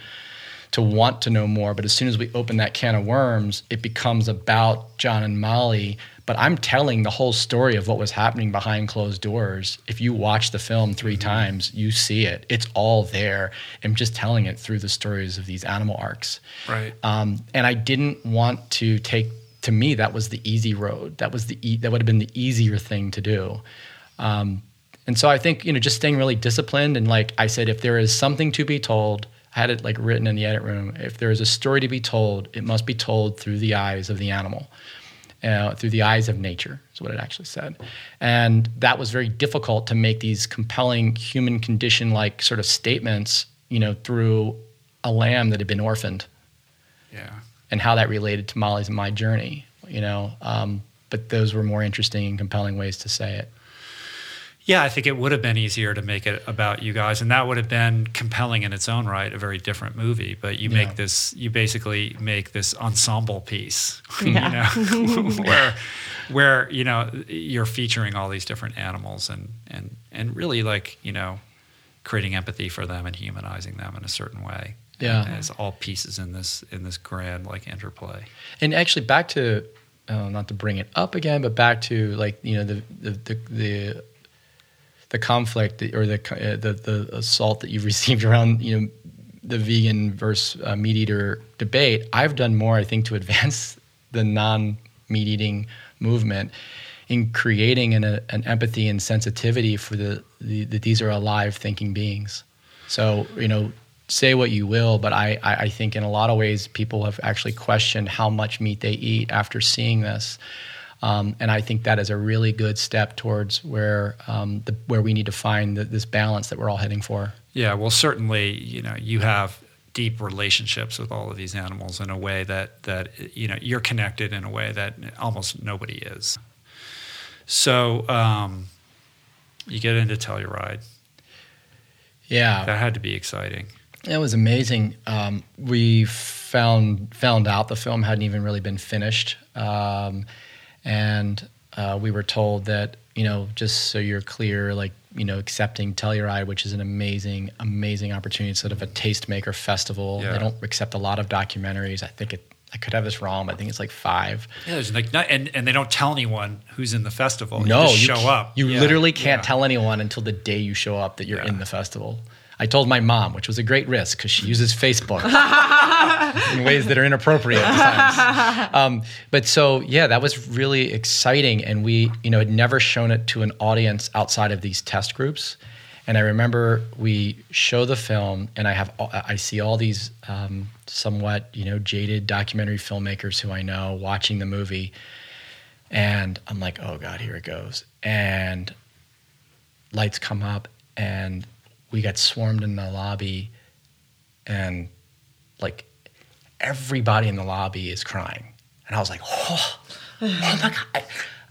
to want to know more. But as soon as we open that can of worms, it becomes about John and Molly. But I'm telling the whole story of what was happening behind closed doors. If you watch the film 3 times, you see it. It's all there. I'm just telling it through the stories of these animal arcs. Right. Um, and I didn't want to take. To me, that was the easy road. That was the e- that would have been the easier thing to do. Um, and so I think you know just staying really disciplined and like I said, if there is something to be told, I had it like written in the edit room. If there is a story to be told, it must be told through the eyes of the animal, uh, through the eyes of nature. Is what it actually said, and that was very difficult to make these compelling human condition like sort of statements. You know, through a lamb that had been orphaned yeah. And how that related to Molly's and my journey. You know, um, but those were more interesting and compelling ways to say it. Yeah, I think it would have been easier to make it about you guys, and that would have been compelling in its own right, a very different movie. But you Yeah. make this, you basically make this ensemble piece, Yeah. you know, where, where you know you're featuring all these different animals and and and really like you know creating empathy for them and humanizing them in a certain way. Yeah. as all pieces in this in this grand like interplay. And actually, back to uh, not to bring it up again, but back to like you know the the the the, the conflict or the, uh, the the assault that you've received around you know the vegan versus uh, meat eater debate. I've done more, I think, to advance the non meat eating movement in creating an, a, an empathy and sensitivity for the, the that these are alive thinking beings. So you know, say what you will, but I, I I think in a lot of ways people have actually questioned how much meat they eat after seeing this. Um, and I think that is a really good step towards where um, the, where we need to find the, this balance that we're all heading for. Yeah, well, certainly, you know, you have deep relationships with all of these animals in a way that that you know you're connected in a way that almost nobody is. So um, you get into Telluride. Yeah, That had to be exciting. It was amazing. Um, we found found out the film hadn't even really been finished, um, and uh, we were told that you know just so you're clear, like you know accepting Telluride, which is an amazing, amazing opportunity. Sort of a tastemaker festival. Yeah. They don't accept a lot of documentaries. I think it. I could have this wrong, but I think it's like five. Yeah, there's like not, and and they don't tell anyone who's in the festival. no, you just you show up. You Yeah, literally can't yeah. tell anyone until the day you show up that you're in the festival. I told my mom, which was a great risk because she uses Facebook in ways that are inappropriate at times. Um, but so, yeah, that was really exciting, and we, you know, had never shown it to an audience outside of these test groups. And I remember we show the film, and I have I see all these um, somewhat, you know, jaded documentary filmmakers who I know watching the movie, and I'm like, oh god, here it goes. And lights come up, and we got swarmed in the lobby, and like everybody in the lobby is crying, and I was like, oh, oh my god. I,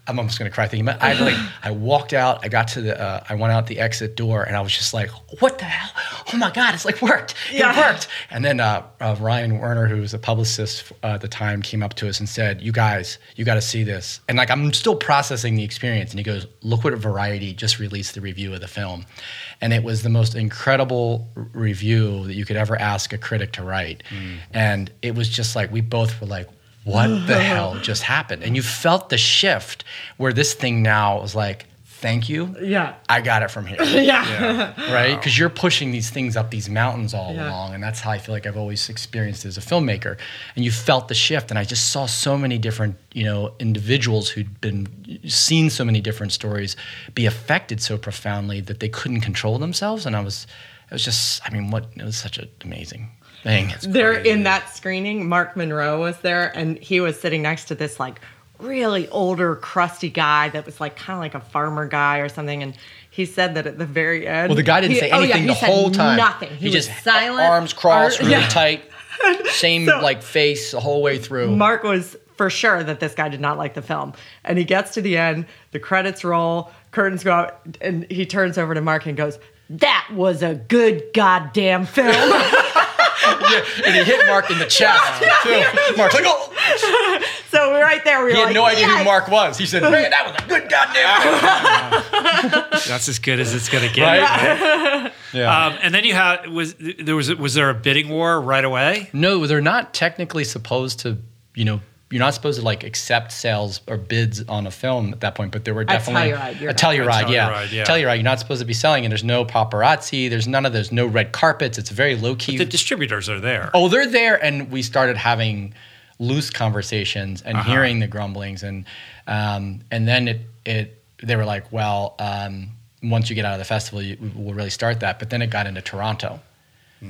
I'm almost gonna cry thinking about. I like. I walked out. I got to the. Uh, I went out the exit door, and I was just like, "What the hell? Oh my god, it's like worked, Yeah. it worked. And then uh, uh, Ryan Werner, who was a publicist uh, at the time, came up to us and said, "You guys, you got to see this." And like I'm still processing the experience, and he goes, "Look what Variety just released the review of the film." And it was the most incredible r- review that you could ever ask a critic to write. And it was just like, we both were like, what the hell just happened? And you felt the shift where this thing now was like, thank you. Yeah. I got it from here. Yeah. Right? Because you're pushing these things up these mountains all Yeah. along. And that's how I feel like I've always experienced as a filmmaker. And you felt the shift. And I just saw so many different, you know, individuals who'd been seen so many different stories be affected so profoundly that they couldn't control themselves. And I was, it was just, I mean, what, it was such an amazing thing. there in that screening, Mark Monroe was there, and he was sitting next to this like really older, crusty guy that was like kind of like a farmer guy or something. And he said that at the very end, Well, the guy didn't he- say oh, yeah, anything the whole time. Nothing. He, He, was just silent, arms crossed, really yeah. tight, same So- like face the whole way through. Mark was for sure that this guy did not like the film. And he gets to the end, the credits roll, curtains go out, and he turns over to Mark and goes, That was a good goddamn film. yeah, and he hit Mark in the chest too. Mark's like, oh. So right there, we were He had like, no idea "Yes." who Mark was. He said, "Man, that was a good goddamn." film." That's as good as it's going to get. Right? yeah. Um, and then you had was there was was there a bidding war right away? no, they're not technically supposed to. You know, you're not supposed to like accept sales or bids on a film at that point. But there were definitely Telluride, you're a. Telluride, A yeah. Telluride, yeah. Telluride. You're not supposed to be selling, and there's no paparazzi. There's none of those. No red carpets. It's very low key. The distributors are there. Oh, they're there, and we started having loose conversations and Uh-huh. hearing the grumblings, and um, and then it it they were like, well, um, once you get out of the festival, you, we'll really start that. But then it got into Toronto,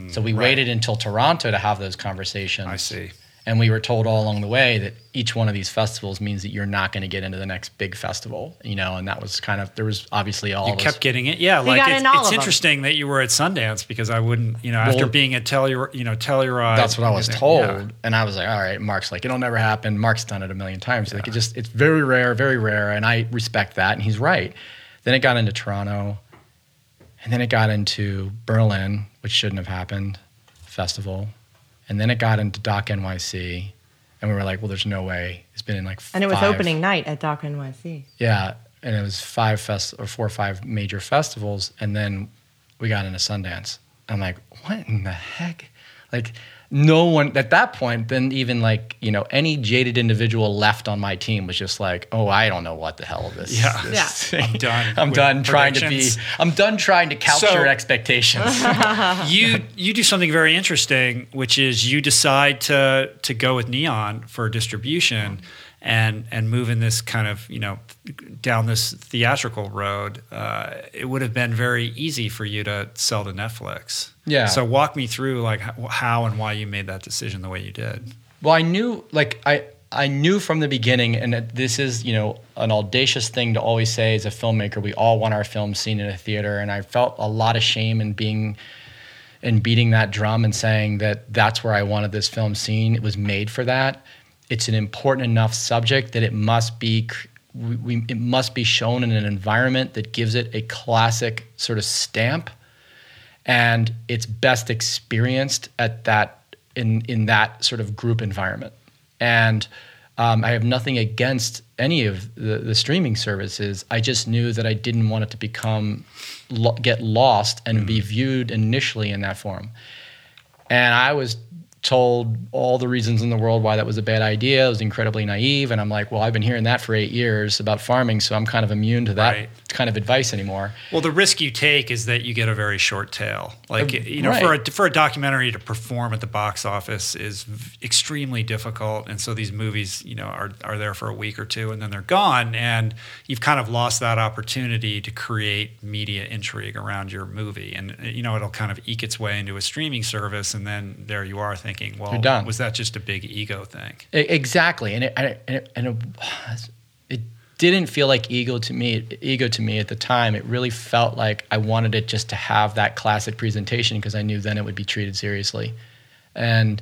so we waited until Toronto to have those conversations. I see. And we were told all along the way that each one of these festivals means that you're not going to get into the next big festival, you know. And that was kind of there was obviously all You those- kept getting it, yeah. like got it's, in all it's of 'em. interesting that you were at Sundance because I wouldn't, you know, after being at Tellur, you know, Telluride. That's what I was yeah. told, and I was like, "All right." Mark's like, "It'll never happen." Mark's done it a million times. Like it just, it's very rare, very rare, and I respect that, and he's right. Then it got into Toronto, and then it got into Berlin, which shouldn't have happened, festival, and then it got into Doc NYC, and we were like, "Well, there's no way." It's been in like, And it was five- opening night at Doc NYC. yeah, and it was five fest or four or five major festivals, and then we got into Sundance. I'm like, what in the heck? Like, no one at that point, then even like you know any jaded individual left on my team was just like, oh, I don't know what the hell this. Yeah. this Yeah. thing- I'm done I'm done trying to be. I'm done trying to couch So- expectations. you you do something very interesting, which is you decide to to go with Neon for distribution and and move in this kind of you know down this theatrical road. Uh, it would have been very easy for you to sell to Netflix. Yeah. So walk me through like how, and why you made that decision the way you did. Well, I knew, like, I I knew from the beginning, and that this is, you know, an audacious thing to always say as a filmmaker. We all want our film seen in a theater, and I felt a lot of shame in being, in beating that drum and saying that that's where I wanted this film seen. It was made for that. It's an important enough subject that it must be. We, we, it must be shown in an environment that gives it a classic sort of stamp and it's best experienced at that in in that sort of group environment. And um, I have nothing against any of the, the streaming services. I just knew that I didn't want it to become lo- get lost and be viewed initially in that form. And I was told all the reasons in the world why that was a bad idea. It was incredibly naive. And I'm like, well, I've been hearing that for eight years about farming, so I'm kind of immune to that Right. Kind of advice anymore. Well, the risk you take is that you get a very short tail. Like Uh, you know, for a for a documentary to perform at the box office is v- extremely difficult, and so these movies, you know, are are there for a week or two and then they're gone, and you've kind of lost that opportunity to create media intrigue around your movie, and uh, you know, it'll kind of eke its way into a streaming service, and then there you are thinking, well, done. was that just a big ego thing? Exactly, and it and it, and it, and it, it didn't feel like ego to me. Ego to me at the time, it really felt like I wanted it just to have that classic presentation because I knew then it would be treated seriously, and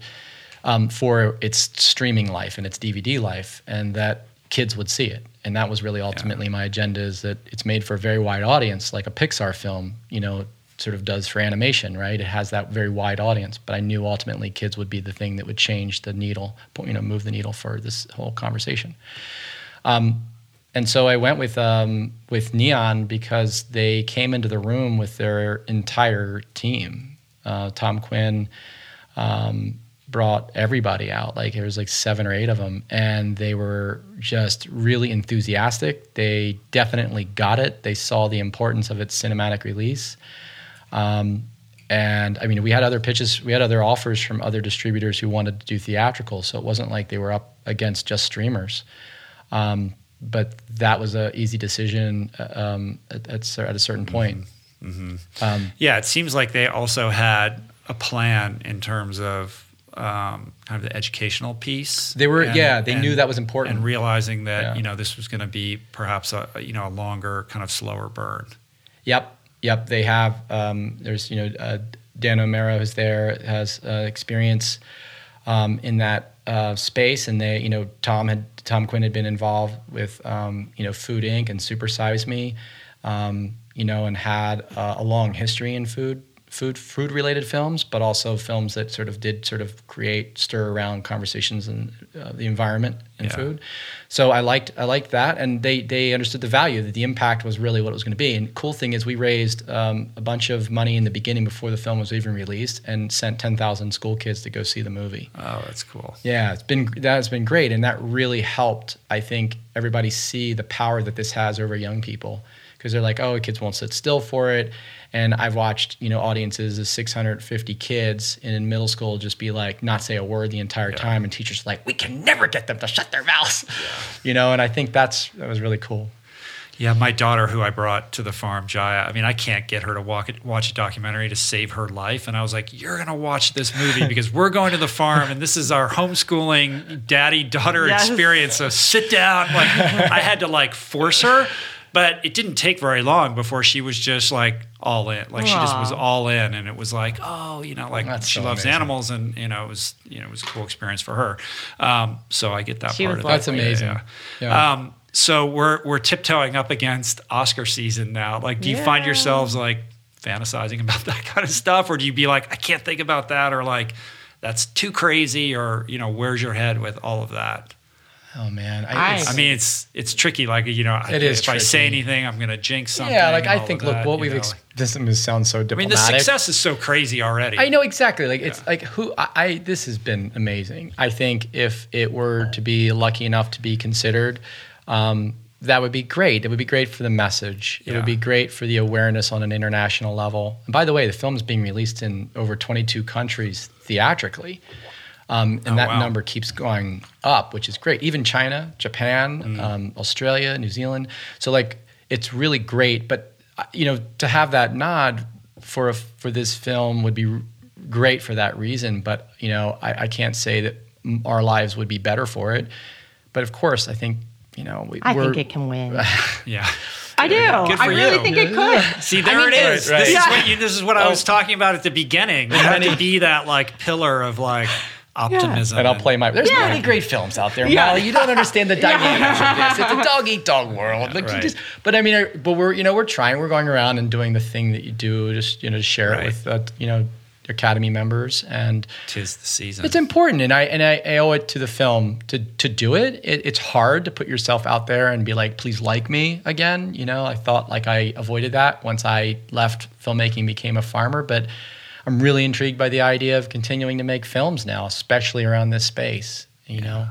um, for its streaming life and its DVD life, and that kids would see it. And that was really ultimately my agenda: is that it's made for a very wide audience, like a Pixar film. You know, sort of does for animation, right? It has that very wide audience, but I knew ultimately kids would be the thing that would change the needle, you know, move the needle for this whole conversation. Um, and so I went with um, with Neon because they came into the room with their entire team. Uh, Tom Quinn um, brought everybody out. Like there was like seven or eight of them, and they were just really enthusiastic. They definitely got it. They saw the importance of its cinematic release. Um, and I mean, we had other pitches, we had other offers from other distributors who wanted to do theatrical. So it wasn't like they were up against just streamers. Um, but that was an easy decision uh, um, at, at, at, a certain point. Mm-hmm. Um, yeah, it seems like they also had a plan in terms of um, kind of the educational piece. They were, and, yeah, they and, knew that was important, and realizing that yeah. you know this was going to be perhaps a you know a longer, kind of slower burn. Yep, yep. They have. Um, there's you know uh, Dan O'Mara who's there has uh, experience um, in that uh, space, and they you know Tom had Tom Quinn had been involved with um, you know Food Inc. and Super Size Me, um, you know, and had uh, a long history in food food food related films, but also films that sort of did sort of create stir around conversations in uh, the environment and yeah. food. So I liked I liked that, and they they understood the value that the impact was really what it was going to be. And cool thing is we raised um, a bunch of money in the beginning before the film was even released, and sent ten thousand school kids to go see the movie. Oh, that's cool. Yeah, it's been that has been great, and that really helped. I think everybody see the power that this has over young people because they're like, oh, kids won't sit still for it and I've watched, you know, audiences of 650 kids in middle school just be like, not say a word the entire yeah. time. And teachers like, we can never get them to shut their mouths, yeah. you know? And I think that's, that was really cool. Yeah, my daughter, who I brought to the farm, Jaya. I mean, I can't get her to walk, watch a documentary to save her life, and I was like, "You're gonna watch this movie because we're going to the farm, and this is our homeschooling daddy-daughter yes. experience. So sit down." Like, I had to like force her, but it didn't take very long before she was just like all in. Like Aww. she just was all in, and it was like, oh, you know, like That's she so loves amazing. animals, and you know, it was you know, it was a cool experience for her. Um, so I get that she part of it. That's amazing. Yeah. yeah. Um, so we're we're tiptoeing up against Oscar season now. Like, do you yeah. find yourselves like fantasizing about that kind of stuff, or do you be like, I can't think about that, or like, that's too crazy, or you know, where's your head with all of that? Oh man, I, I, mean it's it's tricky. Like you know, it is. If tricky. I say anything, I'm gonna jinx something. Yeah, like I think. Look, that, what we've ex- this sounds so diplomatic. I mean, the success is so crazy already. I know exactly. Like yeah. it's like who I, I, This has been amazing. I think if it were to be lucky enough to be considered, um, that would be great. It would be great for the message. It yeah. would be great for the awareness on an international level. And by the way, the film is being released in over 22 countries theatrically. Um, and oh, that wow. number keeps going up, which is great. Even China, Japan, mm. um, Australia, New Zealand. So like it's really great. But uh, you know, to have that nod for a, for this film would be great for that reason. But you know, I, I can't say that our lives would be better for it. But of course, I think you know we, I think it can win. yeah. I do. I really you. think it could. See, there I mean, it is. Right, right. This, yeah. is what you, this is what I was talking about at the beginning. You had to be that like pillar of like optimism. Yeah. And I'll play my. There's yeah. many great films out there, yeah. Molly. You don't understand the dynamics of this. It's a dog eat dog world. Like right. just, but I mean, but we're you know we're trying. We're going around and doing the thing that you do, just you know, to share right. it with uh, you know academy members and tis the season it's important and i and i, I owe it to the film to to do it. it. it's hard to put yourself out there and be like please like me again you know i thought like i avoided that once i left filmmaking became a farmer but I'm really intrigued by the idea of continuing to make films now, especially around this space. You know,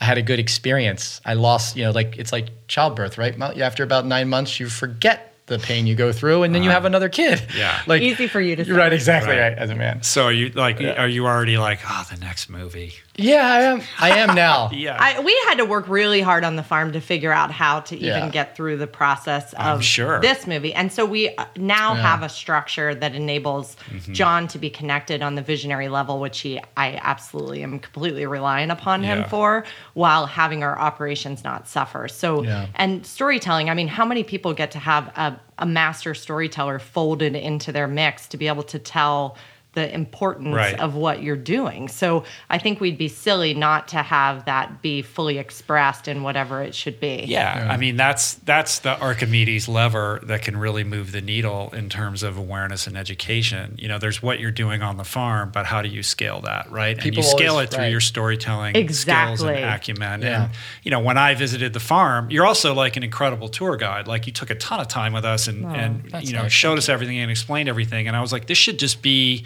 I had a good experience. I lost, you know, like it's like childbirth, right? After about nine months, you forget the pain you go through, and then you uh-huh. have another kid. Yeah, like easy for you to. Say. Right, exactly right. right. as a man. So are you like? Yeah. Are you already like, oh, the next movie? Yeah, I am. I am now. yeah, I, we had to work really hard on the farm to figure out how to even yeah. get through the process of sure. this movie, and so we uh, now yeah. have a structure that enables mm-hmm. John to be connected on the visionary level, which he I absolutely am completely relying upon him for, while having our operations not suffer. So and storytelling. I mean, how many people get to have a a master storyteller folded into their mix to be able to tell the importance Right. of what you're doing. So I think we'd be silly not to have that be fully expressed in whatever it should be. Yeah, I mean that's that's the Archimedes lever that can really move the needle in terms of awareness and education. You know, there's what you're doing on the farm, but how do you scale that, right? and you scale always- it through right. your storytelling skills Exactly. and acumen. Yeah. And you know, when I visited the farm, you're also like an incredible tour guide. Like you took a ton of time with us and and you know nice. showed us everything and explained everything. And I was like, this should just be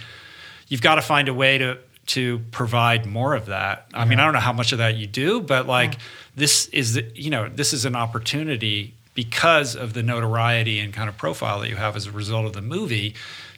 you've got to find a way to to provide more of that. I mean, I don't know how much of that you do, but like this is the, you know this is an opportunity because of the notoriety and kind of profile that you have as a result of the movie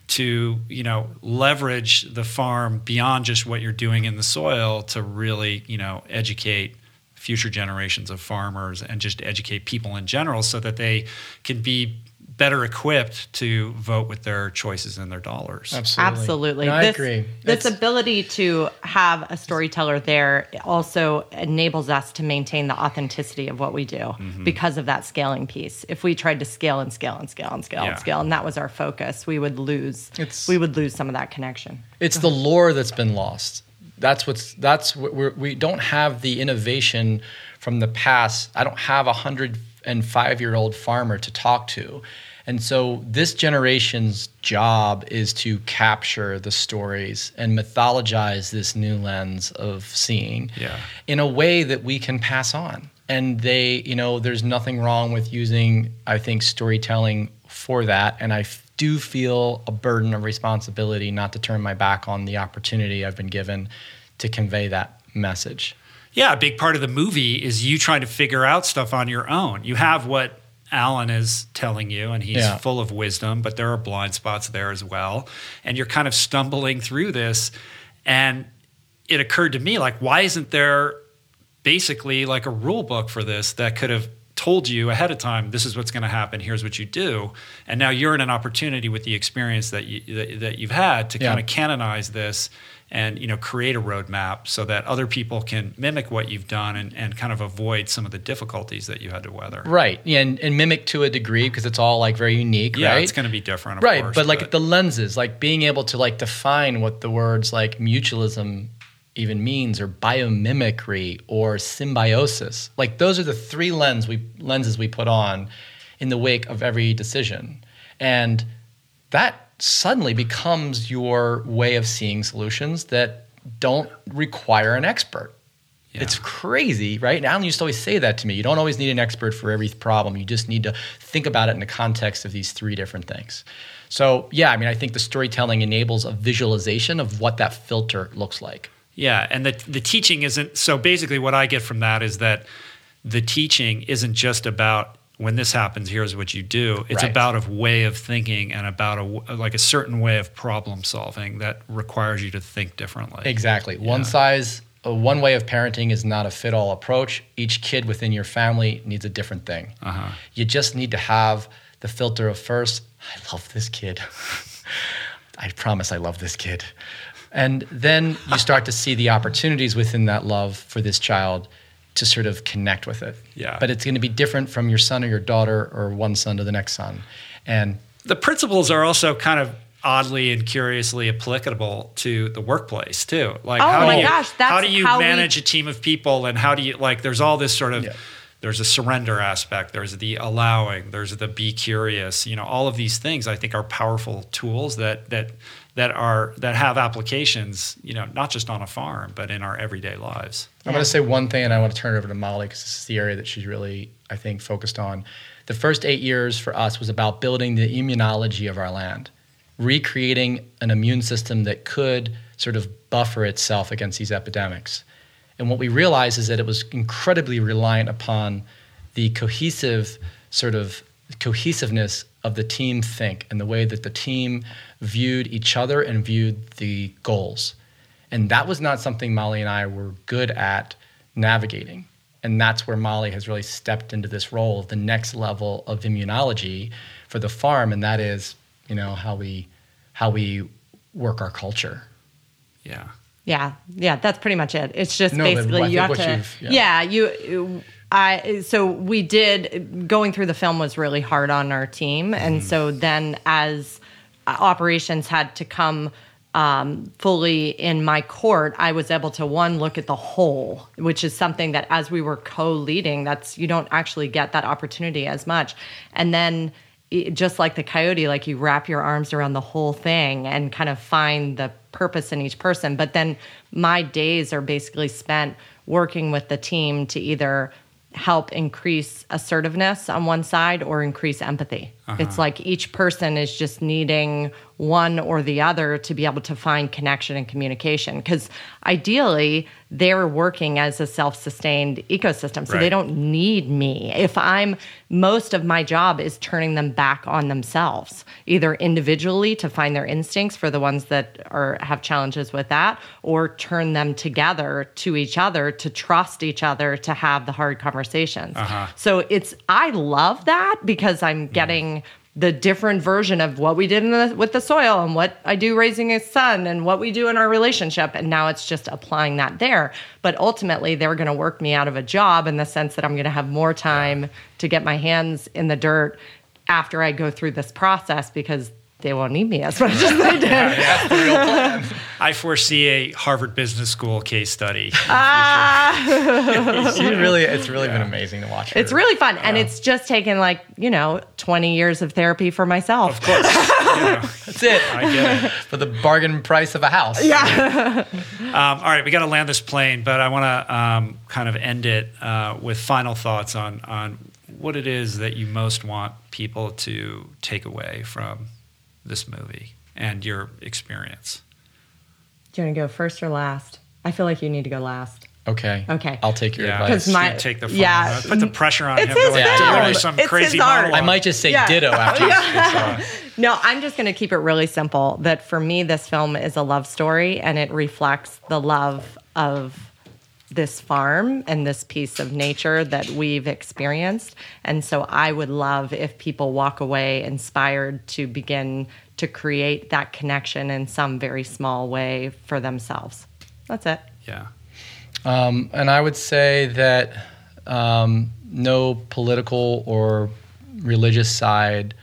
to you know leverage the farm beyond just what you're doing in the soil to really you know educate future generations of farmers and just educate people in general so that they can be better equipped to vote with their choices and their dollars. Absolutely. Absolutely. No, I this, agree. This It's- ability to have a storyteller there also enables us to maintain the authenticity of what we do Mm-hmm. because of that scaling piece. If we tried to scale and scale and scale and scale Yeah. and scale, and that was our focus, we would lose. It's- we would lose some of that connection. It's the lore that's been lost. That's what's that's what we're, we don't have the innovation from the past. I don't have a hundred and five year old farmer to talk to, and so this generation's job is to capture the stories and mythologize this new lens of seeing Yeah. in a way that we can pass on. And they, you know, there's nothing wrong with using, I think, storytelling for that. And I do feel a burden of responsibility not to turn my back on the opportunity I've been given to convey that message. Yeah, a big part of the movie is you trying to figure out stuff on your own. You have what Alan is telling you, and he's Yeah. full of wisdom, but there are blind spots there as well. And you're kind of stumbling through this. And it occurred to me, like, why isn't there basically like a rule book for this that could have told you ahead of time this is what's going to happen here's what you do and now you're in an opportunity with the experience that you that, that you've had to Yeah. kind of canonize this and you know create a roadmap so that other people can mimic what you've done and, and kind of avoid some of the difficulties that you had to weather Right. Yeah, and, and mimic to a degree because it's all like very unique, yeah right? it's going to be different of right course, but like the lenses like being able to like define what the words like mutualism even means or biomimicry or symbiosis like those are the three lens we lenses we put on in the wake of every decision and that suddenly becomes your way of seeing solutions that don't require an expert it's crazy, right? And Alan used to always say that to me. You don't always need an expert for every problem. You just need to think about it in the context of these three different things. So, yeah, I mean, I think the storytelling enables a visualization of what that filter looks like. Yeah, and the the teaching isn't so basically what I get from that is that the teaching isn't just about when this happens here's what you do. It's Right. about a way of thinking and about a like a certain way of problem solving that requires you to think differently. Exactly. One size, uh, one way of parenting is not a fit all approach. Each kid within your family needs a different thing. Uh-huh. You just need to have the filter of first, I love this kid. I promise I love this kid. And then you start to see the opportunities within that love for this child to sort of connect with it. Yeah. But it's going to be different from your son or your daughter or one son to the next son. And the principles are also kind of oddly and curiously applicable to the workplace too. Like Oh how my do you, gosh, that's how do you how we- manage a team of people and how do you like there's all this sort of Yeah. there's a surrender aspect, there's the allowing, there's the be curious, you know, all of these things I think are powerful tools that that that are that have applications, you know, not just on a farm, but in our everyday lives. I'm going to say one thing, and I want to turn it over to Molly because this is the area that she's really, I think, focused on. The first eight years for us was about building the immunology of our land, recreating an immune system that could sort of buffer itself against these epidemics. And what we realized is that it was incredibly reliant upon the cohesive sort of cohesiveness of the team think and the way that the team viewed each other and viewed the goals. And that was not something Molly and I were good at navigating. And that's where Molly has really stepped into this role of the next level of immunology for the farm, and that is, you know, how we how we work our culture. Yeah. Yeah, yeah, that's pretty much it. It's just No, basically you have to. Yeah. yeah. you. I so we did going through the film was really hard on our team, and Mm-hmm. so then as uh, operations had to come um, fully in my court, I was able to one look at the whole, which is something that as we were co-leading, that's you don't actually get that opportunity as much, and then just like the coyote, like you wrap your arms around the whole thing and kind of find the purpose in each person. But then my days are basically spent working with the team to either help increase assertiveness on one side or increase empathy. Uh-huh. It's like each person is just needing one or the other to be able to find connection and communication. Because ideally, they're working as a self sustained ecosystem. So right. they don't need me. If I'm, most of my job is turning them back on themselves, either individually to find their instincts for the ones that are have challenges with that, or turn them together to each other to trust each other to have the hard conversations. Uh-huh. So it's, I love that because I'm getting the different version of what we did the, with the soil and what I do raising a son and what we do in our relationship. And now it's just applying that there. But ultimately, they're going to work me out of a job in the sense that I'm going to have more time to get my hands in the dirt after I go through this process because they won't need me as much as they did. That's the. I foresee a Harvard Business School case study. Ah. it's really, it's really yeah. been amazing to watch. Her. It's really fun, and it's just taken like you know twenty years of therapy for myself. Of course, that's it. I get it for the bargain price of a house. Yeah. um, all right, we got to land this plane, but I want to um, kind of end it uh, with final thoughts on on what it is that you most want people to take away from this movie and your experience? Do you want to go first or last? I feel like you need to go last. Okay. Okay. I'll take your yeah, advice. My, take the phone. Yeah. Put the pressure on it's him. His like, yeah. some it's crazy I might just say yeah. ditto after yeah. No, I'm just going to keep it really simple. That for me, this film is a love story, and it reflects the love of this farm and this piece of nature that we've experienced. And so I would love if people walk away inspired to begin to create that connection in some very small way for themselves. That's it. Yeah. Um, and I would say that um, no political or religious side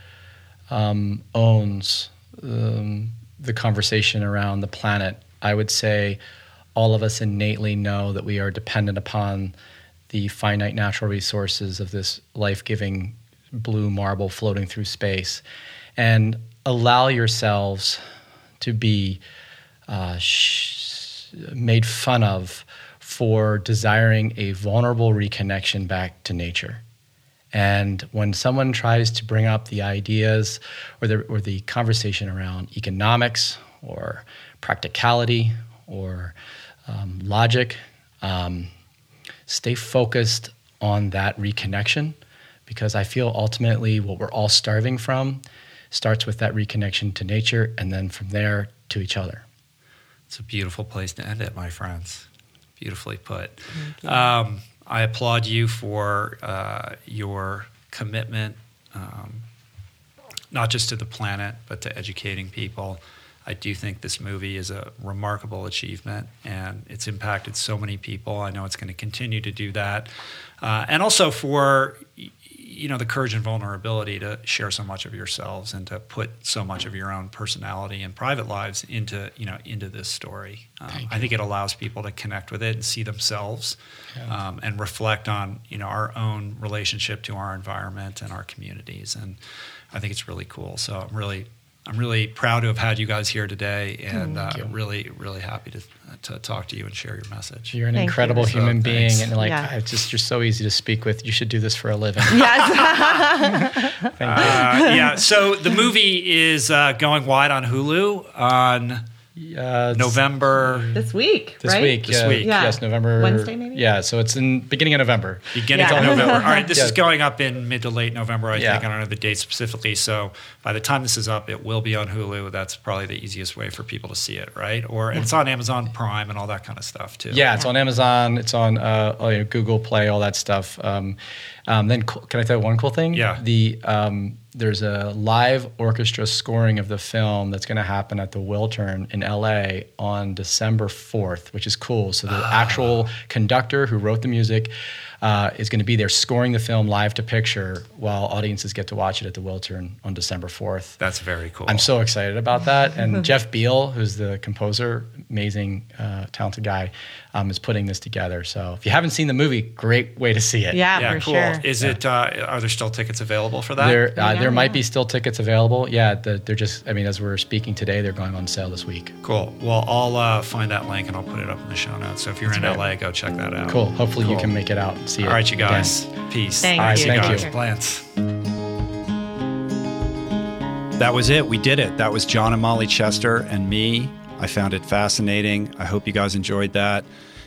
um, owns um, the conversation around the planet. I would say all of us innately know that we are dependent upon the finite natural resources of this life giving blue marble floating through space. And allow yourselves to be uh, sh- made fun of for desiring a vulnerable reconnection back to nature. And when someone tries to bring up the ideas or the, or the conversation around economics or practicality or um, logic, um, stay focused on that reconnection because I feel ultimately what we're all starving from starts with that reconnection to nature and then from there to each other. It's a beautiful place to end it, my friends. Beautifully put. Um, I applaud you for uh, your commitment, um, not just to the planet, but to educating people. I do think this movie is a remarkable achievement and it's impacted so many people. I know it's going to continue to do that. Uh, and also for you know the courage and vulnerability to share so much of yourselves and to put so much of your own personality and private lives into you know into this story. Um, I think it allows people to connect with it and see themselves yeah. um, and reflect on you know our own relationship to our environment and our communities. And I think it's really cool. So I'm really I'm really proud to have had you guys here today, and uh, really, really happy to to talk to you and share your message. You're an Thank incredible you. human so, being, thanks. and like, yeah. just you're so easy to speak with. You should do this for a living. Yes. uh, yeah. So the movie is uh, going wide on Hulu on uh, November this week. This right? week. This yeah. week. Yeah. Yes, November. Wednesday, maybe. Yeah. So it's in beginning of November. Beginning yeah. of November. All right. This yeah. is going up in mid to late November. I think. I don't know the date specifically. So by the time this is up, it will be on Hulu. That's probably the easiest way for people to see it, right? Or it's on Amazon Prime and all that kind of stuff too. Yeah, it's on Amazon. It's on uh, oh, you Google Play, all that stuff. Um, um, then can I tell you one cool thing? Yeah. The um, there's a live orchestra scoring of the film that's going to happen at the Wiltern in LA on December 4th, which is cool. So the ah. actual conductor who wrote the music uh, is going to be there scoring the film live to picture while audiences get to watch it at the Wiltern on December 4th. That's very cool. I'm so excited about that. And Jeff Beal, who's the composer, amazing, uh, talented guy, um, is putting this together. So if you haven't seen the movie, great way to see it. Yeah, yeah, for cool. sure. Is it? Uh, are there still tickets available for that? There, uh, Yeah, there might be still tickets available. Yeah, the, they're just. I mean, as we're speaking today, they're going on sale this week. Cool. Well, I'll uh, find that link and I'll put it up in the show notes. So if you're in great. LA, go check that out. Cool. Hopefully, you can make it out and see it. All right, you again. guys. Peace. Thank All right, you. thank guys. you. Plants. That was it. We did it. That was John and Molly Chester and me. I found it fascinating. I hope you guys enjoyed that.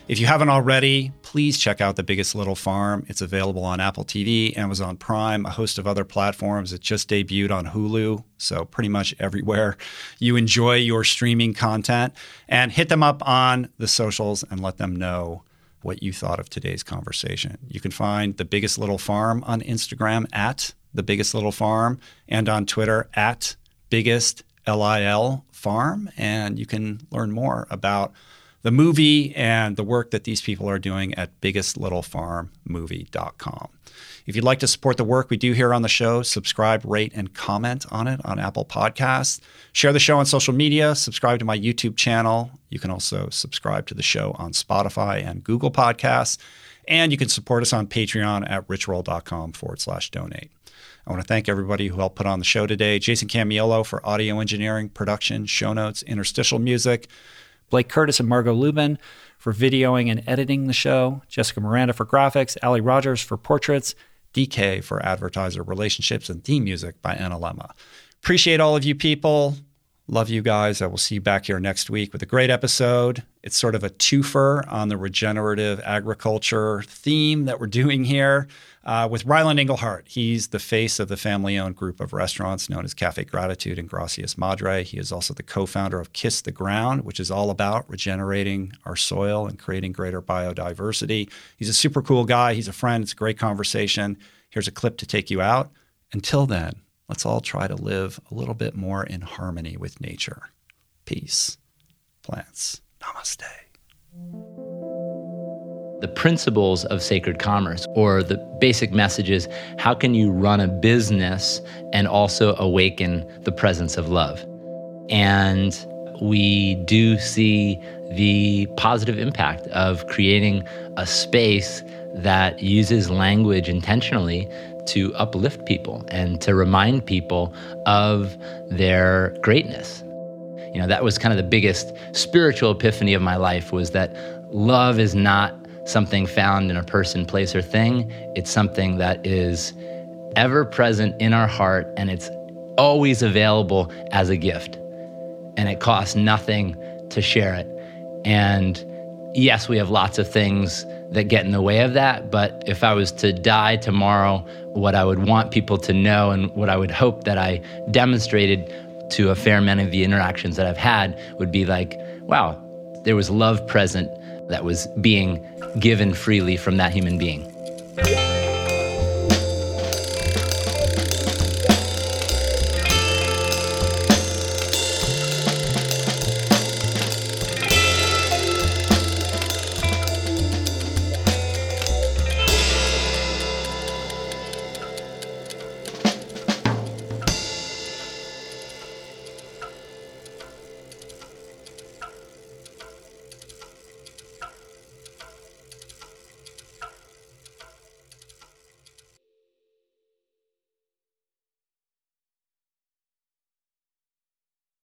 If you haven't already, please check out The Biggest Little Farm. It's available on Apple TV, Amazon Prime, a host of other platforms. It just debuted on Hulu, so pretty much everywhere you enjoy your streaming content. And hit them up on the socials and let them know what you thought of today's conversation. You can find The Biggest Little Farm on Instagram at The Biggest Little Farm and on Twitter at Biggest LIL Farm. And you can learn more about the movie and the work that these people are doing at biggestlittlefarmmovie.com. If you'd like to support the work we do here on the show, subscribe, rate, and comment on it on Apple Podcasts. Share the show on social media, subscribe to my YouTube channel. You can also subscribe to the show on Spotify and Google Podcasts. And you can support us on Patreon at richroll.com forward slash donate. I want to thank everybody who helped put on the show today Jason Camiolo for audio engineering, production, show notes, interstitial music. Blake Curtis and Margot Lubin for videoing and editing the show, Jessica Miranda for graphics, Ali Rogers for portraits, DK for advertiser relationships, and theme music by Anna Lemma. Appreciate all of you people. Love you guys. I will see you back here next week with a great episode. It's sort of a twofer on the regenerative agriculture theme that we're doing here uh, with Ryland Engelhart. He's the face of the family owned group of restaurants known as Cafe Gratitude and Gracias Madre. He is also the co founder of Kiss the Ground, which is all about regenerating our soil and creating greater biodiversity. He's a super cool guy. He's a friend. It's a great conversation. Here's a clip to take you out. Until then, let's all try to live a little bit more in harmony with nature. Peace. Plants. Namaste. The principles of sacred commerce or the basic message is how can you run a business and also awaken the presence of love? And we do see the positive impact of creating a space that uses language intentionally to uplift people and to remind people of their greatness. You know that was kind of the biggest spiritual epiphany of my life was that love is not something found in a person place or thing. It's something that is ever present in our heart and it's always available as a gift. And it costs nothing to share it. And yes we have lots of things that get in the way of that but if i was to die tomorrow what i would want people to know and what i would hope that i demonstrated to a fair amount of the interactions that I've had would be like, wow, there was love present that was being given freely from that human being.